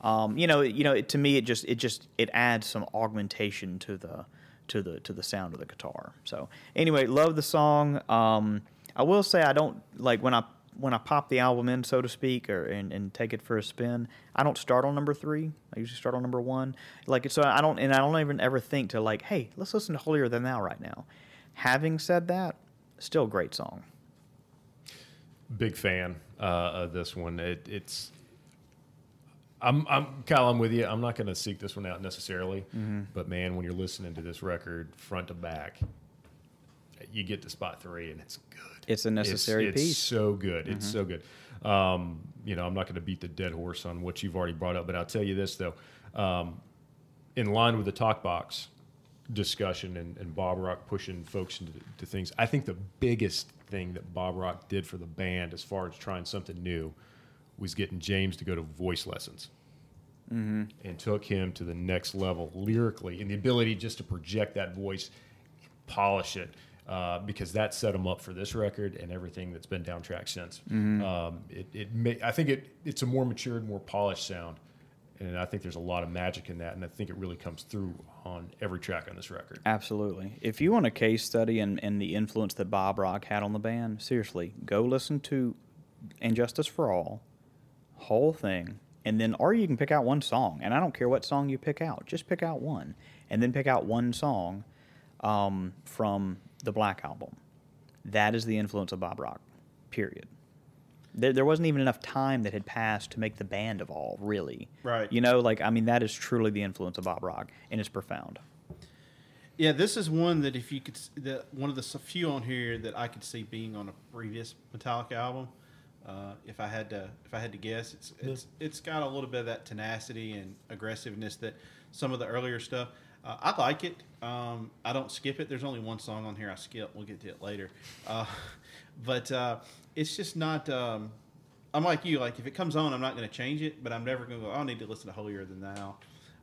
Um, you know, you know. It, to me, it just it just it adds some augmentation to the to the to the sound of the guitar. So anyway, love the song. Um, I will say I don't like when I when I pop the album in, so to speak, or and, and take it for a spin. I don't start on number three. I usually start on number one. Like so, I don't and I don't even ever think to like, hey, let's listen to Holier Than Thou right now. Having said that, still great song. Big fan uh, of this one. It, it's. I'm, I'm Kyle. I'm with you. I'm not going to seek this one out necessarily, Mm-hmm. but man, when you're listening to this record front to back, you get to spot three, and it's good. It's a necessary it's, it's piece. so good. It's Mm-hmm. so good. Um, you know, I'm not going to beat the dead horse on what you've already brought up, but I'll tell you this though. Um, in line with the talk box discussion and, and Bob Rock pushing folks into to things, I think the biggest thing that Bob Rock did for the band as far as trying something new was getting James to go to voice lessons. Mm-hmm. And took him to the next level lyrically, and the ability just to project that voice, polish it, uh, because that set him up for this record and everything that's been down track since. Mm-hmm. Um, it, it may, I think it, it's a more matured, more polished sound, and I think there's a lot of magic in that, and I think it really comes through on every track on this record. Absolutely. If you want a case study and, and the influence that Bob Rock had on the band, seriously, go listen to And Justice for All, whole thing, and then or you can pick out one song, and I don't care what song you pick out, just pick out one, and then pick out one song um, from the Black album. That is the influence of Bob Rock. Period. There, there wasn't even enough time that had passed to make the band evolve, really. Right. You know, like I mean, that is truly the influence of Bob Rock, and it's profound. Yeah, this is one that if you could, the one of the few on here that I could see being on a previous Metallica album. Uh, if I had to, if I had to guess, it's it's it's got a little bit of that tenacity and aggressiveness that some of the earlier stuff. Uh, I like it. Um, I don't skip it. There's only one song on here I skip. We'll get to it later. Uh, but uh, it's just not. Um, I'm like you. Like if it comes on, I'm not going to change it. But I'm never going to go. "Oh, I need to listen to Holier Than Thou.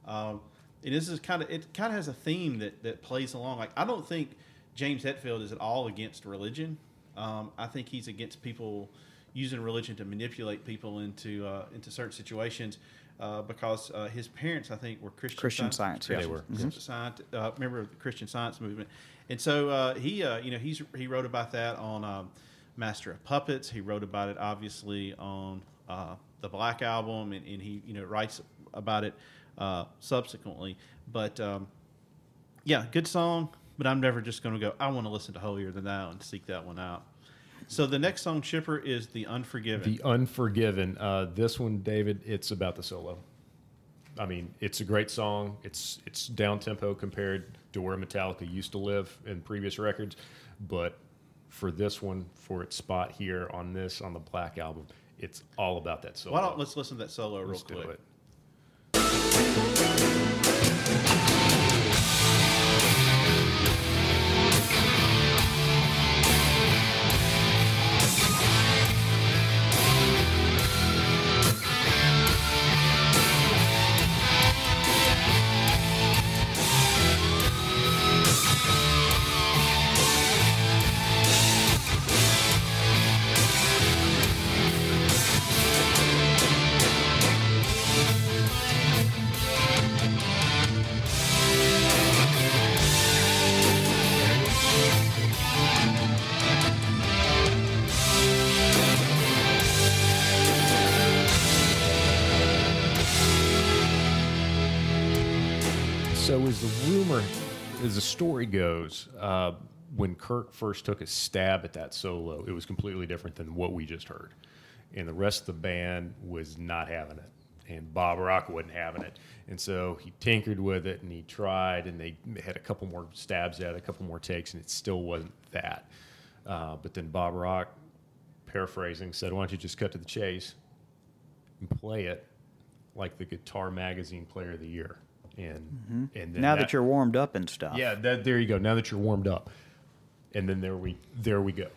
Um, and this is kind of it. Kind of has a theme that that plays along. Like I don't think James Hetfield is at all against religion. Um, I think he's against people using religion to manipulate people into uh, into certain situations. Uh, because uh, his parents, I think, were Christian, Christian Science, yeah. They were. Christian Science, uh, member of the Christian Science movement, and so uh, he, uh, you know, he's he wrote about that on um, Master of Puppets. He wrote about it, obviously, on uh, the Black Album, and, and he, you know, writes about it uh, subsequently. But um, yeah, good song. But I'm never just going to go. I want to listen to Holier Than Thou and seek that one out. So the next song, Chipper, is the Unforgiven. The Unforgiven. Uh, this one, David, it's about the solo. I mean, it's a great song. It's it's down tempo compared to where Metallica used to live in previous records, but for this one, for its spot here on this on the Black album, it's all about that solo. Why don't let's listen to that solo real Let's do quick. Story goes, uh, when Kirk first took a stab at that solo, it was completely different than what we just heard, and the rest of the band was not having it, and Bob Rock wasn't having it, and so he tinkered with it and he tried, and they had a couple more stabs at it, a couple more takes, and it still wasn't that. Uh, but then Bob Rock, paraphrasing, said, "Why don't you just cut to the chase and play it like the Guitar Magazine Player of the Year?" And and then now that, you're warmed up and stuff. yeah, that, there you go. Now that you're warmed up, and then there we there we go,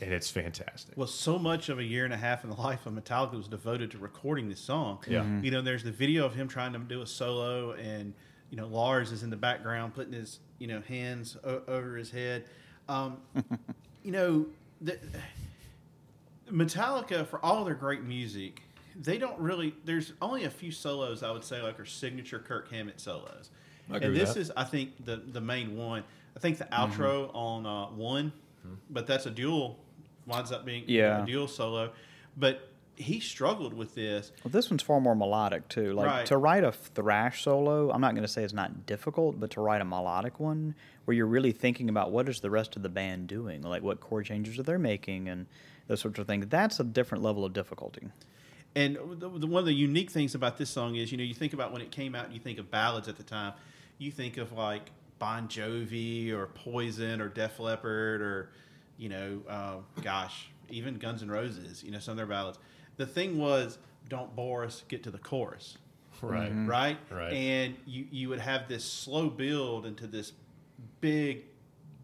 and it's fantastic. Well, so much of a year and a half in the life of Metallica was devoted to recording this song. Yeah. Mhm. You know, there's the video of him trying to do a solo, and you know Lars is in the background putting his you know hands o- over his head. Um, you know, the, Metallica for all their great music, they don't really. There's only a few solos I would say like are signature Kirk Hammett solos, and this is I think the the main one. I think the outro on uh, one, but that's a dual. Winds up being Yeah. a dual solo, but he struggled with this. Well, this one's far more melodic too. Like Right. to write a thrash solo, I'm not going to say it's not difficult, but to write a melodic one where you're really thinking about what is the rest of the band doing, like what chord changes are they making, and those sorts of things. That's a different level of difficulty. And the, the, one of the unique things about this song is, you know, you think about when it came out, and you think of ballads at the time. You think of like Bon Jovi or Poison or Def Leppard or, you know, uh, gosh, even Guns N' Roses. You know, some of their ballads. The thing was, don't bore us. Get to the chorus. Right. right? Right. And you, you would have this slow build into this big,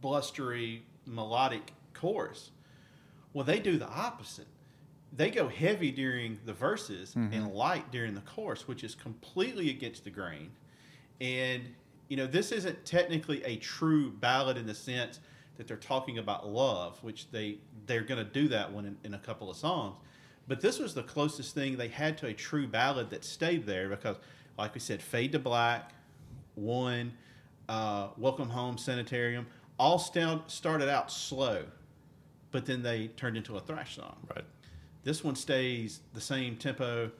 blustery, melodic chorus. Well, they do the opposite. They go heavy during the verses and light during the chorus, which is completely against the grain. And, you know, this isn't technically a true ballad in the sense that they're talking about love, which they, they're going to do that one in, in a couple of songs. But this was the closest thing they had to a true ballad that stayed there because, like we said, Fade to Black, One, uh, Welcome Home, Sanitarium, all st- started out slow, but then they turned into a thrash song. Right. This one stays the same tempo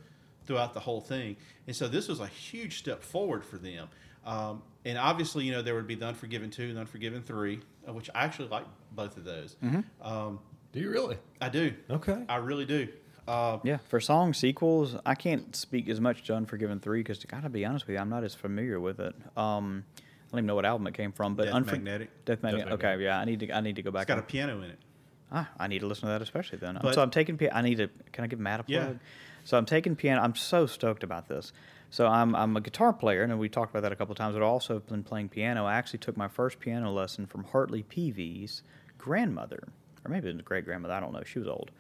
throughout the whole thing, and so this was a huge step forward for them. Um, and obviously, you know, there would be the Unforgiven two and Unforgiven three, uh, which I actually like both of those. Um, Do you really? I do. Okay. I really do. Uh, Yeah, for song sequels, I can't speak as much to Unforgiven three because to gotta be honest with you, I'm not as familiar with it. Um, I don't even know what album it came from, but Death Unfor- Magnetic. Death Magnetic. Death Okay, yeah, I need to I need to go back. it's got a piano in it. Ah, I need to listen to that especially then. But- so I'm taking piano. I need to. Can I give Matt a plug? Yeah. So I'm taking piano. I'm so stoked about this. So I'm I'm a guitar player, and we talked about that a couple of times. But I've also been playing piano. I actually took my first piano lesson from Hartley Peavy's grandmother, or maybe it was great grandmother. I don't know. She was old.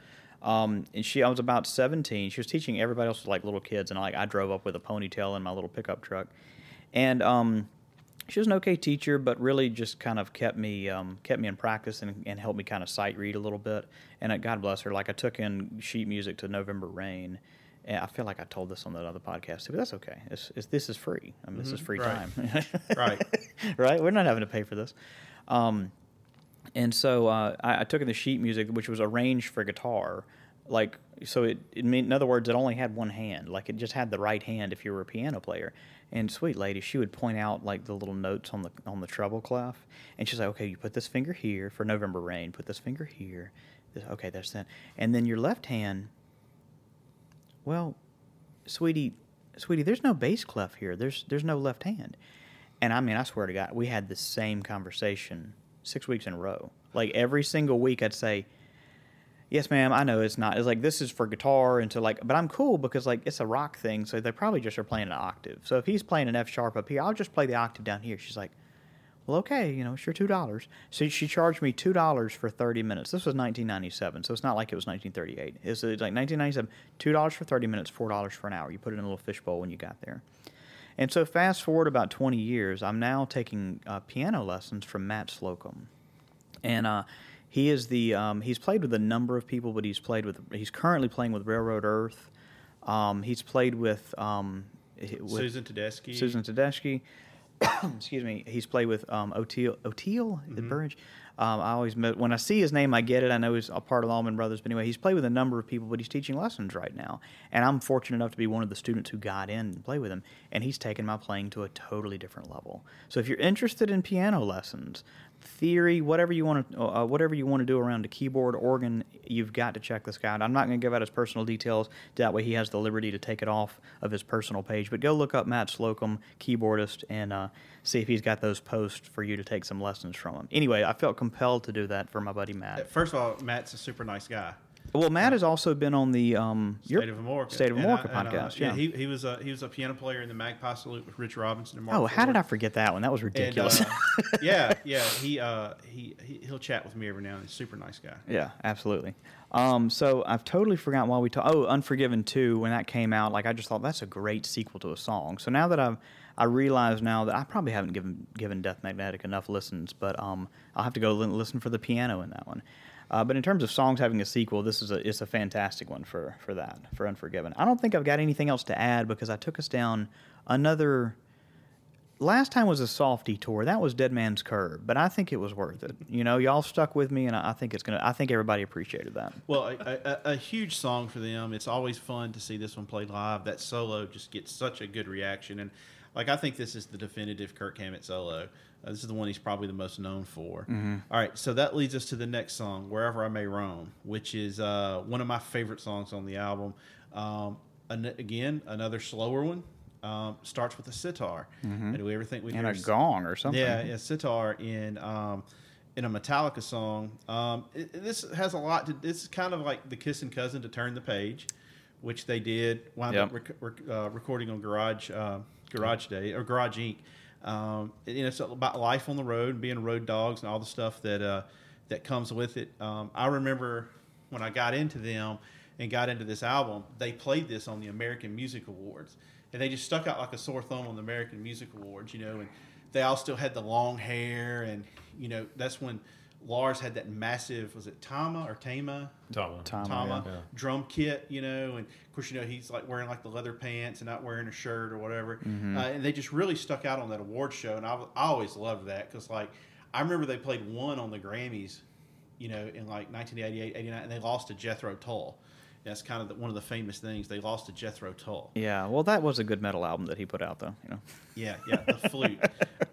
Um, and she, I was about 17. She was teaching everybody else was like little kids, and like I drove up with a ponytail in my little pickup truck, and um, she was an okay teacher, but really just kind of kept me um, kept me in practice and, and helped me kind of sight read a little bit. And uh, God bless her, like I took in sheet music to November Rain. And I feel like I told this on that other podcast too, but that's okay. It's, it's, this is free. I mean, this is free Right. time. Right. right? We're not having to pay for this. Um, and so uh, I, I took in the sheet music, which was arranged for guitar. Like, so it, it mean, in other words, it only had one hand. Like, it just had the right hand if you were a piano player. And sweet lady, she would point out like the little notes on the on the treble clef, and she's like, "Okay, you put this finger here for November Rain. Put this finger here. This, okay, that's that. And then your left hand. Well, sweetie, sweetie, there's no bass clef here. There's there's no left hand. And I mean, I swear to God, we had the same conversation six weeks in a row. Like every single week, I'd say, "Yes, ma'am. I know it's not. It's like this is for guitar and to like, but I'm cool because like it's a rock thing, so they probably just are playing an octave. So if he's playing an F sharp up here, I'll just play the octave down here." She's like, "Well, okay, you know, it's your two dollars." So she charged me two dollars for thirty minutes. This was 1997, so it's not like it was 1938. It's uh, like 1997, two dollars for 30 minutes, four dollars for an hour. You put it in a little fishbowl when you got there. And so fast forward about 20 years, I'm now taking uh, piano lessons from Matt Slocum, and uh, he is the um, he's played with a number of people, but he's played with he's currently playing with Railroad Earth. Um, he's played with, um, with Susan Tedeschi. Susan Tedeschi. Excuse me. He's played with um, Oteil. Oteil, Mm-hmm. the Burbridge. Um, I always when I see his name, I get it. I know he's a part of the Allman Brothers. But anyway, he's played with a number of people, but he's teaching lessons right now. And I'm fortunate enough to be one of the students who got in and play with him. And he's taken my playing to a totally different level. So if you're interested in piano lessons, theory, whatever you want to, uh, whatever you want to do around a keyboard, organ, you've got to check this guy out. I'm not going to give out his personal details. That way, he has the liberty to take it off of his personal page. But go look up Matt Slocum, keyboardist, and uh, see if he's got those posts for you to take some lessons from him. Anyway, I felt compelled to do that for my buddy Matt. First of all, Matt's a super nice guy. Well, Matt has also been on the um, State of America. State of And America I- and, uh, podcast. yeah. he, he was a he was a piano player in the Magpie Salute with Rich Robinson and Marc. oh, how did I forget that one? That was And, ridiculous. uh, yeah, yeah. He uh he, he he'll chat with me every now and then. Super nice guy. Yeah, absolutely. Um, so I've totally forgotten why we talk. Oh, Unforgiven two. When that came out, like I just thought that's a great sequel to a song. So now that I've I realize now that I probably haven't given given Death Magnetic enough listens, but um, I'll have to go li- listen for the piano in that one. Uh, but in terms of songs having a sequel, this is a it's a fantastic one for for that for Unforgiven. I don't think I've got anything else to add because I took us down another last time was a softy tour. That was Dead Man's Curve, but I think it was worth it. You know, y'all stuck with me, and I I think it's gonna. I think everybody appreciated that. Well, a, a, a huge song for them. It's always fun to see this one played live. That solo just gets such a good reaction, and like I think this is the definitive Kirk Hammett solo. Uh, this is the one he's probably the most known for. All right, so that leads us to the next song, "Wherever I May Roam," which is uh, one of my favorite songs on the album. Um, an, again, another slower one. Um, starts with a sitar. And do we ever think we And a gong or something. yeah, yeah, sitar in um, in a Metallica song. Um, it, this has a lot to. This is kind of like the kissing cousin to turn the page, which they did. Wound up rec- rec- uh, recording on Garage uh, Garage Day or Garage Inc. Um, you know, it's about life on the road, and being road dogs, and all the stuff that uh, that comes with it. Um, I remember when I got into them and got into this album, they played this on the American Music Awards, and they just stuck out like a sore thumb on the American Music Awards, you know, and they all still had the long hair, and you know, that's when Lars had that massive was it Tama or Tama Tama. Tama, Tama yeah. Yeah. drum kit, you know, and of course, you know, he's like wearing like the leather pants and not wearing a shirt or whatever. Mm-hmm. Uh, and they just really stuck out on that award show. And I, I always loved that because, like, I remember they played one on the Grammys, you know, in like 1988, 89, and they lost to Jethro Tull. That's kind of the, one of the famous things. They lost to Jethro Tull. Yeah, well, that was a good metal album that he put out, though. You know. Yeah, yeah, the flute.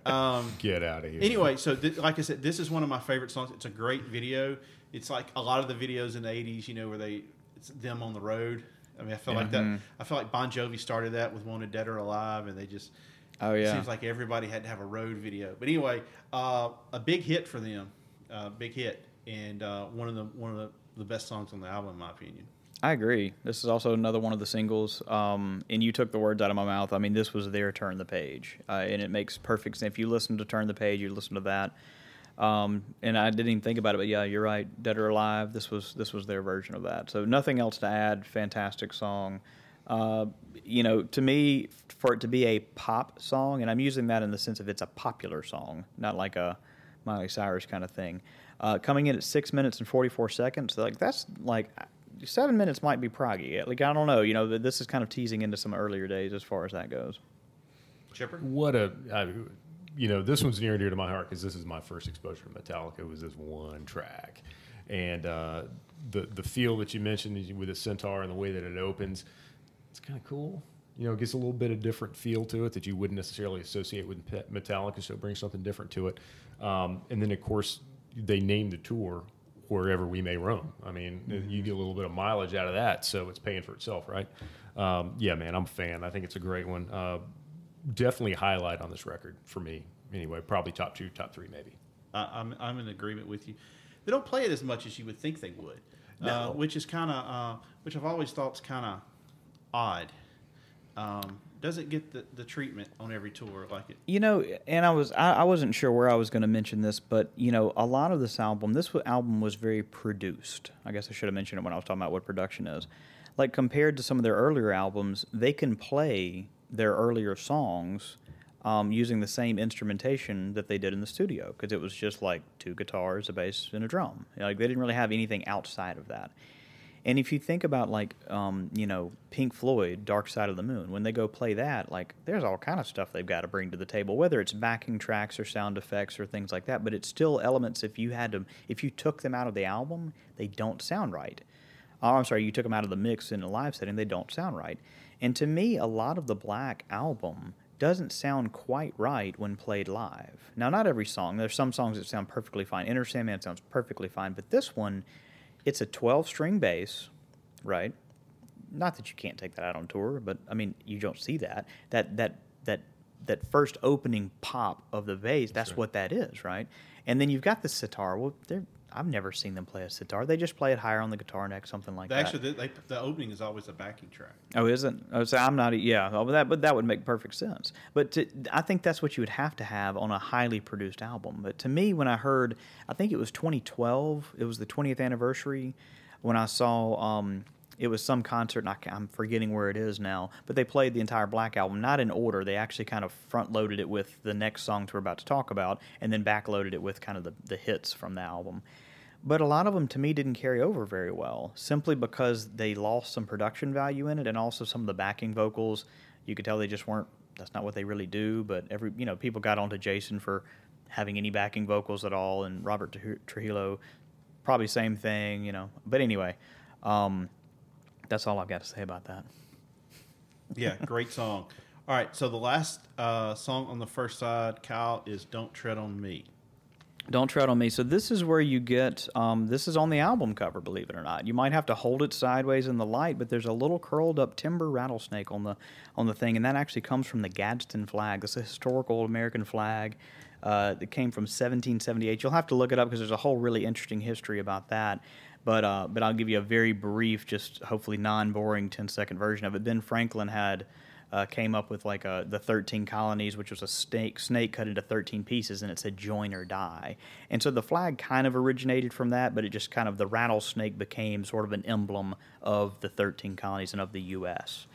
Um, Get out of here. anyway, so th- like I said, this is one of my favorite songs. It's a great video. It's like a lot of the videos in the '80s, you know, where they it's them on the road. I mean, I feel like that. I feel like Bon Jovi started that with "Wanted Dead or Alive," and they just. Oh, it yeah. Seems like everybody had to have a road video. But anyway, uh, a big hit for them, uh, big hit, and uh, one of the one of the, the best songs on the album, in my opinion. I agree. This is also another one of the singles. Um, and you took the words out of my mouth. I mean, this was their Turn the Page. Uh, and it makes perfect sense. If you listen to Turn the Page, you listen to that. Um, and I didn't even think about it, but yeah, you're right. Dead or Alive, this was this was their version of that. So nothing else to add. Fantastic song. Uh, you know, to me, for it to be a pop song, and I'm using that in the sense of it's a popular song, not like a Miley Cyrus kind of thing. Uh, coming in at six minutes and 44 seconds, like that's like seven minutes might be proggy. Like I don't know, you know, this is kind of teasing into some earlier days as far as that goes. Chipper. What a, I, you know, this one's near and dear to my heart because this is my first exposure to Metallica. It Was this one track, and uh, the the feel that you mentioned with the sitar and the way that it opens, it's kind of cool. You know, it gets a little bit of different feel to it that you wouldn't necessarily associate with Metallica, so it brings something different to it. Um, and then, of course, they named the tour wherever we may roam. I mean, you get a little bit of mileage out of that, so it's paying for itself, right? Um, yeah, man, I'm a fan. I think it's a great one. Uh, definitely highlight on this record for me. Anyway, probably top two, top three, maybe. I, I'm I'm in agreement with you. They don't play it as much as you would think they would, uh, No. which is kind of uh, which I've always thought is kind of odd. Um, doesn't get the, the treatment on every tour like it. You know, and I was I, I wasn't sure where I was going to mention this, but you know, a lot of this album, this album was very produced. I guess I should have mentioned it when I was talking about what production is. Like compared to some of their earlier albums, they can play their earlier songs um, using the same instrumentation that they did in the studio because it was just like two guitars, a bass, and a drum. Like they didn't really have anything outside of that. And if you think about like um, you know Pink Floyd, Dark Side of the Moon, when they go play that, like there's all kind of stuff they've got to bring to the table, whether it's backing tracks or sound effects or things like that. But it's still elements. If you had to, if you took them out of the album, they don't sound right. Oh, I'm sorry, you took them out of the mix in a live setting, they don't sound right. And to me, a lot of the Black album doesn't sound quite right when played live. Now, not every song. There's some songs that sound perfectly fine. Enter Sandman sounds perfectly fine, but this one, it's a 12 string bass, right? Not that you can't take that out on tour, but I mean, you don't see that. That that that that first opening pop of the bass, that's what that is, right? And then you've got the sitar. Well, they're I've never seen them play a sitar. They just play it higher on the guitar neck, something like They that. actually, they, the opening is always a backing track. Oh, isn't? Oh, so I'm not. Yeah, oh, but that but that would make perfect sense. But to, I think that's what you would have to have on a highly produced album. But to me, when I heard, I think it was 2012. It was the 20th anniversary when I saw. Um, it was some concert, and I, I'm forgetting where it is now. But they played the entire Black album, not in order. They actually kind of front loaded it with the next songs we're about to talk about, and then back loaded it with kind of the, the hits from the album. But a lot of them to me didn't carry over very well, simply because they lost some production value in it, and also some of the backing vocals. You could tell they just weren't. That's not what they really do. But every you know, people got onto Jason for having any backing vocals at all, and Robert Trujillo- Trujillo, probably same thing. You know. But anyway, um, that's all I've got to say about that. Yeah, great song. All right, so the last uh, song on the first side, Kyle, is "Don't Tread on Me." Don't tread on me. So this is where you get. Um, this is on the album cover, believe it or not. You might have to hold it sideways in the light, but there's a little curled up timber rattlesnake on the on the thing, and that actually comes from the Gadsden flag. This is a historical American flag uh, that came from 1778. You'll have to look it up because there's a whole really interesting history about that. But uh, but I'll give you a very brief, just hopefully non-boring 10-second version of it. Ben Franklin had uh, came up with like a, the 13 colonies, which was a snake, snake cut into 13 pieces, and it said join or die. And so the flag kind of originated from that, but it just kind of, the rattlesnake became sort of an emblem of the 13 colonies and of the U.S.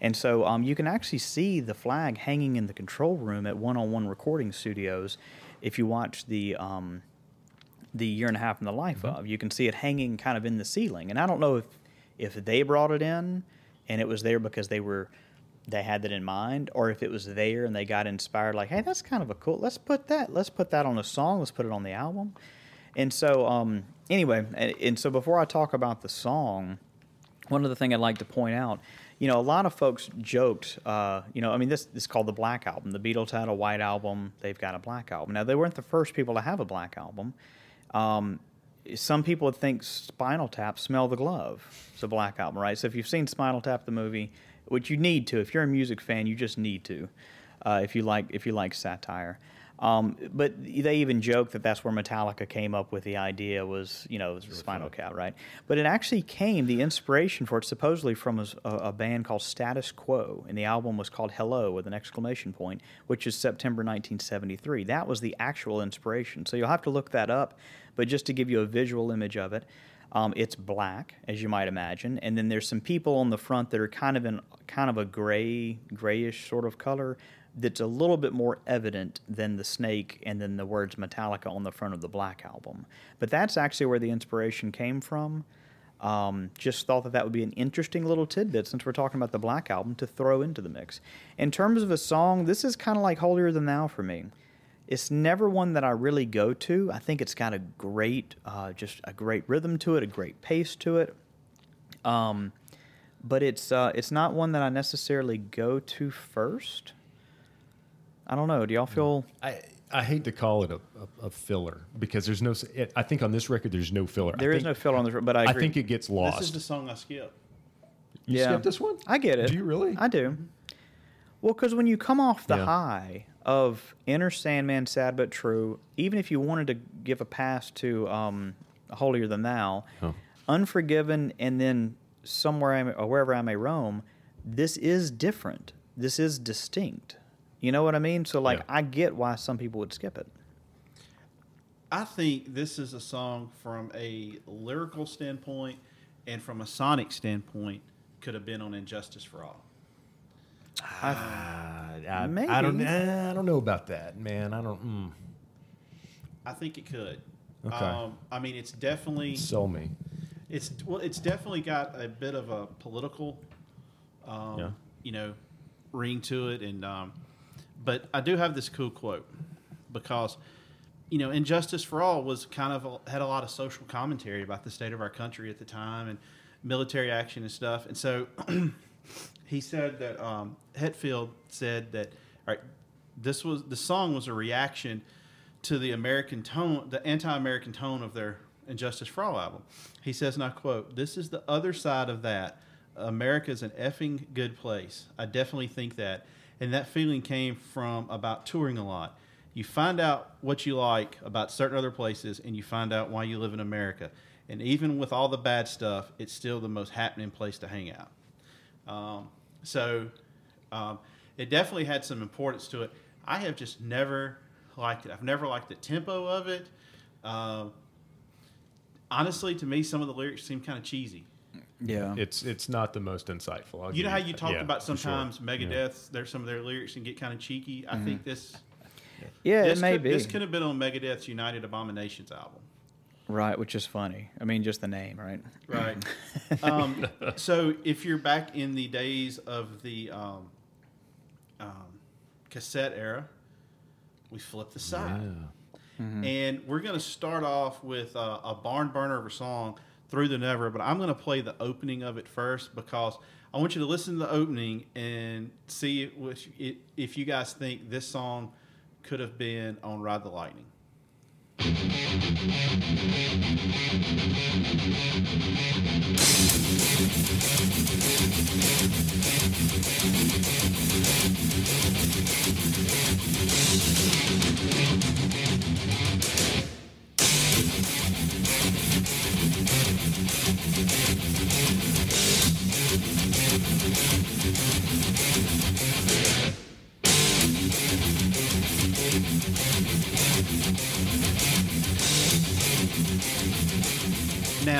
And so um, you can actually see the flag hanging in the control room at one on one recording studios if you watch the. Um, the year and a half in the life of. You can see it hanging kind of in the ceiling, and I don't know if if they brought it in and it was there because they were they had that in mind, or if it was there and they got inspired, like, hey, that's kind of a cool. Let's put that. Let's put that on a song. Let's put it on the album. And so, um, anyway, and, and so before I talk about the song, one other thing I'd like to point out, you know, a lot of folks joked, uh, you know, I mean, this, this is called the Black Album. The Beatles had a white album, they've got a black album. Now, they weren't the first people to have a black album. Um, some people would think Spinal Tap, Smell the Glove, is a black album, right? So if you've seen Spinal Tap, the movie, which you need to, if you're a music fan, you just need to, uh, if you like if you like satire. Um, but they even joke that that's where Metallica came up with the idea was, you know, Spinal Tap, right? But it actually came, the inspiration for it supposedly from a, a band called Status Quo, and the album was called Hello with an exclamation point, which is September 1973. That was the actual inspiration. So you'll have to look that up, but just to give you a visual image of it, um, it's black, as you might imagine, and then there's some people on the front that are kind of in kind of a gray, grayish sort of color that's a little bit more evident than the snake and then the words Metallica on the front of the Black album. But that's actually where the inspiration came from. Um, just thought that that would be an interesting little tidbit since we're talking about the Black album to throw into the mix. In terms of a song, this is kind of like Holier Than Thou for me. It's never one that I really go to. I think it's got a great, uh, just a great rhythm to it, a great pace to it. Um, but it's uh, it's not one that I necessarily go to first. I don't know. Do y'all feel? I, I hate to call it a, a, a filler because there's no. It, I think on this record there's no filler. There I is think, no filler on this, but I I think it gets lost. This is the song I skip. you Yeah. skipped this one? I get it. Do you really? I do. Well, because when you come off the Yeah. high of Enter Sandman, Sad But True, even if you wanted to give a pass to um, Holier Than Thou, Oh. Unforgiven, and then Somewhere I may, or Wherever I May Roam, this is different. This is distinct. You know what I mean? So, like, Yeah. I get why some people would skip it. I think this is a song from a lyrical standpoint and from a sonic standpoint could have been on And Justice for All. Uh, I, I don't. Maybe. I don't know about that, man. I don't. Mm, I think it could. Okay. Um, I mean, it's definitely sell me. it's well, it's definitely got a bit of a political, um, Yeah. you know, ring to it, and um, but I do have this cool quote because, you know, And Justice for All was kind of had a lot of social commentary about the state of our country at the time and military action and stuff, and so he said that um, Hetfield said that all right, this was the song was a reaction to the American tone, the anti-American tone of their And Justice for All album. He says, and I quote, "This is the other side of that. America's an effing good place. I definitely think that, and that feeling came from about touring a lot." You find out what you like about certain other places, and you find out why you live in America. And even with all the bad stuff, it's still the most happening place to hang out. Um, so um, it definitely had some importance to it. I have just never liked it. I've never liked the tempo of it. Um, honestly, to me, some of the lyrics seem kind of cheesy. Yeah. It's it's not the most insightful. I'll You know how you talked yeah, about for sure. sometimes Megadeth, there's some of their lyrics can get kind of cheeky. I think this yeah, this it may could, be. this could have been on Megadeth's United Abominations album. right, which is funny. I mean, just the name, right? Right. um, so if you're back in the days of the um, um, cassette era, we flip the side. And we're going to start off with uh, a barn burner of a song, Through the Never, but I'm going to play the opening of it first because I want you to listen to the opening and see if you guys think this song could have been on Ride the Lightning.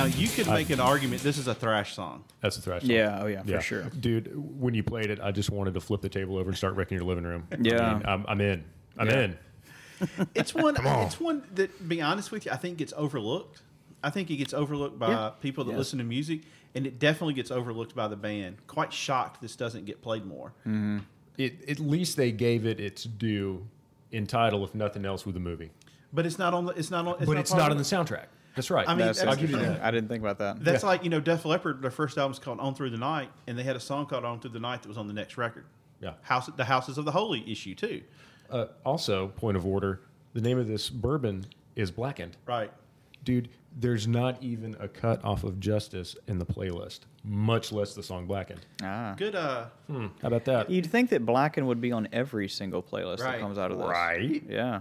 Now, you could make an argument this is a thrash song. That's a thrash. Song. Yeah, oh yeah, for sure. dude. When you played it, I just wanted to flip the table over and start wrecking your living room. I Yeah. mean, I'm, I'm in. I'm Yeah. in. It's one. on. It's one that, to be honest with you, I think gets overlooked. I think it gets overlooked by Yeah. people that Yes. listen to music, and it definitely gets overlooked by the band. Quite shocked this doesn't get played more. Mm-hmm. It, at least they gave it its due in title, if nothing else, with the movie. But it's not on the. It's not on. It's but not it's not of on the soundtrack. That's right. I mean, That's that's- I'll give you that. I didn't think about that. That's like you know, Def Leppard. Their first album's called "On Through the Night," and they had a song called "On Through the Night" that was on the next record. Yeah. House, the Houses of the Holy issue too. Uh, also, point of order: the name of this bourbon is Blackened. Right. Dude, there's not even a cut off of Justice in the playlist, much less the song Blackened. ah. Good. Uh, How about that? You'd think that Blacken would be on every single playlist that comes out of this. Right. Yeah.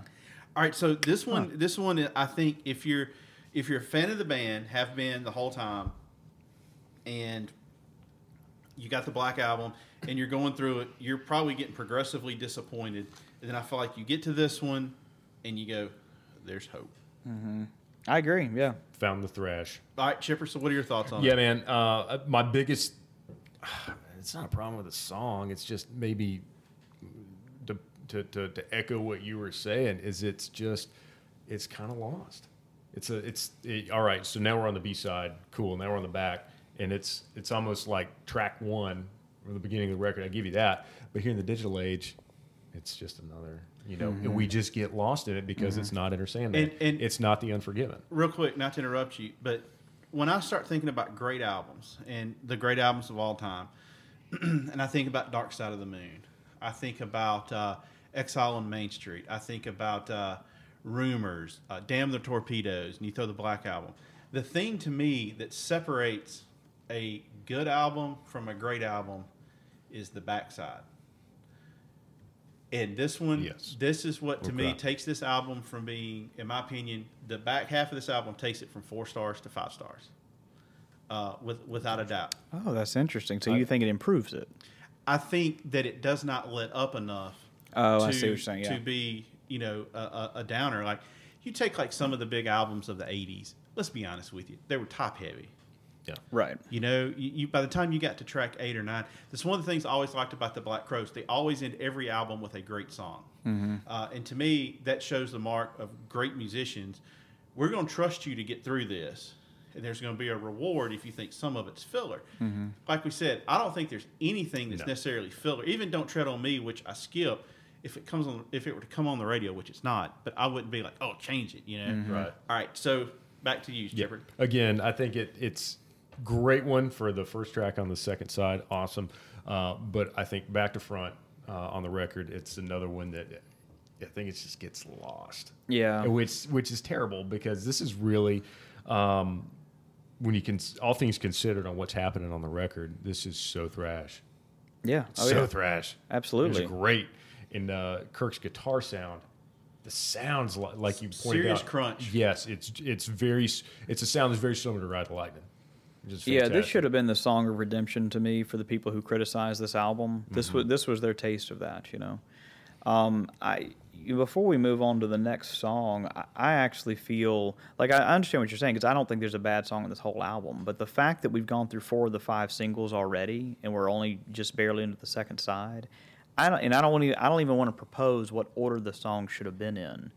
All right, so this one, this one, I think if you're if you're a fan of the band, have been the whole time, and you got the Black album, and you're going through it, you're probably getting progressively disappointed. And then I feel like you get to this one, and you go, "There's hope." I agree. Yeah. Found the thrash. All right, Chipper. So, what are your thoughts on Yeah, it? man. Uh, my biggest. It's not a problem with the song. It's just maybe to, to, to, to echo what you were saying is it's just it's kind of lost. It's a it's it, all right. So now we're on the B side. Cool. Now we're on the back, and it's it's almost like track one from the beginning of the record. I give you that. But here in the digital age, it's just another. You know, and we just get lost in it because it's not Enter Sandman. And- and- it's not the Unforgiven. real quick, not to interrupt you, but when I start thinking about great albums and the great albums of all time, and I think about Dark Side of the Moon, I think about uh, Exile on Main Street, I think about uh, Rumors, uh, Damn the Torpedoes, and you throw the Black Album. The thing to me that separates a good album from a great album is the backside. And this one, Yes. this is what to me takes this album from being, in my opinion, the back half of this album takes it from four stars to five stars, uh, with without a doubt. Oh, that's interesting. So you think it improves it? I think that it does not let up enough. Oh, to, I see what you're saying, yeah. To be, you know, a, a, a downer. Like you take like some of the big albums of the '80s. Let's be honest with you, they were top heavy. Yeah. Right. You know, you, you by the time you got to track eight or nine, that's one of the things I always liked about the Black Crowes. They always end every album with a great song, uh, and to me, that shows the mark of great musicians. We're going to trust you to get through this, and there's going to be a reward if you think some of it's filler. Like we said, I don't think there's anything that's No. necessarily filler. Even "Don't Tread on Me," which I skip. If it comes on, if it were to come on the radio, which it's not, but I wouldn't be like, "Oh, change it," you know? Right. All right. So back to you, Yeah. Shepard. Again, I think it, it's great one for the first track on the second side. Awesome. Uh, but I think back to front uh, on the record, it's another one that I think it just gets lost. Yeah. Which which is terrible because this is really. Um, when you can, all things considered on what's happening on the record, this is so thrash, Yeah. Oh, so yeah. thrash. Absolutely. it's great. And uh, Kirk's guitar sound, the sounds like, like you pointed Serious out. crunch. Yes, it's it's very it's a sound that's very similar to Ride the Lightning. which Yeah, this should have been the song of redemption to me for the people who criticized this album. This Mm-hmm. was this was their taste of that, you know. Um, I before we move on to the next song, I, I actually feel like I I understand what you're saying because I don't think there's a bad song in this whole album. But the fact that we've gone through four of the five singles already and we're only just barely into the second side, I don't and I don't want to I don't even want to propose what order the song should have been in.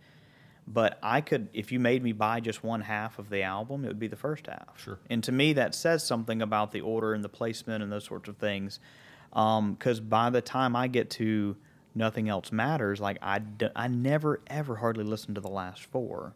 But I could, if you made me buy just one half of the album, it would be the first half. Sure. And to me, that says something about the order and the placement and those sorts of things. Um, because by the time I get to Nothing Else Matters, like I, d- I never, ever hardly listen to the last four.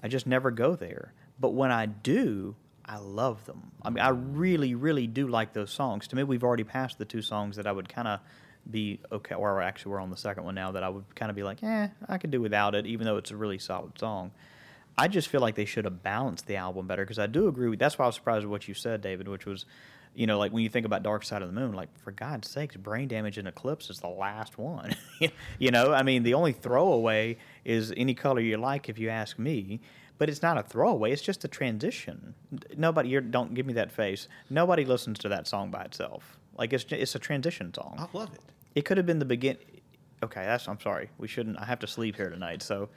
I just never go there. But when I do, I love them. I mean, I really, really do like those songs. To me, we've already passed the two songs that I would kind of be okay, or actually, we're on the second one now that I would kind of be like, eh, I could do without it, even though it's a really solid song. I just feel like they should have balanced the album better because I do agree with. That's why I was surprised with what you said, David, which was, you know, like when you think about Dark Side of the Moon, like for God's sakes, Brain Damage and Eclipse is the last one. you know, I mean, the only throwaway is Any Color You Like, if you ask me. But it's not a throwaway; it's just a transition. Nobody, don't give me that face. Nobody listens to that song by itself. Like it's it's a transition song. I love it. It could have been the begin. Okay, that's. I'm sorry. We shouldn't. I have to sleep here tonight. So,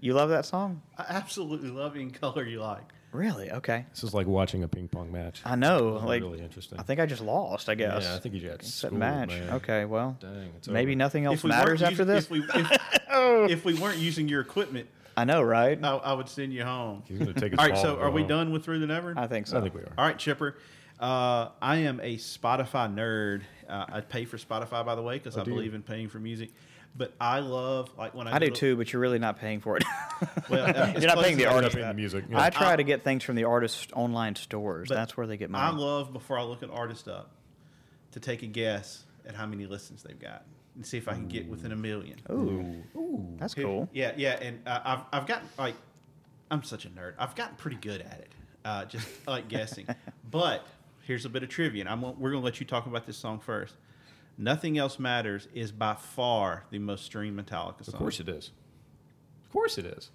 you love that song? I absolutely love any color you like. Really? Okay. This is like watching a ping pong match. I know. This Like, really interesting. I think I just lost. I guess. Yeah, I think you just Set schooled, match. man. Okay. Well, Dang, it's maybe over. nothing else we matters after using- this. If we, if, oh. if we weren't using your equipment, I know, right? I, I would send you home. He's gonna take his All right, so are go we done with Through the Never? I think so. I think we are. All right, Chipper. Uh, I am a Spotify nerd. Uh, I pay for Spotify, by the way, because I Oh, do you? believe in paying for music. But I love like when I, I do to- too, but you're really not paying for it. Well, uh, you're not paying the artist. paying the music, yeah. I try I- to get things from the artist online stores. That's where they get I. I love before I look an artist up to take a guess at how many listens they've got and see if I can get within a million. Ooh, that's Here- cool. Yeah, yeah, and uh, I've I've gotten like I'm such a nerd. I've gotten pretty good at it, uh, just like guessing. but here's a bit of trivia, and I'm we're gonna let you talk about this song first. Nothing else matters is by far the most streamed Metallica song. Of course it is. Of course it is.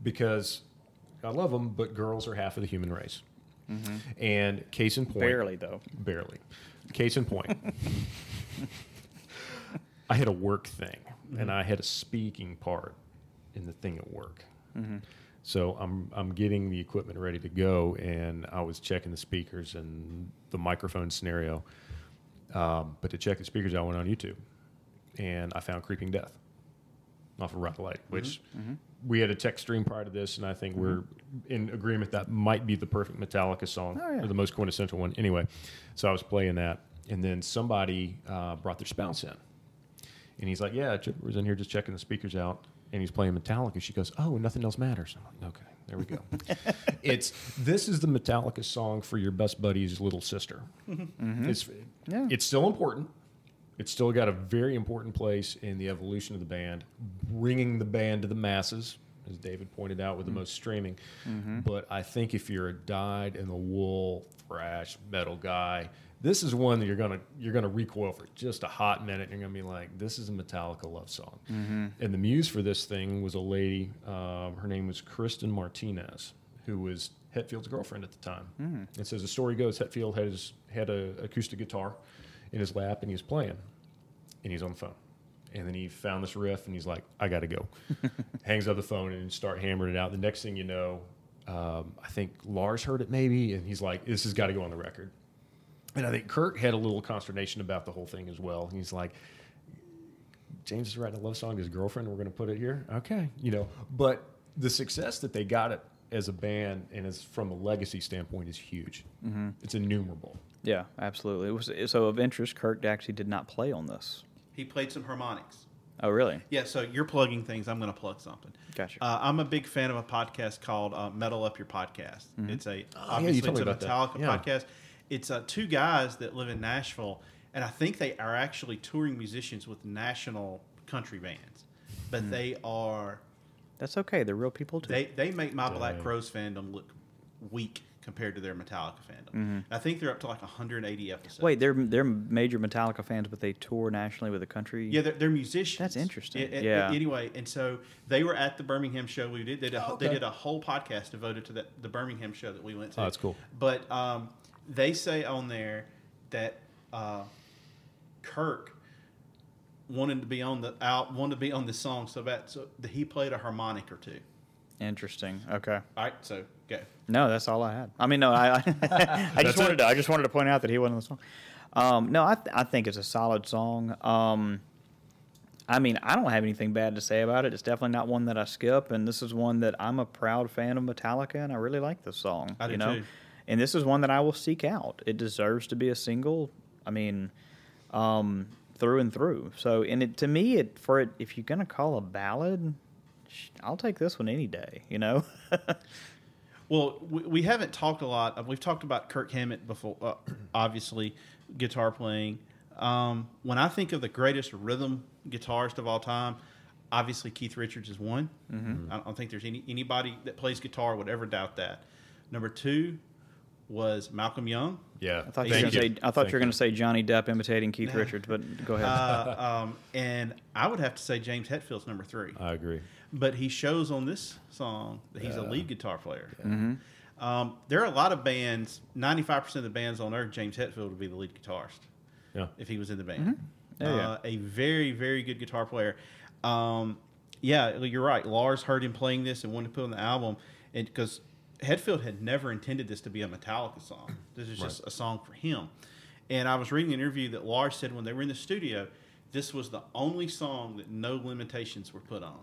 Because I love them, but girls are half of the human race. Mm-hmm. And case in point, Barely though. barely. Case in point, I had a work thing, and mm-hmm. I had a speaking part in the thing at work. Mm-hmm. So I'm I'm getting the equipment ready to go, and I was checking the speakers and the microphone scenario. Um, but to check the speakers, I went on YouTube, and I found "Creeping Death" off of Rock Light, which we had a tech stream prior to this, and I think we're in agreement that might be the perfect Metallica song, Oh, yeah. or the most quintessential one. Anyway, so I was playing that, and then somebody uh, brought their spouse in, and he's like, "Yeah, Chip was in here just checking the speakers out." And he's playing Metallica. She goes, "Oh, nothing else matters." I'm like, "Okay, there we go." it's this is the Metallica song for your best buddy's little sister. Mm-hmm. It's Yeah. it's still important. It's still got a very important place in the evolution of the band, bringing the band to the masses, as David pointed out with the mm-hmm. most streaming. Mm-hmm. But I think if you're a dyed in the wool thrash metal guy, this is one that you're gonna you're gonna recoil for just a hot minute. And you're gonna be like, this is a Metallica love song. And the muse for this thing was a lady. Um, her name was Kristen Martinez, who was Hetfield's girlfriend at the time. And so as the story goes, Hetfield had his, had a acoustic guitar in his lap, and he was playing, and he's on the phone. And then he found this riff, and he's like, "I got to go." Hangs up the phone and start hammering it out. The next thing you know, um, I think Lars heard it maybe, and he's like, "This has got to go on the record." And I think Kirk had a little consternation about the whole thing as well. He's like, James is writing a love song to his girlfriend. We're going to put it here. Okay, you know. But the success that they got it as a band and as from a legacy standpoint is huge. Mm-hmm. It's innumerable. Yeah, absolutely. It was so of interest. Kirk actually did not play on this. He played some harmonics. Oh, really? Yeah, so you're plugging things. I'm going to plug something. Gotcha. Uh, I'm a big fan of a podcast called uh, Metal Up Your Podcast. It's a Mm-hmm. Oh, obviously you told it's a about that. Metallica Yeah. Podcast. It's uh, two guys that live in Nashville, and I think they are actually touring musicians with national country bands. But Hmm. they are That's okay. They're real people too. they they make my Black Dang. Crowes fandom look weak compared to their Metallica fandom. Mm-hmm. I think they're up to like 180 episodes. Wait, they're they're major Metallica fans, but they tour nationally with the country. Yeah, they're, they're musicians. That's interesting. A- a- Yeah. Anyway, and so they were at the Birmingham show we did. They did a, Oh, they did a whole podcast devoted to that the Birmingham show that we went to. Oh, that's cool. But um, they say on there that uh, Kirk wanted to be on the out wanted to be on this song so bad so that he played a harmonic or two. Interesting. Okay. All right, so go. No, that's all I had. I mean, no, I, I, I just wanted it? to, I just wanted to point out that he wasn't on the song. Um, no, I, th- I think it's a solid song. Um, I mean, I don't have anything bad to say about it. It's definitely not one that I skip, and this is one that I'm a proud fan of Metallica, and I really like this song. I do you know, too. And this is one that I will seek out. It deserves to be a single. I mean, um, through and through. So, and it to me, it for it, if you're gonna call a ballad, I'll take this one any day. You know. Well, we, we haven't talked a lot. uh, We've talked about Kirk Hammett before, uh, obviously, guitar playing. Um, when I think of the greatest rhythm guitarist of all time, obviously Keith Richards is one. Mm-hmm. I don't think there's any anybody that plays guitar would ever doubt that. Number two was Malcolm Young. Yeah. I thought you were going to say. I thought Thank you were going to say Johnny Depp imitating Keith Richards, but go ahead. Uh, um, and I would have to say James Hetfield's number three. I agree. but he shows on this song that he's a lead guitar player. Mm-hmm. Um, there are a lot of bands. Ninety-five percent of the bands on earth, James Hetfield would be the lead guitarist Yeah. if he was in the band. Oh, yeah. uh, a very, very good guitar player. Um, yeah, you're right. Lars heard him playing this and wanted to put on the album, and because Hetfield had never intended this to be a Metallica song. This is just a song for him. And I was reading an interview that Lars said when they were in the studio, this was the only song that no limitations were put on.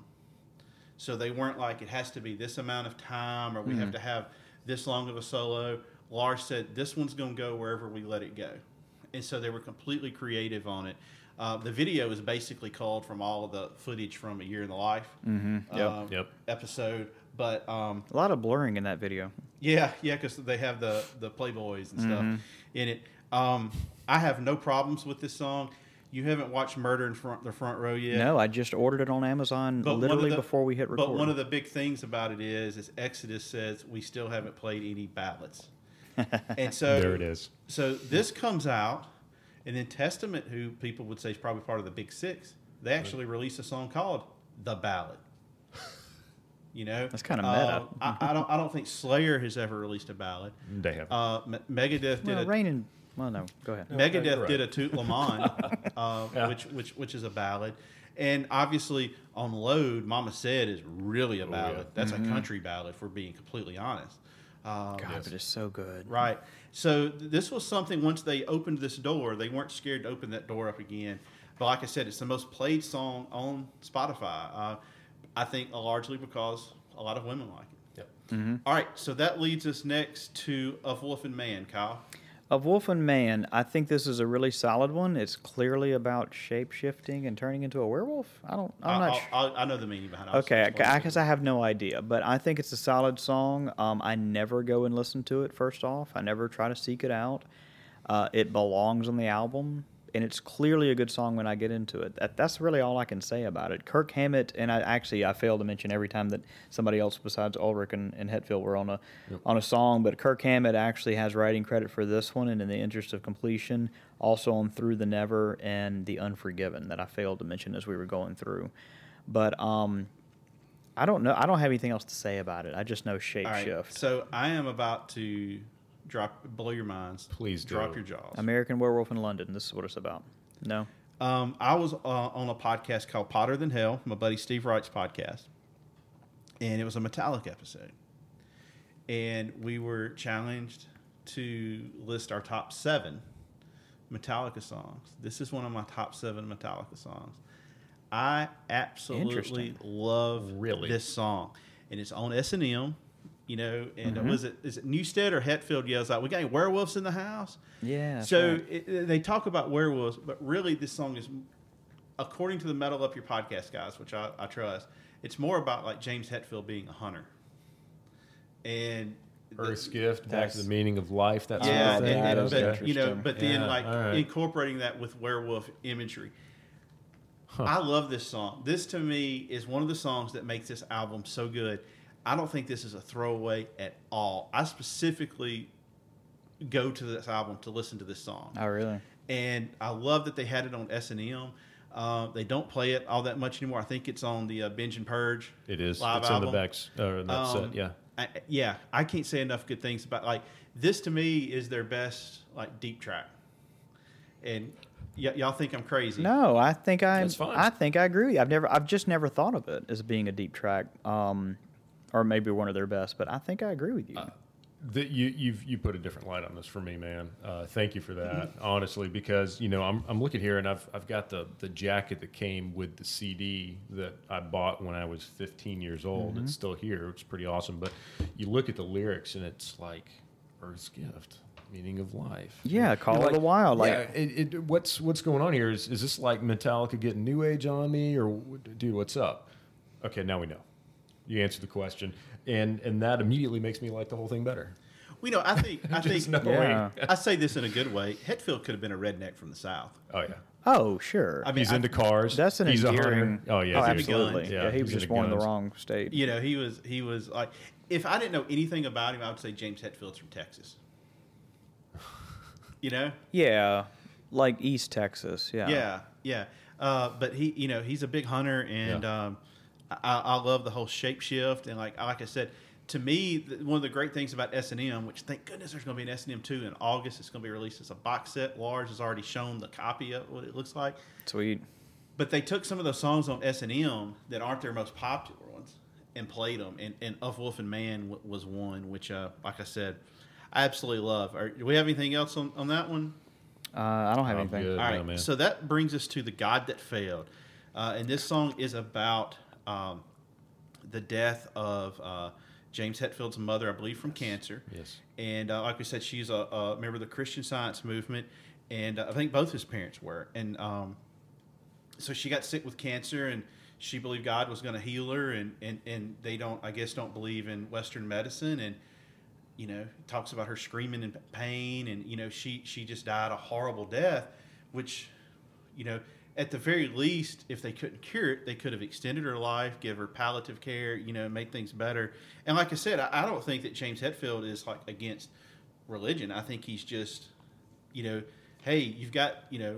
So they weren't like it has to be this amount of time or we have to have this long of a solo. Lars said this one's going to go wherever we let it go, and so they were completely creative on it. Uh, the video is basically called from all of the footage from A Year in the Life Mm-hmm. Yep. uh, Yep. episode. But um, A lot of blurring in that video. yeah, yeah, because they have the the Playboys and stuff Mm-hmm. in it. Um, I have no problems with this song. You haven't watched Murder in Front the Front Row yet. No, I just ordered it on Amazon But one of literally the- before we hit record. But one of the big things about it is, is Exodus says we still haven't played any ballads, and so There it is. So this comes out, and then Testament, who people would say is probably part of the Big Six, they actually released a song called "The Ballad." You know, That's kinda Uh, meta. I, I don't. I don't think Slayer has ever released a ballad. They have. Uh, Me- Megadeth did well, a Rain and well, no, go ahead. Megadeth right. did a Toot Lamont, uh, Yeah. which which which is a ballad, and obviously on Load, Mama Said is really a yeah. ballad. That's a country ballad, if we're being completely honest. Um, God, but it's so good. Right. So th- this was something. Once they opened this door, they weren't scared to open that door up again. But like I said, it's the most played song on Spotify. Uh, I think largely because a lot of women like it. Yep. All right. So that leads us next to Of Wolf and Man, Kyle. Of Wolf and Man, I think this is a really solid one. It's clearly about shape shifting and turning into a werewolf. I don't. I'm I, not. I, sure. I, I know the meaning behind it. I'll Okay, explain I guess I have no idea, but I think it's a solid song. Um, I never go and listen to it. First off, I never try to seek it out. Uh, it belongs on the album, and it's clearly a good song when I get into it. That, that's really all I can say about it. Kirk Hammett, and I actually I fail to mention every time that somebody else besides Ulrich and, and Hetfield were on a on a song, but Kirk Hammett actually has writing credit for this one, and in the interest of completion, also on Through the Never and The Unforgiven that I failed to mention as we were going through. But um, I don't know. I don't have anything else to say about it. I just know shape All right. shift. So I am about to drop, blow your minds. Please drop do. your jaws. American Werewolf in London. This is what it's about. No. Um, I was uh, on a podcast called Potter Than Hell, my buddy Steve Wright's podcast, and it was a Metallic episode. And we were challenged to list our top seven Metallica songs. This is one of my top seven Metallica songs. I absolutely love Really? this song, and it's on S and M. You know, and Mm-hmm. was it is it Newstead or Hetfield yells out, "We got any werewolves in the house?" Yeah. So right. it, they talk about werewolves, but really this song is, according to the Metal Up Your podcast guys, which I, I trust, it's more about like James Hetfield being a hunter. And the- Earth's gift, back to the meaning of life. That yeah, sort of thing. and- and- that is but, you know, interesting. but then like all right. incorporating that with werewolf imagery. I love this song. This to me is one of the songs that makes this album so good. I don't think this is a throwaway at all. I specifically go to this album to listen to this song Oh, really? and I love that they had it on S and M. Uh, they don't play it all that much anymore. I think it's on the uh, Binge and Purge. It is. live it's album. in the backs or in that Um, set. Yeah. I, yeah. I can't say enough good things about like this. To me, is their best like deep track. And y- y'all think I'm crazy? No, I think I. That's fine. I think I agree. I've never. I've just never thought of it as being a deep track, um, or maybe one of their best. But I think I agree with you. Uh, that you you've you put a different light on this for me, man. Uh, thank you for that, honestly, because you know I'm I'm looking here and I've I've got the the jacket that came with the CD that I bought when I was 15 years old. Mm-hmm. It's still here. It's pretty awesome. But you look at the lyrics and it's like Earth's gift, meaning of life. Yeah, Call of the Wild, like- yeah, it, it, what's what's going on here? Is is this like Metallica getting new age on me, or dude, what's up? Okay, now we know. You answered the question, and and that immediately makes me like the whole thing better. We know. I think. I think. knowing. Yeah. I say this in a good way. Hetfield could have been a redneck from the south. Oh yeah, oh, sure. I mean, he's I- into cars. That's an he's a endearing. hunter. Oh yeah, Oh, absolutely. guns. Yeah, he was just into born in the wrong state. You know, he was. He was like. If I didn't know anything about him, I would say James Hetfield's from Texas. You know. Yeah, like East Texas. Yeah. Yeah, yeah. Uh, but he, you know, he's a big hunter, and Yeah. um, I, I love the whole shape shift. And like, like I said, to me, one of the great things about S and M, which thank goodness there's going to be an S and M two in August. It's going to be released as a box set. Lars has already shown the copy of what it looks like. Sweet. But they took some of those songs on S and M that aren't their most popular ones and played them. And, and Of Wolf and Man w- was one, which, uh, like I said, I absolutely love. Are, do we have anything else on, on that one? Uh, I don't have I'm anything. good. All no, man. so that brings us to the God that failed, uh, and this song is about um, the death of uh, James Hetfield's mother, I believe, from cancer. Yes. And uh, like we said, she's a, a member of the Christian Science movement, and uh, I think both his parents were. And um, so she got sick with cancer and she believed God was going to heal her and, and, and they don't I guess don't believe in Western medicine and you know talks about her screaming in pain and you know she she just died a horrible death which you know at the very least if they couldn't cure it they could have extended her life give her palliative care you know make things better and like I said I, I don't think that James Hetfield is like against religion I think he's just you know hey you've got you know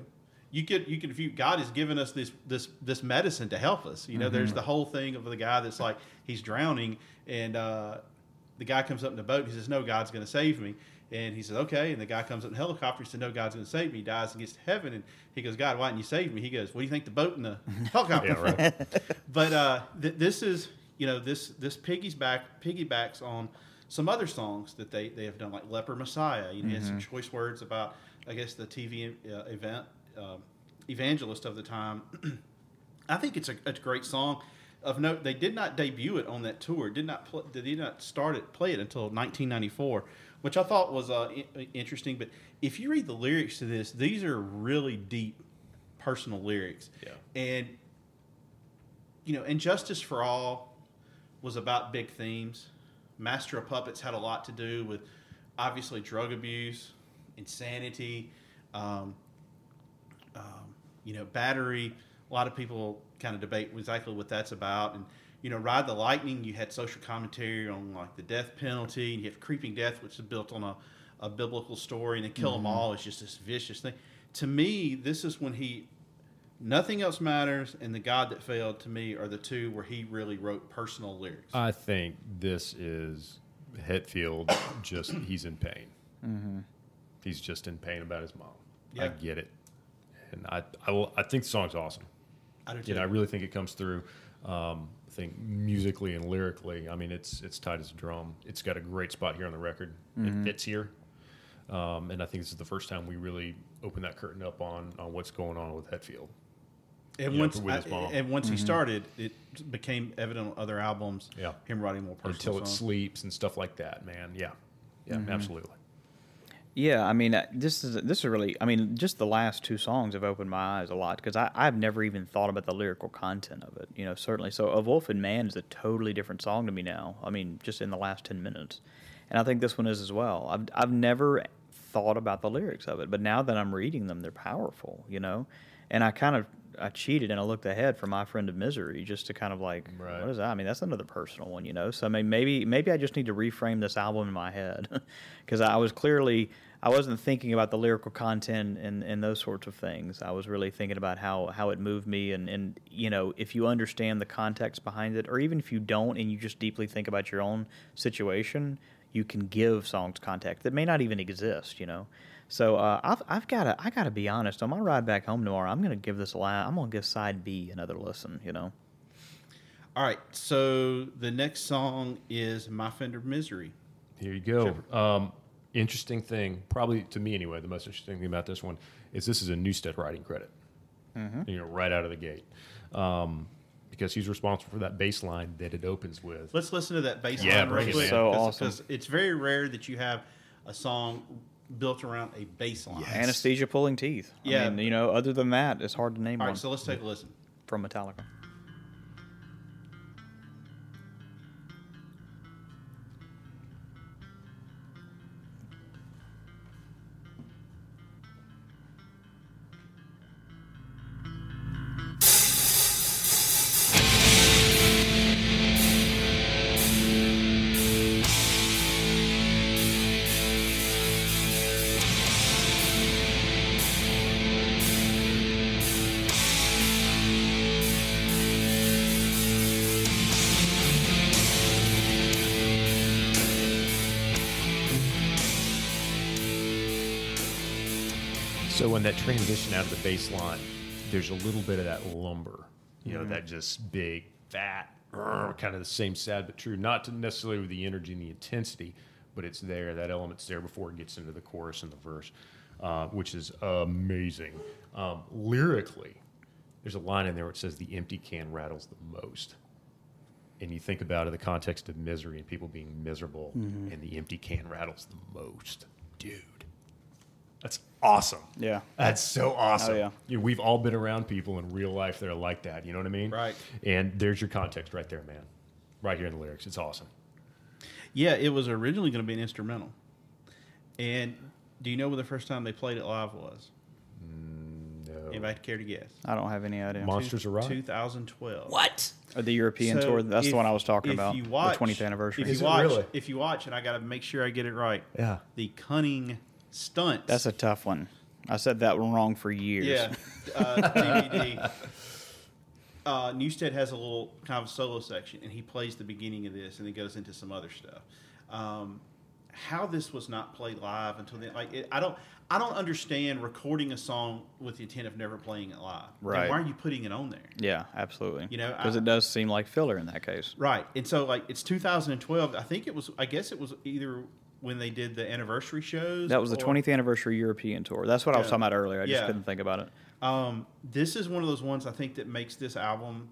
you could you could view God has given us this this this medicine to help us. You know, there's the whole thing of the guy that's like he's drowning, and uh, the guy comes up in the boat. and He says, "No, God's going to save me." And he says, "Okay." And the guy comes up in the helicopter. He says, "No, God's going to save me." He dies and gets to heaven, and he goes, "God, why didn't you save me?" He goes, "What do you think the boat and the helicopter?" Yeah, right. but uh, th- this is you know this this piggy's back piggybacks on some other songs that they, they have done like leper messiah you know he had some choice words about i guess the tv uh, event uh, evangelist of the time i think it's a, a great song of note they did not debut it on that tour did not pl- they did not start it play it until 1994 which i thought was uh, I- interesting but if you read the lyrics to this these are really deep personal lyrics Yeah. and you know, And Justice for All was about big themes. Master of Puppets had a lot to do with obviously drug abuse, insanity, um, um, you know, battery. A lot of people kind of debate exactly what that's about. And, you know, Ride the Lightning, you had social commentary on like the death penalty, and you have Creeping Death, which is built on a, a biblical story, and then Kill 'Em All is just this vicious thing. To me, this is when he Nothing else matters, and the God that failed to me are the two where he really wrote personal lyrics. I think this is Hetfield. Just he's in pain. Mm-hmm. He's just in pain about his mom. I get it, and I I, will, I think the song's awesome. I do too. You know, I really think it comes through. Um, I think musically and lyrically, I mean, it's it's tight as a drum. It's got a great spot here on the record. Mm-hmm. It fits here, um, and I think this is the first time we really open that curtain up on on what's going on with Hetfield. and yeah, once with his I- and once Mm-hmm. he started, it became evident on other albums. Yeah. him writing more personal Until it songs. sleeps and stuff like that, man. Yeah, yeah, Mm-hmm. absolutely. Yeah, I mean, uh, this is this is really. I mean, just the last two songs have opened my eyes a lot because I I've never even thought about the lyrical content of it. You know, certainly. So, "Of Wolf and Man" is a totally different song to me now. I mean, just in the last ten minutes, and I think this one is as well. I've I've never thought about the lyrics of it, but now that I'm reading them, they're powerful. You know, and I kind of I cheated and I looked ahead for my friend of misery just to kind of like Right. what is that? I mean, that's another personal one, you know. So I mean, maybe maybe I just need to reframe this album in my head because I was clearly I wasn't thinking about the lyrical content and, and those sorts of things. I was really thinking about how, how it moved me and, and you know if you understand the context behind it, or even if you don't and you just deeply think about your own situation, you can give songs context that may not even exist. You know. So uh, I've, I've got to I got to be honest. On my ride back home tomorrow, I'm going to give this a la I'm going to give side B another listen. You know. All right, so the next song is "My Friend of Misery." Here you go. Um, interesting thing, probably to me anyway, the most interesting thing about this one is this is a Newstead writing credit. You know, right out of the gate, um, because he's responsible for that bass line that it opens with. Let's listen to that bass Yeah, line bring real it, quick. So because- awesome. because it's very rare that you have a song built around a bass line. Anesthesia pulling teeth. I Yeah. mean, you know, other than that, it's hard to name All one right, so let's take a listen. from Metallica. Transition out of the bass line, there's a little bit of that lumber, you know, that just big, fat, kind of the same sad but true. Not to necessarily with the energy and the intensity, but it's there. That element's there before it gets into the chorus and the verse, uh, which is amazing. Um, lyrically, there's a line in there where it says the empty can rattles the most. And you think about it in the context of misery and people being miserable, and the empty can rattles the most. Dude, awesome. Yeah. That's so oh, awesome. Oh, yeah. You know, we've all been around people in real life that are like that. You know what I mean? Right. And there's your context right there, man. Right here in the lyrics. It's awesome. Yeah, it was originally going to be an instrumental. And do you know when the first time they played it live was? Mm, no. Anybody care to guess? I don't have any idea. Monsters Arrive. 2012. What? Or the European So tour. That's if- the one I was talking if about. You watch, the 20th anniversary. If you it watch, really? if you watch, and I got to make sure I get it right. Yeah. The cunning stunts. That's a tough one. I said that one wrong for years. yeah. Uh, DVD. Uh, Newstead has a little kind of solo section, and he plays the beginning of this, and then goes into some other stuff. Um, how this was not played live until then, like it, I don't, I don't understand recording a song with the intent of never playing it live. Then Right. why are you putting it on there? Yeah, absolutely. You know, because it does seem like filler in that case. Right. And so like it's 2012. I think it was I guess it was either when they did the anniversary shows. That was the or- 20th anniversary European tour. That's what I was talking about earlier. I just Yeah. couldn't think about it. Um, this is one of those ones I think that makes this album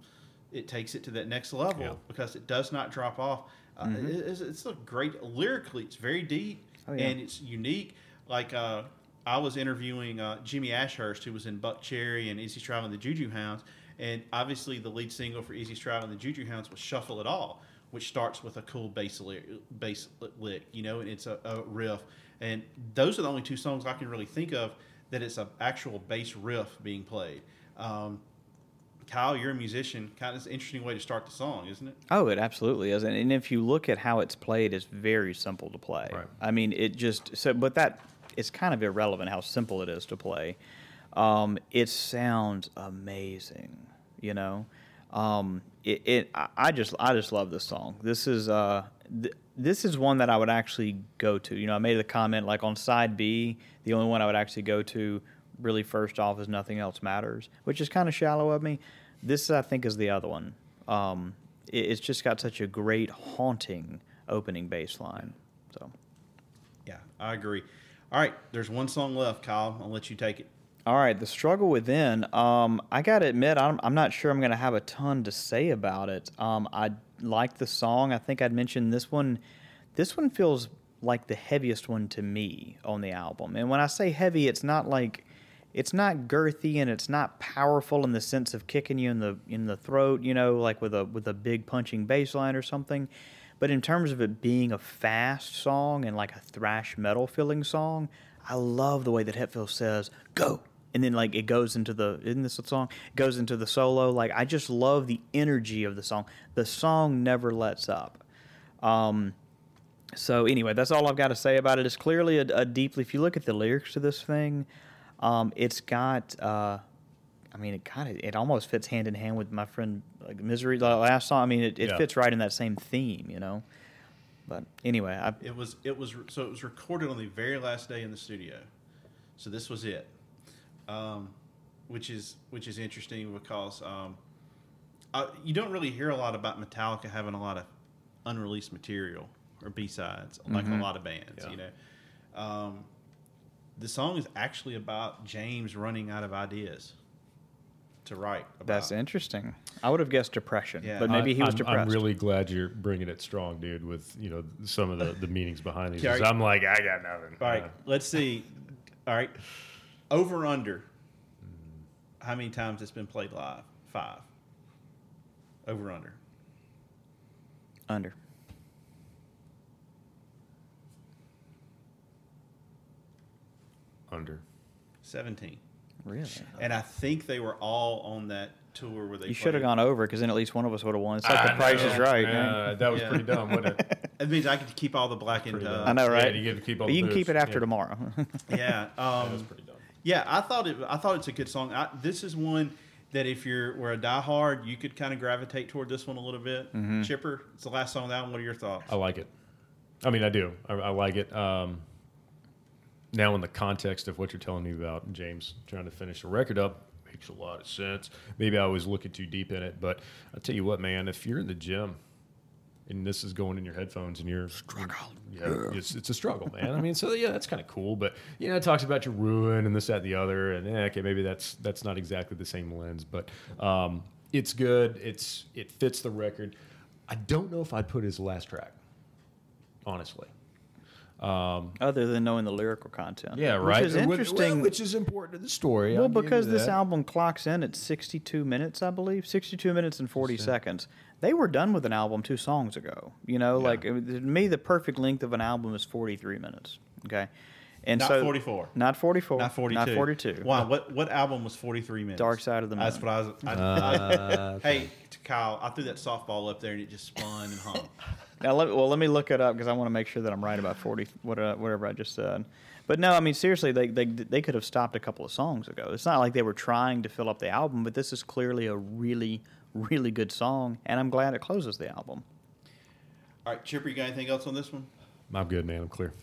it takes it to that next level Yeah. because it does not drop off. Uh, it- it's, it's a great lyrically. It's very deep Mm-hmm. Oh, yeah. and it's unique. Like uh, I was interviewing uh, Jimmy Ashhurst, who was in Buckcherry and Izzy Stradlin the Juju Hounds, and obviously the lead single for Izzy Stradlin the Juju Hounds was Shuffle It All, which starts with a cool bass lick, bass lick you know, and it's a, a riff. And those are the only two songs I can really think of that it's an actual bass riff being played. Um, Kyle, you're a musician. Kind of an interesting way to start the song, isn't it? Oh, it absolutely is. And, and if you look at how it's played, it's very simple to play. Right. I mean, it just so, but that it's kind of irrelevant how simple it is to play. Um, it sounds amazing, you know. Um, it, it I- just I just love this song. This is uh th- this is one that I would actually go to. You know, I made the comment like on side B, the only one I would actually go to really first off is nothing else matters, which is kind of shallow of me. This I think is the other one. Um, it, it's just got such a great haunting opening bass line. So. Yeah, I agree. All right, there's one song left, Kyle. I'll let you take it. All right, the struggle within. Um, I gotta admit, I'm, I'm not sure I'm gonna have a ton to say about it. Um, I like the song. I think I'd mentioned this one. This one feels like the heaviest one to me on the album. And when I say heavy, it's not like it's not girthy and it's not powerful in the sense of kicking you in the in the throat. You know, like with a with a big punching bass line or something. But in terms of it being a fast song and like a thrash metal feeling song, I love the way that Hetfield says "go," and then like it goes into the isn't this a song? It goes into the solo. Like I just love the energy of the song. The song never lets up. Um, so anyway, that's all I've got to say about it. It's clearly a, a deeply. If you look at the lyrics to this thing, um, it's got. Uh, I mean, it kind of it almost fits hand in hand with my friend like Misery, the last song. I mean, it, it Yeah. fits right in that same theme, you know. But anyway, I, It was it was so it was recorded on the very last day in the studio, so this was it, um, which is which is interesting because um, I, you don't really hear a lot about Metallica having a lot of unreleased material or B sides like a lot of bands. Yeah. You know, um, the song is actually about James running out of ideas to write. About. that's interesting. I would have guessed depression, Yeah. but maybe he was I'm, depressed. I'm really glad you're bringing it strong, dude. With you know some of the, the meanings behind these. Okay. I'm like, I got nothing. All right, Uh, let's see. All right, over under. How many times it's been played live? Five. Over under. under. under. Seventeen. Really? And I think they were all on that tour where they. You should have gone over because then at least one of us would have won. It's like the I Price know. is Right. Yeah, that was Yeah. pretty dumb, wasn't it? It means I get to keep all the black and. Uh. I know, Yeah, right? you get to keep all But the you can keep it after Yeah. tomorrow. yeah. That was Um, pretty dumb. Yeah, I thought it. I thought it's a good song. I, this is one that if you're were a diehard, you could kind of gravitate toward this one a little bit. Mm-hmm. Chipper, it's the last song of that one. What are your thoughts? I like it. I mean, I do. I, I like it. Um, now, in the context of what you're telling me about James trying to finish the record up, makes a lot of sense. Maybe I was looking too deep in it, but I tell you what, man, if you're in the gym and this is going in your headphones and you're struggle, yeah, it's, it's a struggle, man. I mean, so yeah, that's kind of cool, but you know, it talks about your ruin and this, that, and the other, and eh, okay, maybe that's that's not exactly the same lens, but um, it's good. It's it fits the record. I don't know if I'd put his last track honestly. Other than knowing the lyrical content. Yeah, right. Which is Wh- wh- interesting. Which is important to the story. well, I'll because this album clocks in at 62 minutes, I believe, 62 minutes and 40 seconds. They were done with an album two songs ago. You know, like to me, the perfect length of an album is 43 minutes. Okay, and Not so 44. not 44, Not 42. not 42. Why? What what album was 43 minutes? Dark Side of the Moon. That's Moon. what I was. I, Uh, I- hey, Kyle, I threw that softball up there and it just spun and hung. Now, let, well, let me look it up because I want to make sure that I'm right about 40, uh, whatever I just said. But no, I mean, seriously, they, they, they could have stopped a couple of songs ago. It's not like they were trying to fill up the album, but this is clearly a really, really good song, and I'm glad it closes the album. All right, Chipper, you got anything else on this one? I'm good, man. I'm clear.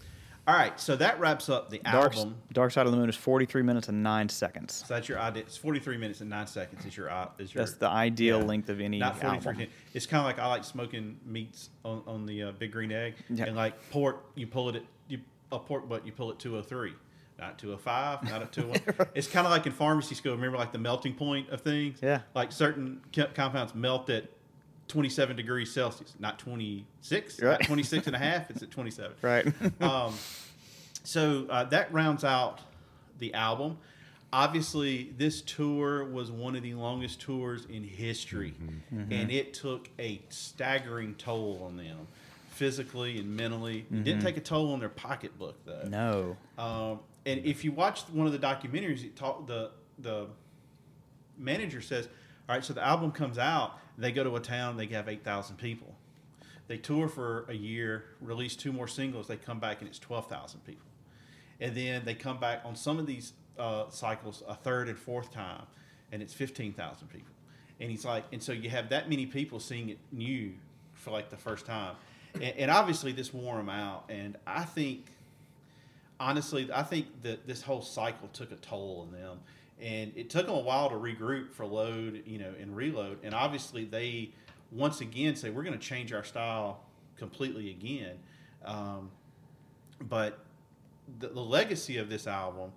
All right, so that wraps up the Dark, album. Dark Side of the Moon is 43 minutes and 9 seconds. So that's your idea. It's 43 minutes and nine seconds. Is your is your That's the ideal yeah. length of any Not 43 album. minutes. It's kind of like I like smoking meats on, on the uh, big green egg, Yeah. and like pork, you pull it at you a pork butt, you pull it 203, not 205, not at 201. It's kind of like in pharmacy school. Remember, like the melting point of things. Yeah. Like certain co- compounds melt at 27 degrees Celsius, not 26, Right. not 26 and a half. It's at 27. Right. Um, so uh, that rounds out the album. Obviously, this tour was one of the longest tours in history, and it took a staggering toll on them, physically and mentally. It didn't take a toll on their pocketbook, though. no. Um, and if you watch one of the documentaries, it talk, the the manager says, "All right, so the album comes out. They go to a town. They have eight thousand people. They tour for a year, release two more singles. They come back and it's twelve thousand people, and then they come back on some of these uh, cycles a third and fourth time, and it's fifteen thousand people. And he's like, and so you have that many people seeing it new for like the first time, and, and obviously this wore them out. And I think honestly, I think that this whole cycle took a toll on them, and it took them a while to regroup for load, you know, and reload. And obviously, they once again say we're going to change our style completely again. Um, but the, the legacy of this album,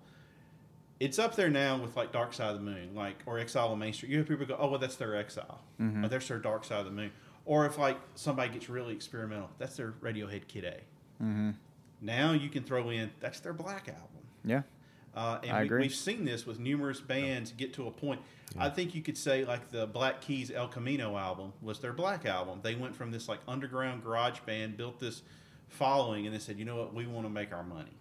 it's up there now with like Dark Side of the Moon, like or Exile on Main Street. You have people go, oh well, that's their Exile, or that's their Dark Side of the Moon. Or if like somebody gets really experimental, that's their Radiohead Kid A. Now you can throw in that's their Black album. Yeah. Uh, and I we, agree. we've seen this with numerous bands get to a point. I think you could say like the Black Keys El Camino album was their Black album. They went from this like underground garage band, built this following, and they said, you know what, we want to make our money.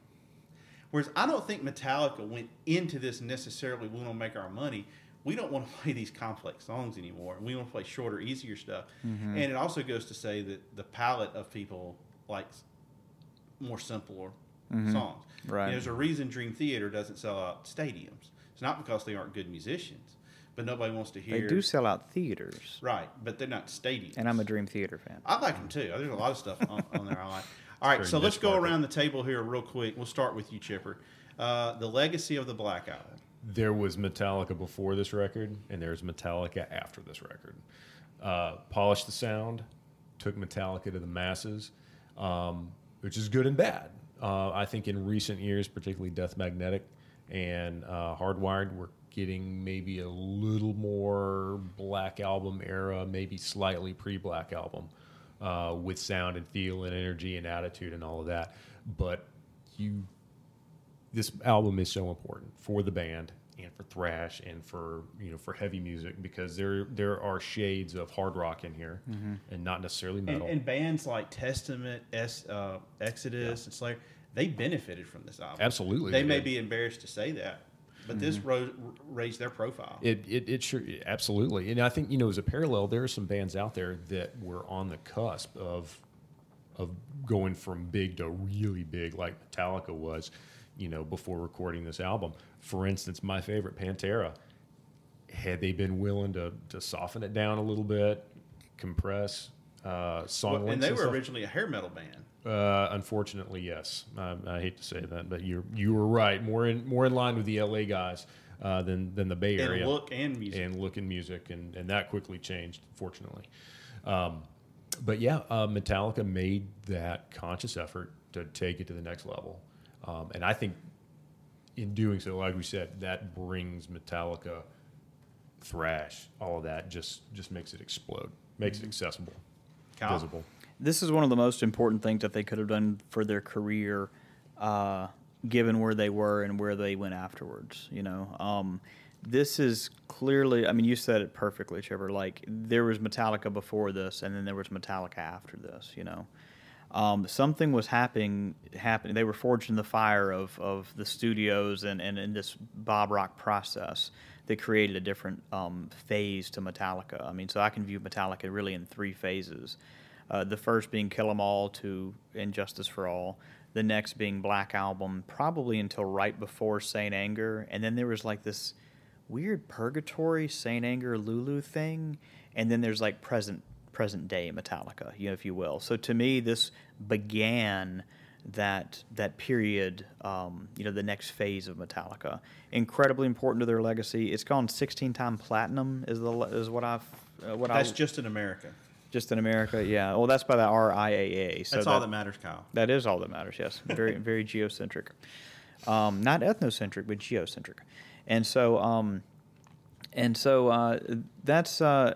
Whereas I don't think Metallica went into this necessarily. We want to make our money. We don't want to play these complex songs anymore. We want to play shorter, easier stuff. Mm-hmm. And it also goes to say that the palette of people likes more simpler songs. Mm-hmm. Right. There's a reason Dream Theater doesn't sell out stadiums. It's not because they aren't good musicians, but nobody wants to hear. They do sell out theaters, right, but they're not stadiums. and I'm a Dream Theater fan. I like them too. There's a lot of stuff on, on there I like. All right, so let's go market. around the table here real quick. We'll start with you, Chipper. Uh, the legacy of the Black Album. There was Metallica before this record, and there's Metallica after this record. Uh, polished the sound, took Metallica to the masses, um, which is good and bad. Uh, I think in recent years, particularly Death Magnetic and uh, Hardwired, we're getting maybe a little more Black Album era, maybe slightly pre-Black Album, uh, with sound and feel and energy and attitude and all of that. But you this album is so important for the band and for thrash and for you know for heavy music because there there are shades of hard rock in here and not necessarily metal. and bands like Testament, S, uh, Exodus, and Slayer, they benefited from this album. Absolutely They they may did. be embarrassed to say that, but this ro- raised their profile. It, it, it sure absolutely, and I think you know as a parallel, there are some bands out there that were on the cusp of of going from big to really big, like Metallica was, you know, before recording this album. For instance, my favorite Pantera, had they been willing to to soften it down a little bit, compress uh, song Well, and they were stuff, originally a hair metal band. uh, unfortunately, yes. I, I hate to say that, but you you were right. More in more in line with the LA guys uh, than than the Bay Area. look and music. and look in music, and and that quickly changed, fortunately. Um, but yeah, uh, Metallica made that conscious effort to take it to the next level, um, and I think in doing so, like we said, that brings Metallica thrash, all of that just just makes it explode, makes Mm-hmm. it accessible, Kyle? visible. this is one of the most important things that they could have done for their career, uh, given where they were and where they went afterwards. You know, um, this is clearly. I mean, you said it perfectly, Trevor. Like there was Metallica before this, and then there was Metallica after this. You know, um, something was happening. Happening. They were forged in the fire of, of the studios and, and in this Bob Rock process that created a different um, phase to Metallica. I mean, so I can view Metallica really in three phases. Uh, the first being Kill 'Em All to And Justice for All. The next being Black Album, probably until right before Saint Anger, and then there was like this weird purgatory Saint Anger Lulu thing, and then there's like present present day Metallica, you know, if you will. So to me, this began that that period, um, you know, the next phase of Metallica. Incredibly important to their legacy. It's gone 16 time platinum. Is the is what I've uh, what That's I just in America. just in America. Yeah. Well, that's by the RIAA. So That's all that matters, Kyle. that is all that matters. Yes, very very geocentric, um, not ethnocentric, but geocentric, and so um, and so uh, that's uh,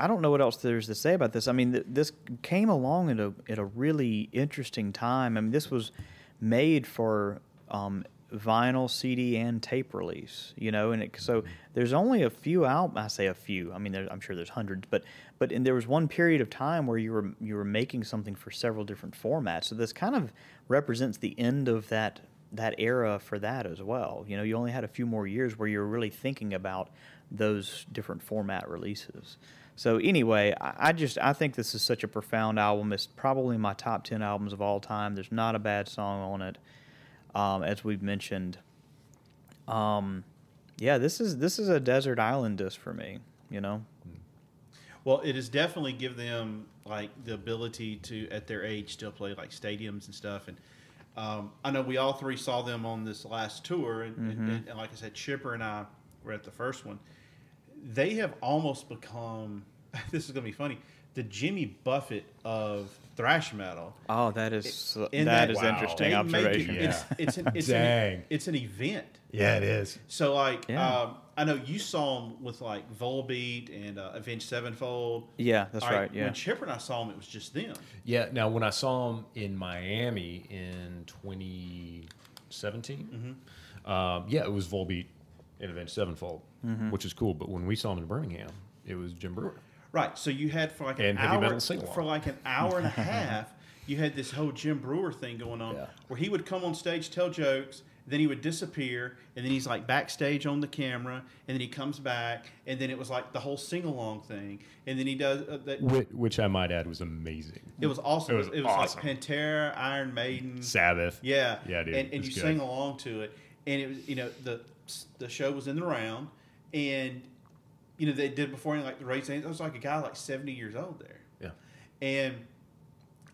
I don't know what else there's to say about this. I mean, th- this came along at a at a really interesting time. I mean, this was made for um, vinyl, CD, and tape release. You know, and it, so there's only a few albums. I say a few. I mean, there, I'm sure there's hundreds, but but and there was one period of time where you were you were making something for several different formats. So this kind of represents the end of that that era for that as well. You know, you only had a few more years where you were really thinking about those different format releases. So anyway, I, just I think this is such a profound album. It's probably my top ten albums of all time. There's not a bad song on it, um, as we've mentioned. Um, yeah, this is this is a desert island disc for me. You know, Well, it has definitely give them like the ability to, at their age, still play like stadiums and stuff. And um, I know we all three saw them on this last tour, and, and, and, and like I said, Chipper and I were at the first one. They have almost become. This is gonna be funny. The Jimmy Buffett of thrash metal. oh, that is In that is wow, interesting they make it- observation. it's, it's, an, it's, Dang. an, it's an event. Yeah, it is. So like, Yeah. um, I know you saw him with like Volbeat and uh, Avenged Sevenfold. Yeah, that's All right. Yeah. When Chipper and I saw him, it was just them. Yeah. Now, when I saw him in Miami in 2017, um, yeah, it was Volbeat and Avenged Sevenfold, which is cool. But when we saw him in Birmingham, it was Jim Breuer. Right. So you had for like an And hour for like an hour and a half, you had this whole Jim Breuer thing going on Yeah. where he would come on stage, tell jokes, then he would disappear, and then he's like backstage on the camera, and then he comes back, and then it was like the whole sing along thing, and then he does uh, that. Which, which I might add was amazing. It was awesome. It was it was awesome. like Pantera, Iron Maiden, Sabbath. Yeah, Yeah, dude, And, and you good. sing along to it, and it was you know the the show was in the round, and you know they did before like the race. It was like a guy like seventy years old there, Yeah. and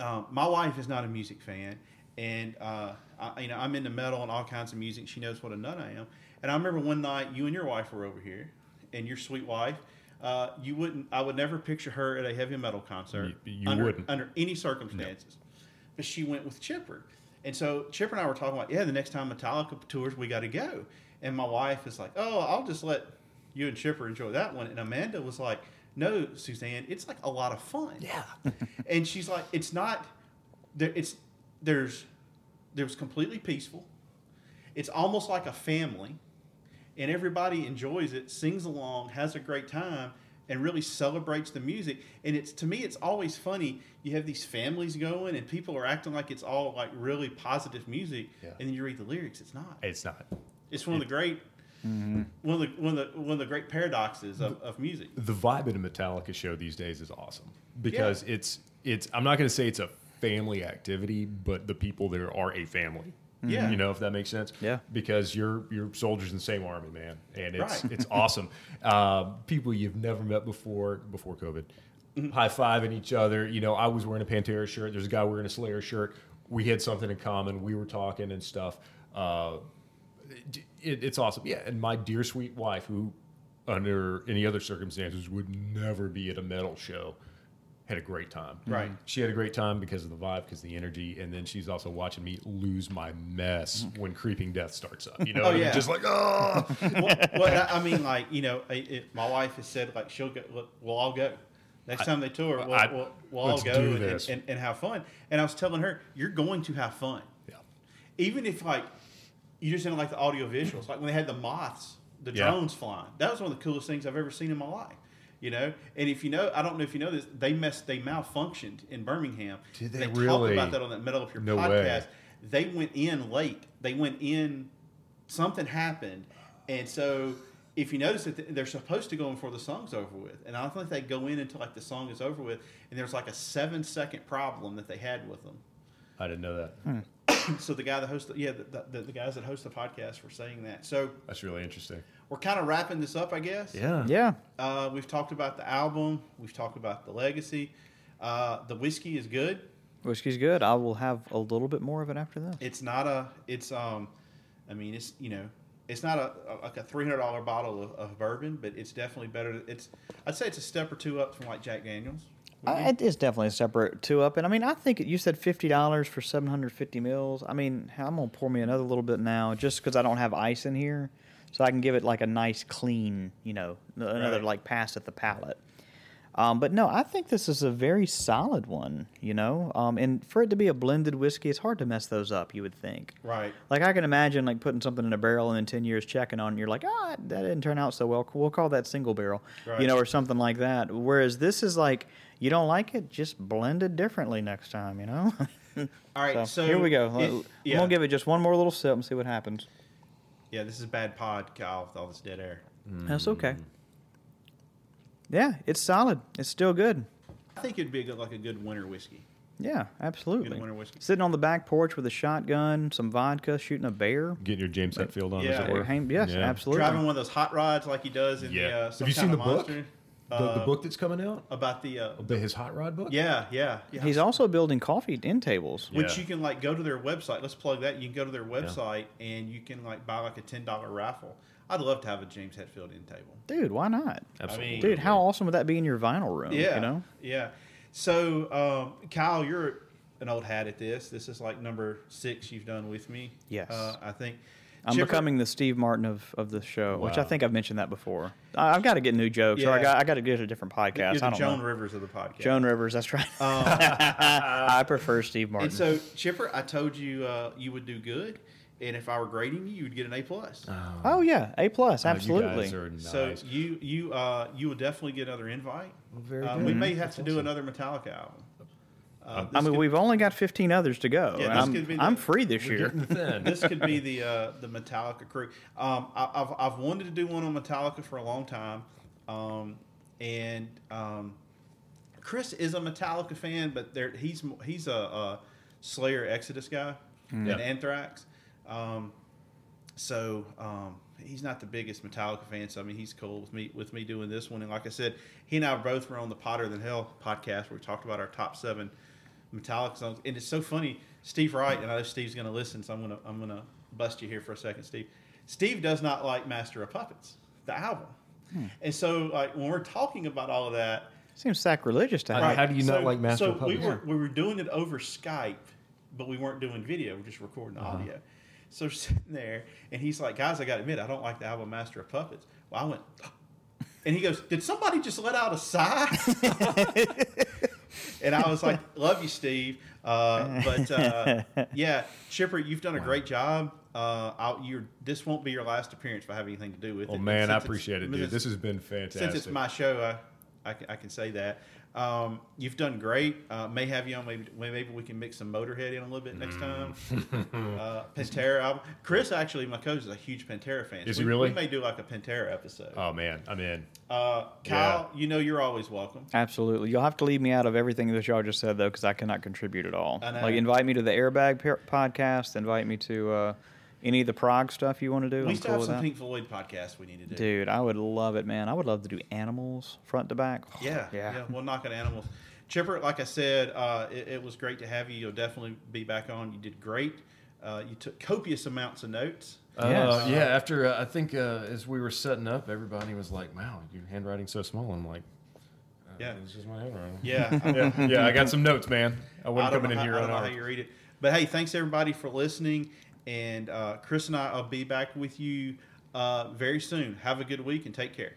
um, my wife is not a music fan, and uh, I, you know I'm into metal and all kinds of music. She knows what a nut I am, and I remember one night you and your wife were over here, and your sweet wife. Uh, you wouldn't. I would never picture her at a heavy metal concert. You- you under, wouldn't. under any circumstances. But she went with Chipper, and so Chipper and I were talking about, yeah, the next time Metallica tours, we got to go. And my wife is like, oh, I'll just let you and Chipper enjoy that one. And Amanda was like, no, Suzanne, it's like a lot of fun. Yeah. and she's like, it's not. There, it's there's there's completely peaceful. It's almost like a family, and everybody enjoys it, sings along, has a great time, and really celebrates the music. And it's to me, it's always funny. You have these families going, and people are acting like it's all like really positive music, Yeah. and then you read the lyrics. It's not. It's not. It's one of the great. One of the one of the one of the great paradoxes of, of music. the vibe at a Metallica show these days is awesome because it's it's. I'm not going to say it's a family activity, but the people there are a family. Yeah. you know if that makes sense. Yeah. because you're you're soldiers in the same army, man, and it's Right. it's awesome. Uh, people you've never met before before COVID, high fiving each other. You know, I was wearing a Pantera shirt. There's a guy wearing a Slayer shirt. We had something in common. We were talking and stuff. Uh, it, it's awesome. Yeah, and my dear sweet wife, who under any other circumstances would never be at a metal show, had a great time. Right. Mm-hmm. She had a great time because of the vibe, because of the energy, and then she's also watching me lose my mess mm-hmm. when Creeping Death starts up. You know, Oh, And yeah. just like oh, well, well, I I mean, like you know, I- it, my wife has said like she'll go. look, We'll all go. Next time they tour, we'll, I- we'll, we'll all go and, and, and have fun. And I was telling her, you're going to have fun. Yeah. Even if like you just didn't like the audio visuals, like when they had the moths, the Yeah. drones flying. That was one of the coolest things I've ever seen in my life. You know, and if you know, I don't know if you know this, they messed, they malfunctioned in Birmingham. Did they talked really? about that on that Metal Up Your No way. podcast. They went in late. They went in. Something happened, and so if you notice that they're supposed to go in before the song's over with, and I don't think they go in until like the song is over with, and there's like a seven second problem that they had with them. I didn't know that. Hmm. So the guy that hosts, the, yeah, the, the, the guys that host the podcast were saying that. So That's really interesting. we're kind of wrapping this up, I guess. Yeah. Yeah. Uh, we've talked about the album. We've talked about the legacy. Uh, the whiskey is good. Whiskey's good. I will have a little bit more of it after this. It's not a. It's um, I mean, it's you know, it's not a, a like a three hundred dollar bottle of, of bourbon, but it's definitely better. It's I'd say it's a step or two up from like Jack Daniels. Uh, it is definitely a separate two up, and I mean, I think you said fifty dollars for seven hundred fifty mils. I mean, I'm gonna pour me another little bit now, just because I don't have ice in here, so I can give it like a nice clean, you know, another Right. like pass at the palate. Um, but no, I think this is a very solid one, you know. Um, and for it to be a blended whiskey, it's hard to mess those up. You would think, Right. Like I can imagine like putting something in a barrel and then ten years checking on, it and you're like, ah, that didn't turn out so well. We'll call that single barrel, Right. you know, or something like that. Whereas this is like, you don't like it, just blend it differently next time, you know. All right. So, so, here we go. it- I'm yeah. gonna give it just one more little sip and see what happens. Yeah, this is bad pod, Kyle, with all this dead air. That's okay. Yeah, it's solid. It's still good. I think it'd be a good, like a good winter whiskey. Yeah, absolutely. winter whiskey. Sitting on the back porch with a shotgun, some vodka, shooting a bear. Getting your James Hetfield on, Yeah. as it were. Yes, Yeah. absolutely. Driving one of those hot rods like he does in Yeah. the. Uh, Have you Kind seen the book? Monster. The, the Uh, book that's coming out? about the. Uh, The, his hot rod book? yeah, yeah, yeah. He's also building coffee end tables. which you can like go to their website. Let's plug that. You can go to their website and you can like buy like a ten dollar raffle. I'd love to have a James Hetfield in table. Dude, why not? Absolutely. Dude, how awesome would that be in your vinyl room? Yeah, You know? yeah. So um, Kyle, you're an old hat at this. This is like number six you've done with me. Yes. uh, I think. I'm Chipper- becoming the Steve Martin of, of the show, which I think I've mentioned that before. I, I've got to get new jokes, or I Yeah. got I got to get a different podcast. You're I the don't Joan know. Rivers of the podcast. Joan Rivers, that's right. I prefer Steve Martin. And so Chipper, I told you uh, you would do good, and if I were grading you, you would get an A plus. oh yeah, A plus, Oh, absolutely. You guys are nice. So you you uh, you will definitely get another invite. very Uh, we may have to do another Metallica album. Uh, I mean, could- we've only got 15 others to go. Yeah, this I'm, could be the- I'm free this We're year. thin. this could be the uh, the Metallica crew. Um, I, I've I've wanted to do one on Metallica for a long time, um, and um, Chris is a Metallica fan, but there he's he's a, a Slayer Exodus guy and Yeah. Anthrax. Um, so um, he's not the biggest Metallica fan. So I mean, he's cool with me with me doing this one. And like I said, he and I both were on the Potter Than Hell podcast where we talked about our top seven Metallica songs. And it's so funny. Steve Wright, and I know Steve's going to listen, so I'm going to I'm going to bust you here for a second, Steve. Steve does not like Master of Puppets, the album. And so, like when we're talking about all of that, Seems sacrilegious to How- have. how do you not like Master so of Puppets? We were, we were doing it over Skype, but we weren't doing video. We're just recording Uh-huh. audio. So we're sitting there, and he's like, "Guys, I got to admit, I don't like the album Master of Puppets." Well, I went, and he goes, "Did somebody just let out a sigh?" and I was like, "Love you, Steve." Uh, but uh, yeah, Chipper, you've done a great job. Uh, I'll, you're, this won't be your last appearance if I have anything to do with Oh it. Oh man, I appreciate it, dude. This has been fantastic. since it's my show, I, I, I can say that. Um, you've done great. Uh, may have you on. Maybe maybe we can mix some Motorhead in a little bit next time. Mm. uh, Pantera album. Chris actually, my coach is a huge Pantera fan. Is we, he really? We may do like a Pantera episode. oh man, I'm in. Uh, Kyle, you know you're always welcome. Absolutely. You'll have to leave me out of everything that y'all just said, though, because I cannot contribute at all. I know. Like, invite me to the Airbag podcast, invite me to uh, any of the prog stuff you want to do. We I'm still cool have some that. Pink Floyd podcasts we need to do. Dude, I would love it, man. I would love to do animals front to back. Yeah, Yeah. yeah, We'll knock on animals. Chipper, like I said, uh, it, it was great to have you. You'll definitely be back on. You did great. Uh, you took copious amounts of notes. Uh, Yes. yeah, after uh, I think uh, as we were setting up, everybody was like, "Wow, your handwriting's so small." I'm like, uh, Yeah. it's just my handwriting." Yeah, yeah, yeah. I got some notes, man. I I wasn't don't, coming know in how, here I on don't know how you read it. But hey, thanks everybody for listening. And uh, Chris and I will be back with you uh, very soon. Have a good week and take care.